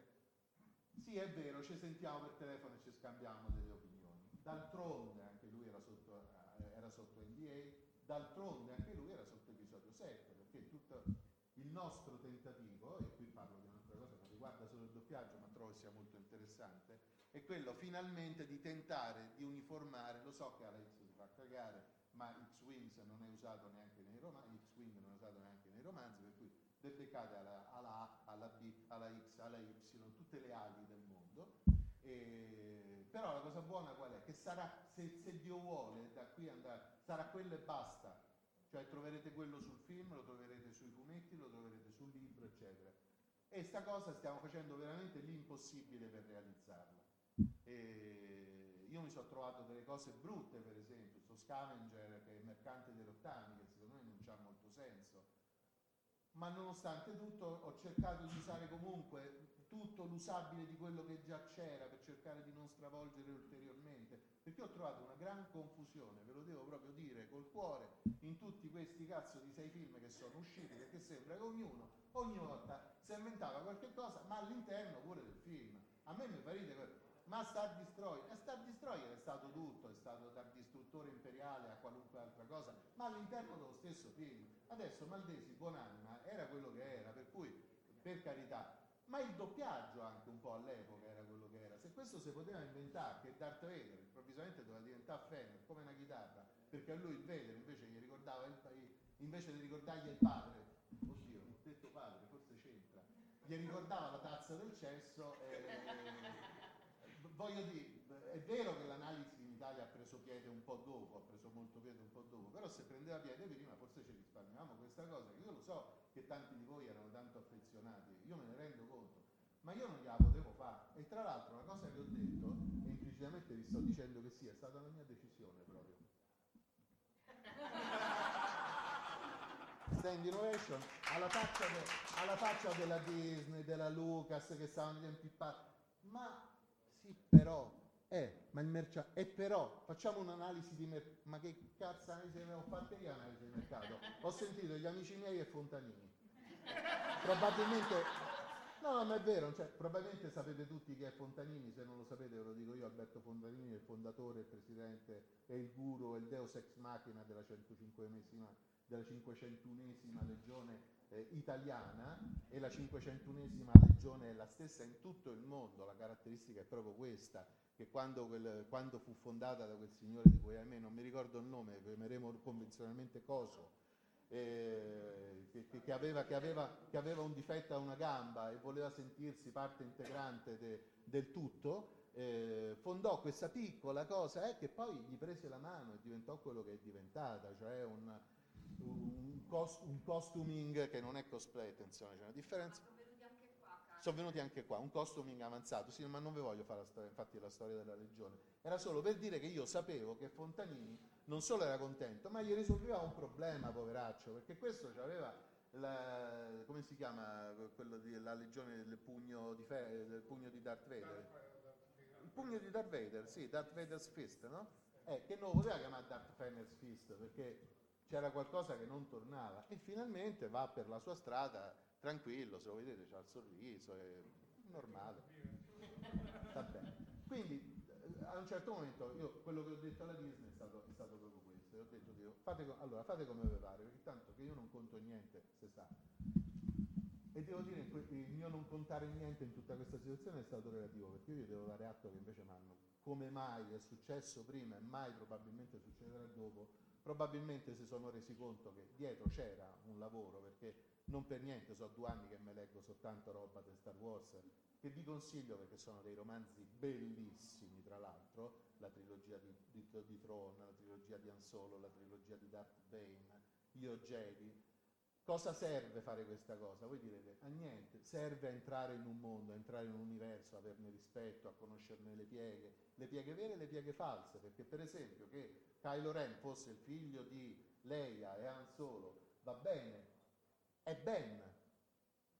Sì, è vero, ci sentiamo per telefono e ci scambiamo delle opinioni. D'altronde anche lui era sotto, eh, era sotto NDA, d'altronde anche lui era sotto episodio 7, perché tutto il nostro tentativo, e qui parlo di un'altra cosa che riguarda solo il doppiaggio, ma trovo sia molto interessante, è quello finalmente di tentare di uniformare, lo so che Alex si fa cagare, ma X-Wings non è usato neanche nei romanzi, X-Wing non è usato neanche nei romanzi, per cui beccate alla, alla A, alla B, alla X, alla Y, tutte le ali del mondo. E, però la cosa buona qual è? Che sarà, se, se Dio vuole, da qui andare, sarà quello e basta. Cioè troverete quello sul film, lo troverete sui fumetti, lo troverete sul libro, eccetera. E sta cosa stiamo facendo veramente l'impossibile per realizzarla. E io mi sono trovato delle cose brutte, per esempio, sto scavenger che è il mercante dei rottami, che secondo me non ha molto senso, ma nonostante tutto ho cercato di usare comunque tutto l'usabile di quello che già c'era per cercare di non stravolgere ulteriormente, perché ho trovato una gran confusione, ve lo devo proprio dire col cuore, in tutti questi cazzo di sei film che sono usciti, perché sembra che ognuno ogni volta si inventava qualche cosa, ma all'interno pure del film. A me mi fa ridere ma Star Destroyer, e Star Destroyer è stato tutto, è stato dal distruttore imperiale a qualunque altra cosa, ma all'interno dello stesso film. Adesso Maldesi, buonanima, era quello che era, per cui, per carità, ma il doppiaggio anche un po' all'epoca era quello che era. Se questo si poteva inventare, che Darth Vader improvvisamente doveva diventare Fenner, come una chitarra, perché a lui il Vader invece gli ricordava il, invece di ricordargli il padre, oddio, ho detto padre, forse c'entra, gli ricordava la tazza del cesso e voglio dire, è vero che l'analisi in Italia ha preso piede un po' dopo, ha preso molto piede un po' dopo, però se prendeva piede prima forse ci risparmiamo questa cosa, che io lo so che tanti di voi erano tanto affezionati, io me ne rendo conto, ma io non gliela potevo fare. E tra l'altro una cosa che ho detto, e implicitamente vi sto dicendo che sì, è stata la mia decisione proprio. Stand Innovation, alla faccia, de, alla faccia della Disney, della Lucas che stavano impippati, ma sì, però, eh, ma il mercato, e però, facciamo un'analisi di mercato, ma che cazzo analisi ho fatto io analisi di mercato? Ho sentito gli amici miei e Fontanini. Probabilmente, no, ma è vero, cioè, probabilmente sapete tutti chi è Fontanini, se non lo sapete ve lo dico io, Alberto Fontanini è il fondatore, il presidente, è il guru, è il deus ex machina della 105esima, della 501esima legione eh, italiana e la 501esima legione è la stessa in tutto il mondo, la caratteristica è proprio questa, che quando, quel, quando fu fondata da quel signore di cui ahimè non mi ricordo il nome, chiameremo convenzionalmente Coso, eh, che, che- aveva, che aveva- che aveva un difetto a una gamba e voleva sentirsi parte integrante de- del tutto, eh, fondò questa piccola cosa eh, che poi gli prese la mano e diventò quello che è diventata, cioè un, un, cos- un costuming che non è cosplay, attenzione, c'è una differenza. Sono venuti anche qua, un costuming avanzato, sì, ma non vi voglio fare la storia, infatti la storia della legione. Era solo per dire che io sapevo che Fontanini non solo era contento, ma gli risolveva un problema, poveraccio, perché questo aveva la, come si chiama quello di, la legione del pugno di, fe- del pugno di Darth Vader? Il pugno di Darth Vader, sì, Darth Vader's Fist, no? Eh, che non poteva chiamare Darth Vader's Fist perché c'era qualcosa che non tornava e finalmente va per la sua strada tranquillo, se lo vedete c'ha il sorriso, è normale. Va bene. Quindi eh, a un certo momento io quello che ho detto alla Disney è stato, è stato proprio questo. Ho detto, dico, fate, allora, fate come vi pare, perché tanto che io non conto niente, se sa. E devo dire, que- il mio non contare niente in tutta questa situazione è stato relativo, perché io devo dare atto che invece mi hanno, come mai è successo prima e mai probabilmente succederà dopo, probabilmente si sono resi conto che dietro c'era un lavoro, perché non per niente so due anni che me leggo soltanto roba di Star Wars, che vi consiglio perché sono dei romanzi bellissimi, tra l'altro, la trilogia di, di, di Tron, la trilogia di Han la trilogia di Darth Bane, Io Jedi. Cosa serve fare questa cosa? Voi direte, a niente, serve a entrare in un mondo, a entrare in un universo, a averne rispetto, a conoscerne le pieghe, le pieghe vere e le pieghe false, perché per esempio che Kylo Ren fosse il figlio di Leia e Han Solo, va bene, è Ben.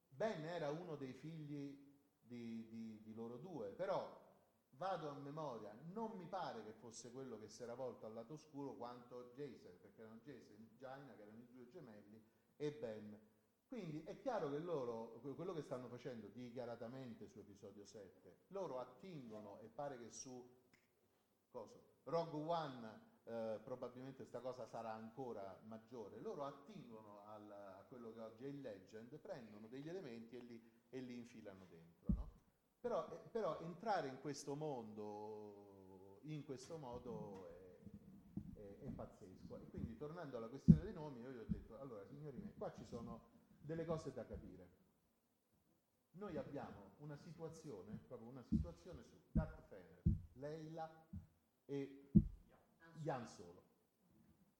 Ben era uno dei figli di, di- di loro due, però vado a memoria, non mi pare che fosse quello che si era volto al lato oscuro quanto Jason, perché erano Jason e Jaina, che erano i due gemelli, e Ben. Quindi è chiaro che loro, quello che stanno facendo dichiaratamente su episodio 7, loro attingono, e pare che su coso, Rogue One eh, probabilmente questa cosa sarà ancora maggiore, loro attingono al- a quello che oggi è il Legend, prendono degli elementi e li, e li infilano dentro. no? Però, eh, però entrare in questo mondo in questo modo è, è- pazzesco. E quindi tornando alla questione dei nomi, io gli ho detto, allora signori miei, qua ci sono delle cose da capire. Noi abbiamo una situazione, proprio una situazione su Darth Fener, Leila e Jan Solo.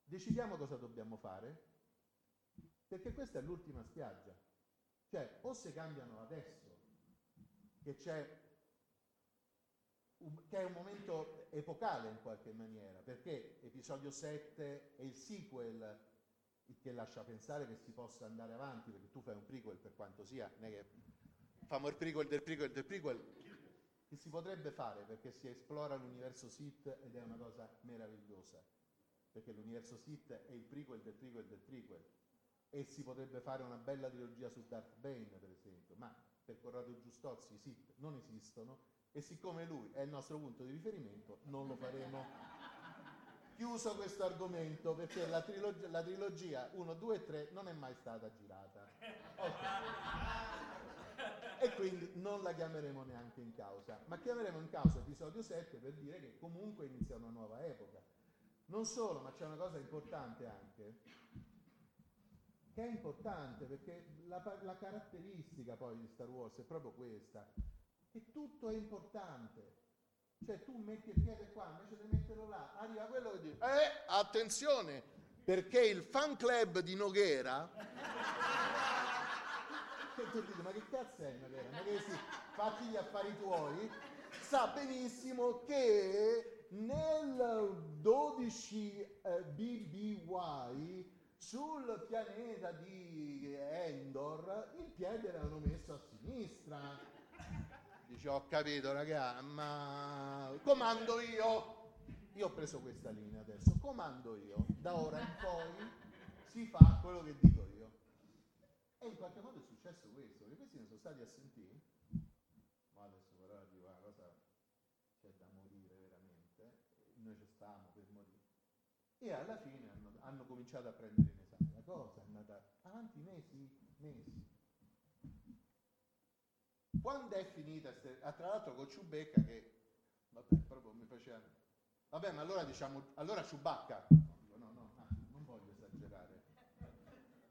Decidiamo cosa dobbiamo fare, perché questa è l'ultima spiaggia. Cioè, o si cambiano adesso, che c'è che è un momento epocale in qualche maniera, perché episodio 7 è il sequel che lascia pensare che si possa andare avanti, perché tu fai un prequel per quanto sia, non è che famo il prequel del prequel del prequel, che si potrebbe fare perché si esplora l'universo Sith ed è una cosa meravigliosa, perché l'universo Sith è il prequel del prequel del prequel. E si potrebbe fare una bella trilogia su Darth Bane per esempio, ma per Corrado Giustozzi i Sith non esistono e siccome lui è il nostro punto di riferimento non lo faremo. Chiuso questo argomento perché la trilogia, la trilogia 1, 2 e 3 non è mai stata girata. Ok. E quindi non la chiameremo neanche in causa, ma chiameremo in causa episodio 7 per dire che comunque inizia una nuova epoca. Non solo, ma c'è una cosa importante anche, che è importante perché la, la caratteristica poi di Star Wars è proprio questa, che tutto è importante. Cioè tu metti il piede qua, invece di metterlo là, arriva quello che dice, eh, attenzione, perché il fan club di Noghera, e tu dici, ma che cazzo è Noghera? Ma che si, fatti gli affari tuoi, sa benissimo che nel 12 eh, BBY sul pianeta di Endor il piede l'hanno messo a sinistra. Dice, ho capito raga, ma comando io. Io ho preso questa linea adesso, comando io. Da ora in poi si fa quello che dico io. E in qualche modo è successo questo, perché questi ne sono stati assentiti. Ma adesso però arriva una cosa, c'è da morire veramente. Noi ci stavamo per morire. E alla fine hanno, hanno cominciato a prendere in esame la cosa, è andata avanti mesi, mesi. Quando è finita, ste- ah, tra l'altro con Ciubecca che, vabbè, proprio mi faceva, vabbè ma allora diciamo, allora Ciubacca, no, no, ah, non voglio esagerare,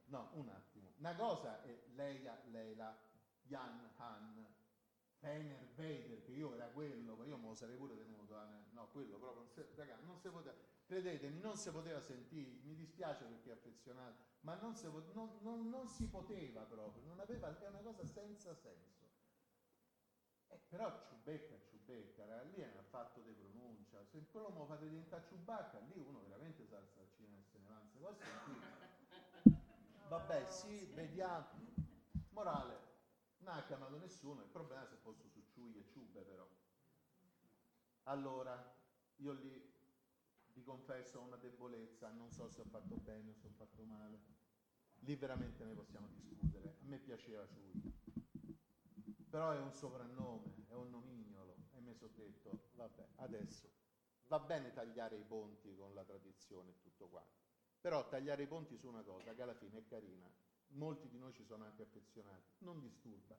No, un attimo. Una cosa è Leia, Leila, Jan, Han, Fener, Vader, che io era quello, io me lo sarei pure tenuto, eh, no, quello proprio, non si, raga, non si poteva, credetemi, non si poteva sentire, mi dispiace perché è affezionato, ma non si, non, non, non si poteva proprio, non aveva, è una cosa senza senso. Eh, però Ciubecca, Ciubecca, raga, lì un fatto di pronuncia, se quello lo fate diventare Ciubacca, lì uno veramente sa al cinema e se ne va, non si può sentire. Vabbè, sì, vediamo. Morale, non ha chiamato nessuno, il problema è se fosse su Ciui e Ciube però. Allora, io lì vi confesso una debolezza, non so se ho fatto bene o se ho fatto male. Lì veramente ne possiamo discutere. A me piaceva Ciui. Però è un soprannome, è un nomignolo e mi sono detto, vabbè, adesso va bene tagliare i ponti con la tradizione e tutto quanto. Però tagliare i ponti su una cosa che alla fine è carina, molti di noi ci sono anche affezionati, non disturba.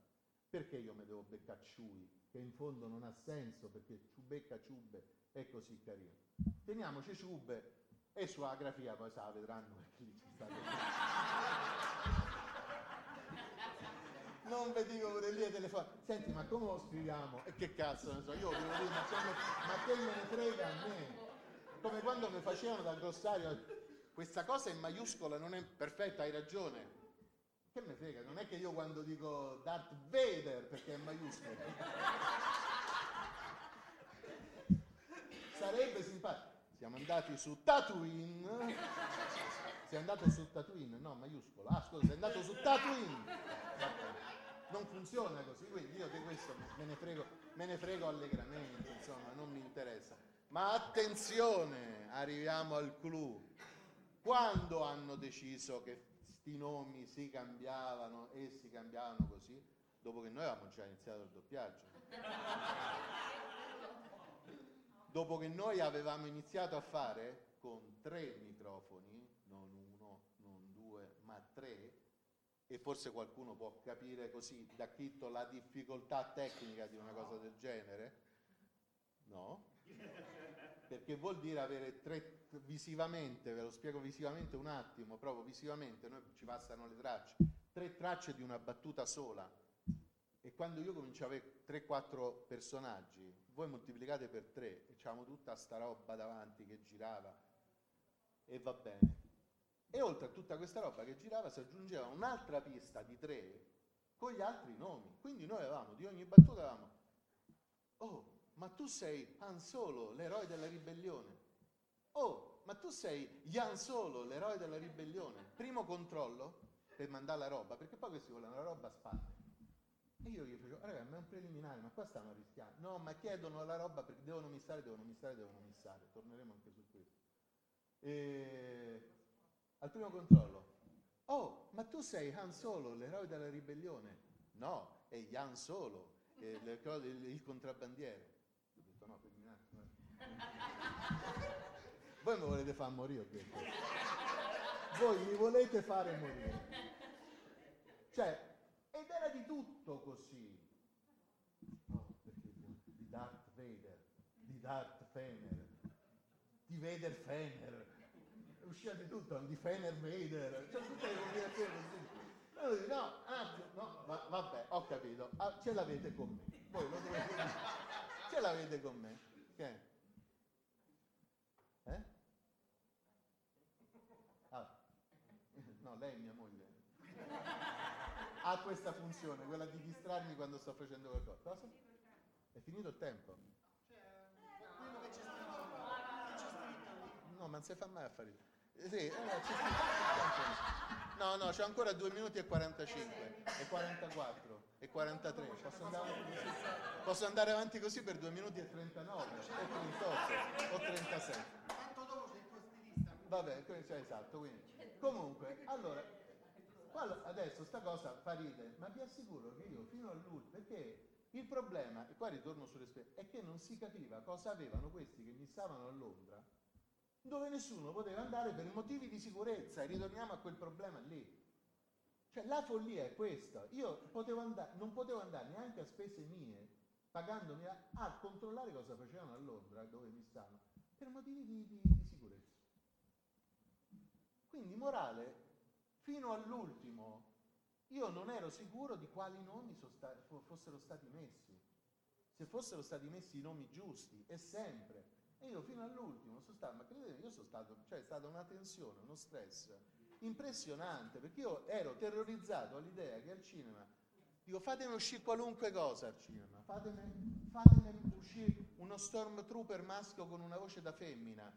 Perché io mi devo beccare Ciui, che in fondo non ha senso, perché Ciubecca Ciube è così carino. Teniamoci Ciube e sua grafia poi sa, vedranno perché lì ci sta. Non vi dico pure lì a telefono, senti ma come lo scriviamo? E che cazzo ne so, io volevo dire, ma, come, ma che me ne frega a me? Come quando mi facevano dal glossario, questa cosa in maiuscola non è perfetta, hai ragione. Che me frega, non è che io quando dico Darth Vader perché è maiuscolo. Sarebbe simpatico. Siamo andati su Tatooine. Sei andato su Tatooine? No, maiuscolo. Ah, scusa, sei andato su Tatooine. Non funziona così, quindi io di questo me ne frego, me ne frego allegramente, insomma, non mi interessa. Ma attenzione, arriviamo al clou. Quando hanno deciso che sti nomi si cambiavano e si cambiavano così, dopo che noi avevamo già iniziato il doppiaggio. dopo che noi avevamo iniziato a fare con tre microfoni, non uno, non due, ma tre, e forse qualcuno può capire così da chitto la difficoltà tecnica di una cosa del genere, no? Perché vuol dire avere tre visivamente, ve lo spiego visivamente un attimo, proprio visivamente, noi ci passano le tracce, tre tracce di una battuta sola. E quando io comincio a avere 3-4 personaggi, voi moltiplicate per 3 e c'avevamo tutta sta roba davanti che girava e va bene. E oltre a tutta questa roba che girava si aggiungeva un'altra pista di 3 con gli altri nomi. Quindi noi avevamo di ogni battuta avevamo Oh, ma tu sei Han Solo, l'eroe della ribellione. Oh, ma tu sei Jan Solo, l'eroe della ribellione. Primo controllo per mandare la roba, perché poi questi volevano la roba a spalle. E io gli facevo, raga, ma è un preliminare, ma qua stanno rischiando. No, ma chiedono la roba perché devono missare, devono missare, devono missare. Torneremo anche su questo. E... Al primo controllo. Oh, ma tu sei Han Solo, l'eroe della ribellione. No, è Jan Solo, il, il, il contrabbandiere. Ho detto no, preliminare. Voi mi volete far morire, ho detto. Voi mi volete fare morire. Cioè, ed era di tutto così. Oh, perché di Darth Vader, di Darth Fener, di Vader Fener, usciva di tutto, di Fener Vader, cioè tutte le combinazioni così. Allora, no, anzi, no, va, vabbè, ho capito, ah, ce l'avete con me. Voi lo dovete dire. Ce l'avete con me. Che? Eh? Ah. No, lei è mia moglie. Ha questa funzione, quella di distrarmi quando sto facendo qualcosa. Cosa? È finito il tempo? Quello che c'è scritto, che c'è scritto. No, ma non si fa mai a fare. Eh, sì, eh, c'è No, no, c'ho ancora 2 minuti e 45, e 44, e 43. Posso andare avanti così? Posso andare avanti così per 2 minuti e 39, o 38, o 37. Tanto dopo c'è il tuo stilista. Vabbè, cioè, esatto, quindi. Comunque, allora, qua adesso sta cosa fa ridere, ma vi assicuro che io fino all'ultimo, perché il problema, e qua ritorno sulle spese, è che non si capiva cosa avevano questi che missavano a Londra, dove nessuno poteva andare per motivi di sicurezza, e ritorniamo a quel problema lì. Cioè la follia è questa, io potevo andare, non potevo andare neanche a spese mie, pagandomi a, a controllare cosa facevano a Londra, dove mi stanno, per motivi di, di- di sicurezza. Quindi morale, fino all'ultimo io non ero sicuro di quali nomi sta- fo- fossero stati messi, se fossero stati messi i nomi giusti, e sempre. E io fino all'ultimo sono stato, ma credetemi, io sono stato, cioè è stata una tensione, uno stress impressionante, perché io ero terrorizzato all'idea che al cinema, dico fatemi uscire qualunque cosa al cinema, fatemi, fatemi uscire uno stormtrooper maschio con una voce da femmina.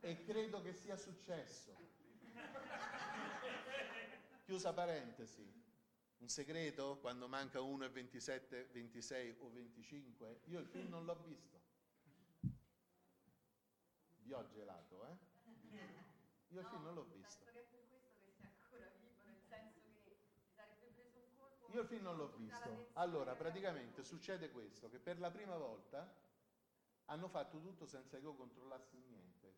e credo che sia successo. Chiusa parentesi. Un segreto? Quando manca 1 e 27, 26 o 25? Io il film non l'ho visto. Vi ho gelato, eh? Io il film non l'ho visto. Penso che è per questo che sei ancora vivo, nel senso che ti sarebbe preso un colpo. Io film non l'ho visto. Allora, praticamente succede questo, che per la prima volta hanno fatto tutto senza che io controllassi niente.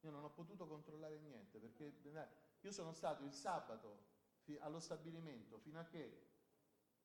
Io non ho potuto controllare niente, perché io sono stato il sabato allo stabilimento fino a che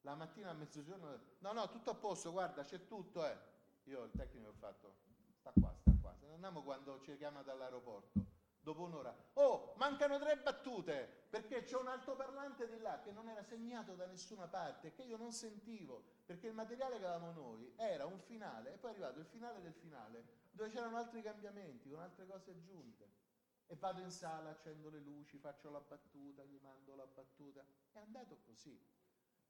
la mattina a mezzogiorno... No, no, tutto a posto, guarda, c'è tutto, eh. Io il tecnico ho fatto, sta qua, sta andiamo quando ci chiama dall'aeroporto, dopo un'ora. Oh, mancano tre battute, perché c'è un altoparlante di là che non era segnato da nessuna parte, che io non sentivo, perché il materiale che avevamo noi era un finale, e poi è arrivato il finale del finale, dove c'erano altri cambiamenti, con altre cose aggiunte. E vado in sala, accendo le luci, faccio la battuta, gli mando la battuta. È andato così.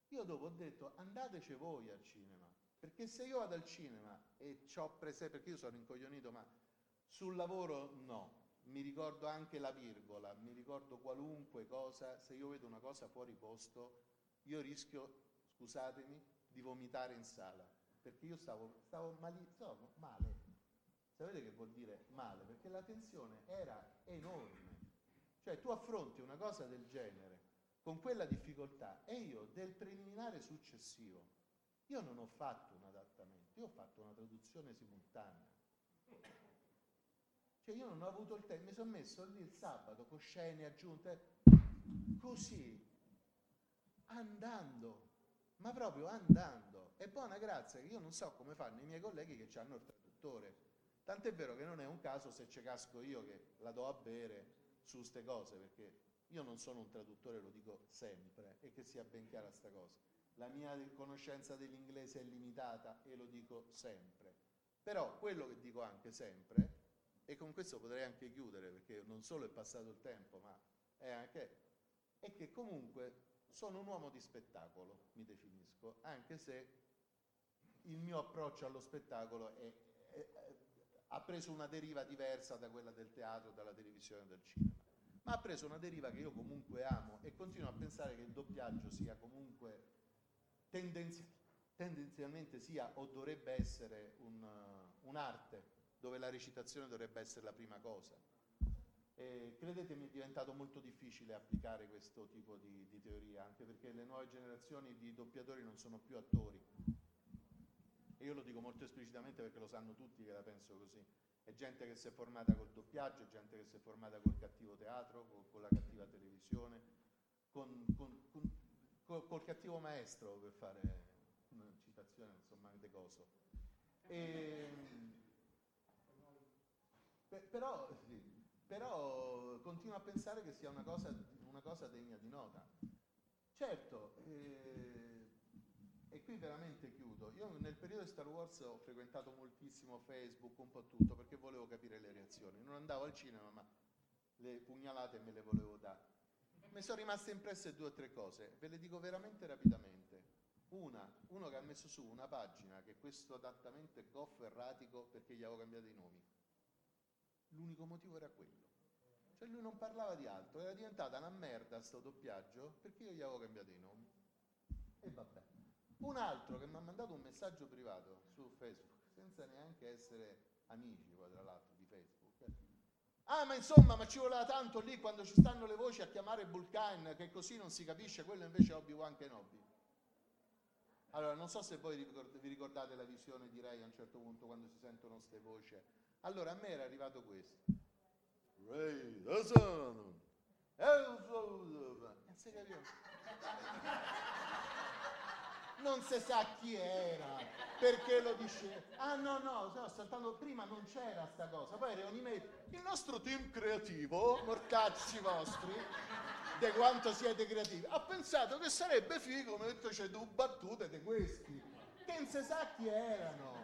Io dopo ho detto andateci voi al cinema, perché se io vado al cinema e ho preso, perché io sono incoglionito, ma sul lavoro no, mi ricordo anche la virgola, mi ricordo qualunque cosa, se io vedo una cosa fuori posto, io rischio, scusatemi, di vomitare in sala, perché io stavo, stavo mali, stavo male. Sapete che vuol dire male? Perché la tensione era enorme. Cioè tu affronti una cosa del genere con quella difficoltà e io del preliminare successivo, io non ho fatto un adattamento, io ho fatto una traduzione simultanea. Cioè io non ho avuto il tempo, mi sono messo lì il sabato con scene aggiunte, così, andando, ma proprio andando. E buona grazia che io non so come fanno i miei colleghi che hanno il traduttore. Tant'è vero che non è un caso se ci casco io che la do a bere su queste cose, perché io non sono un traduttore, lo dico sempre, e che sia ben chiara sta cosa. La mia conoscenza dell'inglese è limitata e lo dico sempre. Però quello che dico anche sempre, e con questo potrei anche chiudere, perché non solo è passato il tempo, ma è anche, è che comunque sono un uomo di spettacolo, mi definisco, anche se il mio approccio allo spettacolo è, è, è, ha preso una deriva diversa da quella del teatro, dalla televisione dal cinema, ma ha preso una deriva che io comunque amo e continuo a pensare che il doppiaggio sia comunque tendenzi- tendenzialmente sia o dovrebbe essere un, un'arte dove la recitazione dovrebbe essere la prima cosa. E credetemi è diventato molto difficile applicare questo tipo di, di teoria, anche perché le nuove generazioni di doppiatori non sono più attori. E io lo dico molto esplicitamente perché lo sanno tutti che la penso così. È gente che si è formata col doppiaggio, è gente che si è formata col cattivo teatro, col, con la cattiva televisione, con, con, con, col cattivo maestro, per fare una citazione, insomma, di coso. E, però, sì, però continuo a pensare che sia una cosa, una cosa degna di nota. Certo, eh, e qui veramente chiudo. Io nel periodo di Star Wars ho frequentato moltissimo Facebook, un po' tutto, perché volevo capire le reazioni. Non andavo al cinema, ma le pugnalate me le volevo dare. Mi sono rimaste impresse due o tre cose, ve le dico veramente rapidamente. Una, uno che ha messo su una pagina che questo adattamento è goffo erratico perché gli avevo cambiato i nomi. L'unico motivo era quello. Cioè lui non parlava di altro, era diventata una merda sto doppiaggio perché io gli avevo cambiato i nomi. E vabbè. Un altro che mi ha mandato un messaggio privato su Facebook, senza neanche essere amici poi tra l'altro di Facebook. Ah, ma insomma, ma ci voleva tanto lì quando ci stanno le voci a chiamare Vulcan, che così non si capisce, quello invece è Obi-Wan Kenobi. Allora, non so se voi vi ricordate la visione di Ray a un certo punto quando si sentono queste voci. Allora, a me era arrivato questo. Sun. Non si capiva. non si sa chi era, perché lo dice. Ah no, no, no, saltando prima non c'era sta cosa, poi arrivano i mail. Il nostro team creativo, mortacci vostri, di quanto siete creativi, ha pensato che sarebbe figo metterci due battute di questi, che non si sa chi erano.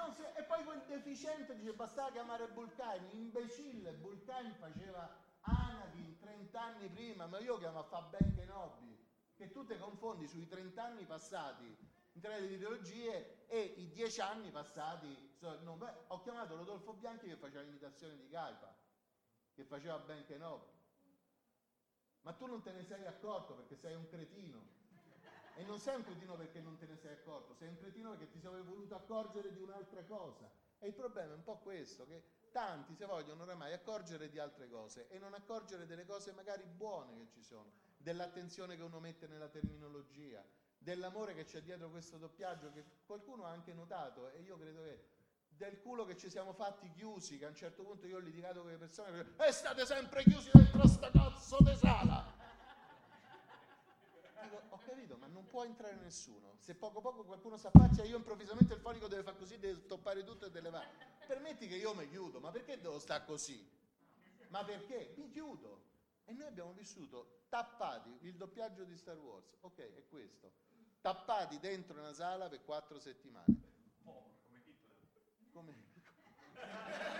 Non si- e poi quel deficiente dice bastava chiamare Bulcain, imbecille, Bulcain faceva Anakin 30 anni prima, ma io chiamo a fa Ben Kenobi, che tu te confondi sui 30 anni passati in termini di ideologie e i 10 anni passati. so- no, beh, ho chiamato Rodolfo Bianchi che faceva l'imitazione di Caifa, che faceva Ben Kenobi. Ma tu non te ne sei accorto perché sei un cretino. E non sei un cretino perché non te ne sei accorto, sei un cretino perché ti sei voluto accorgere di un'altra cosa. E il problema è un po' questo, che tanti si vogliono oramai accorgere di altre cose e non accorgere delle cose magari buone che ci sono, dell'attenzione che uno mette nella terminologia, dell'amore che c'è dietro questo doppiaggio che qualcuno ha anche notato e io credo che del culo che ci siamo fatti chiusi, che a un certo punto io ho litigato con le persone e state sempre chiusi dentro sta cazzo di sala. Dico, ho capito, ma non può entrare nessuno. Se poco poco qualcuno si affaccia, io improvvisamente il fonico deve fare così, deve stoppare tutto e deve levare. Permetti che io mi chiudo, ma perché devo stare così? Ma perché? Mi chiudo. E noi abbiamo vissuto tappati, il doppiaggio di Star Wars, ok, è questo. Tappati dentro una sala per quattro settimane. Come? Precisissimo.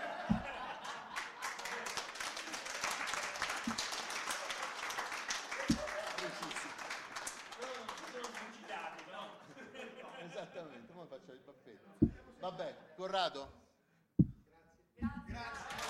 Esattamente, ora faccio il baffetto. Vabbè, Corrado. Grazie.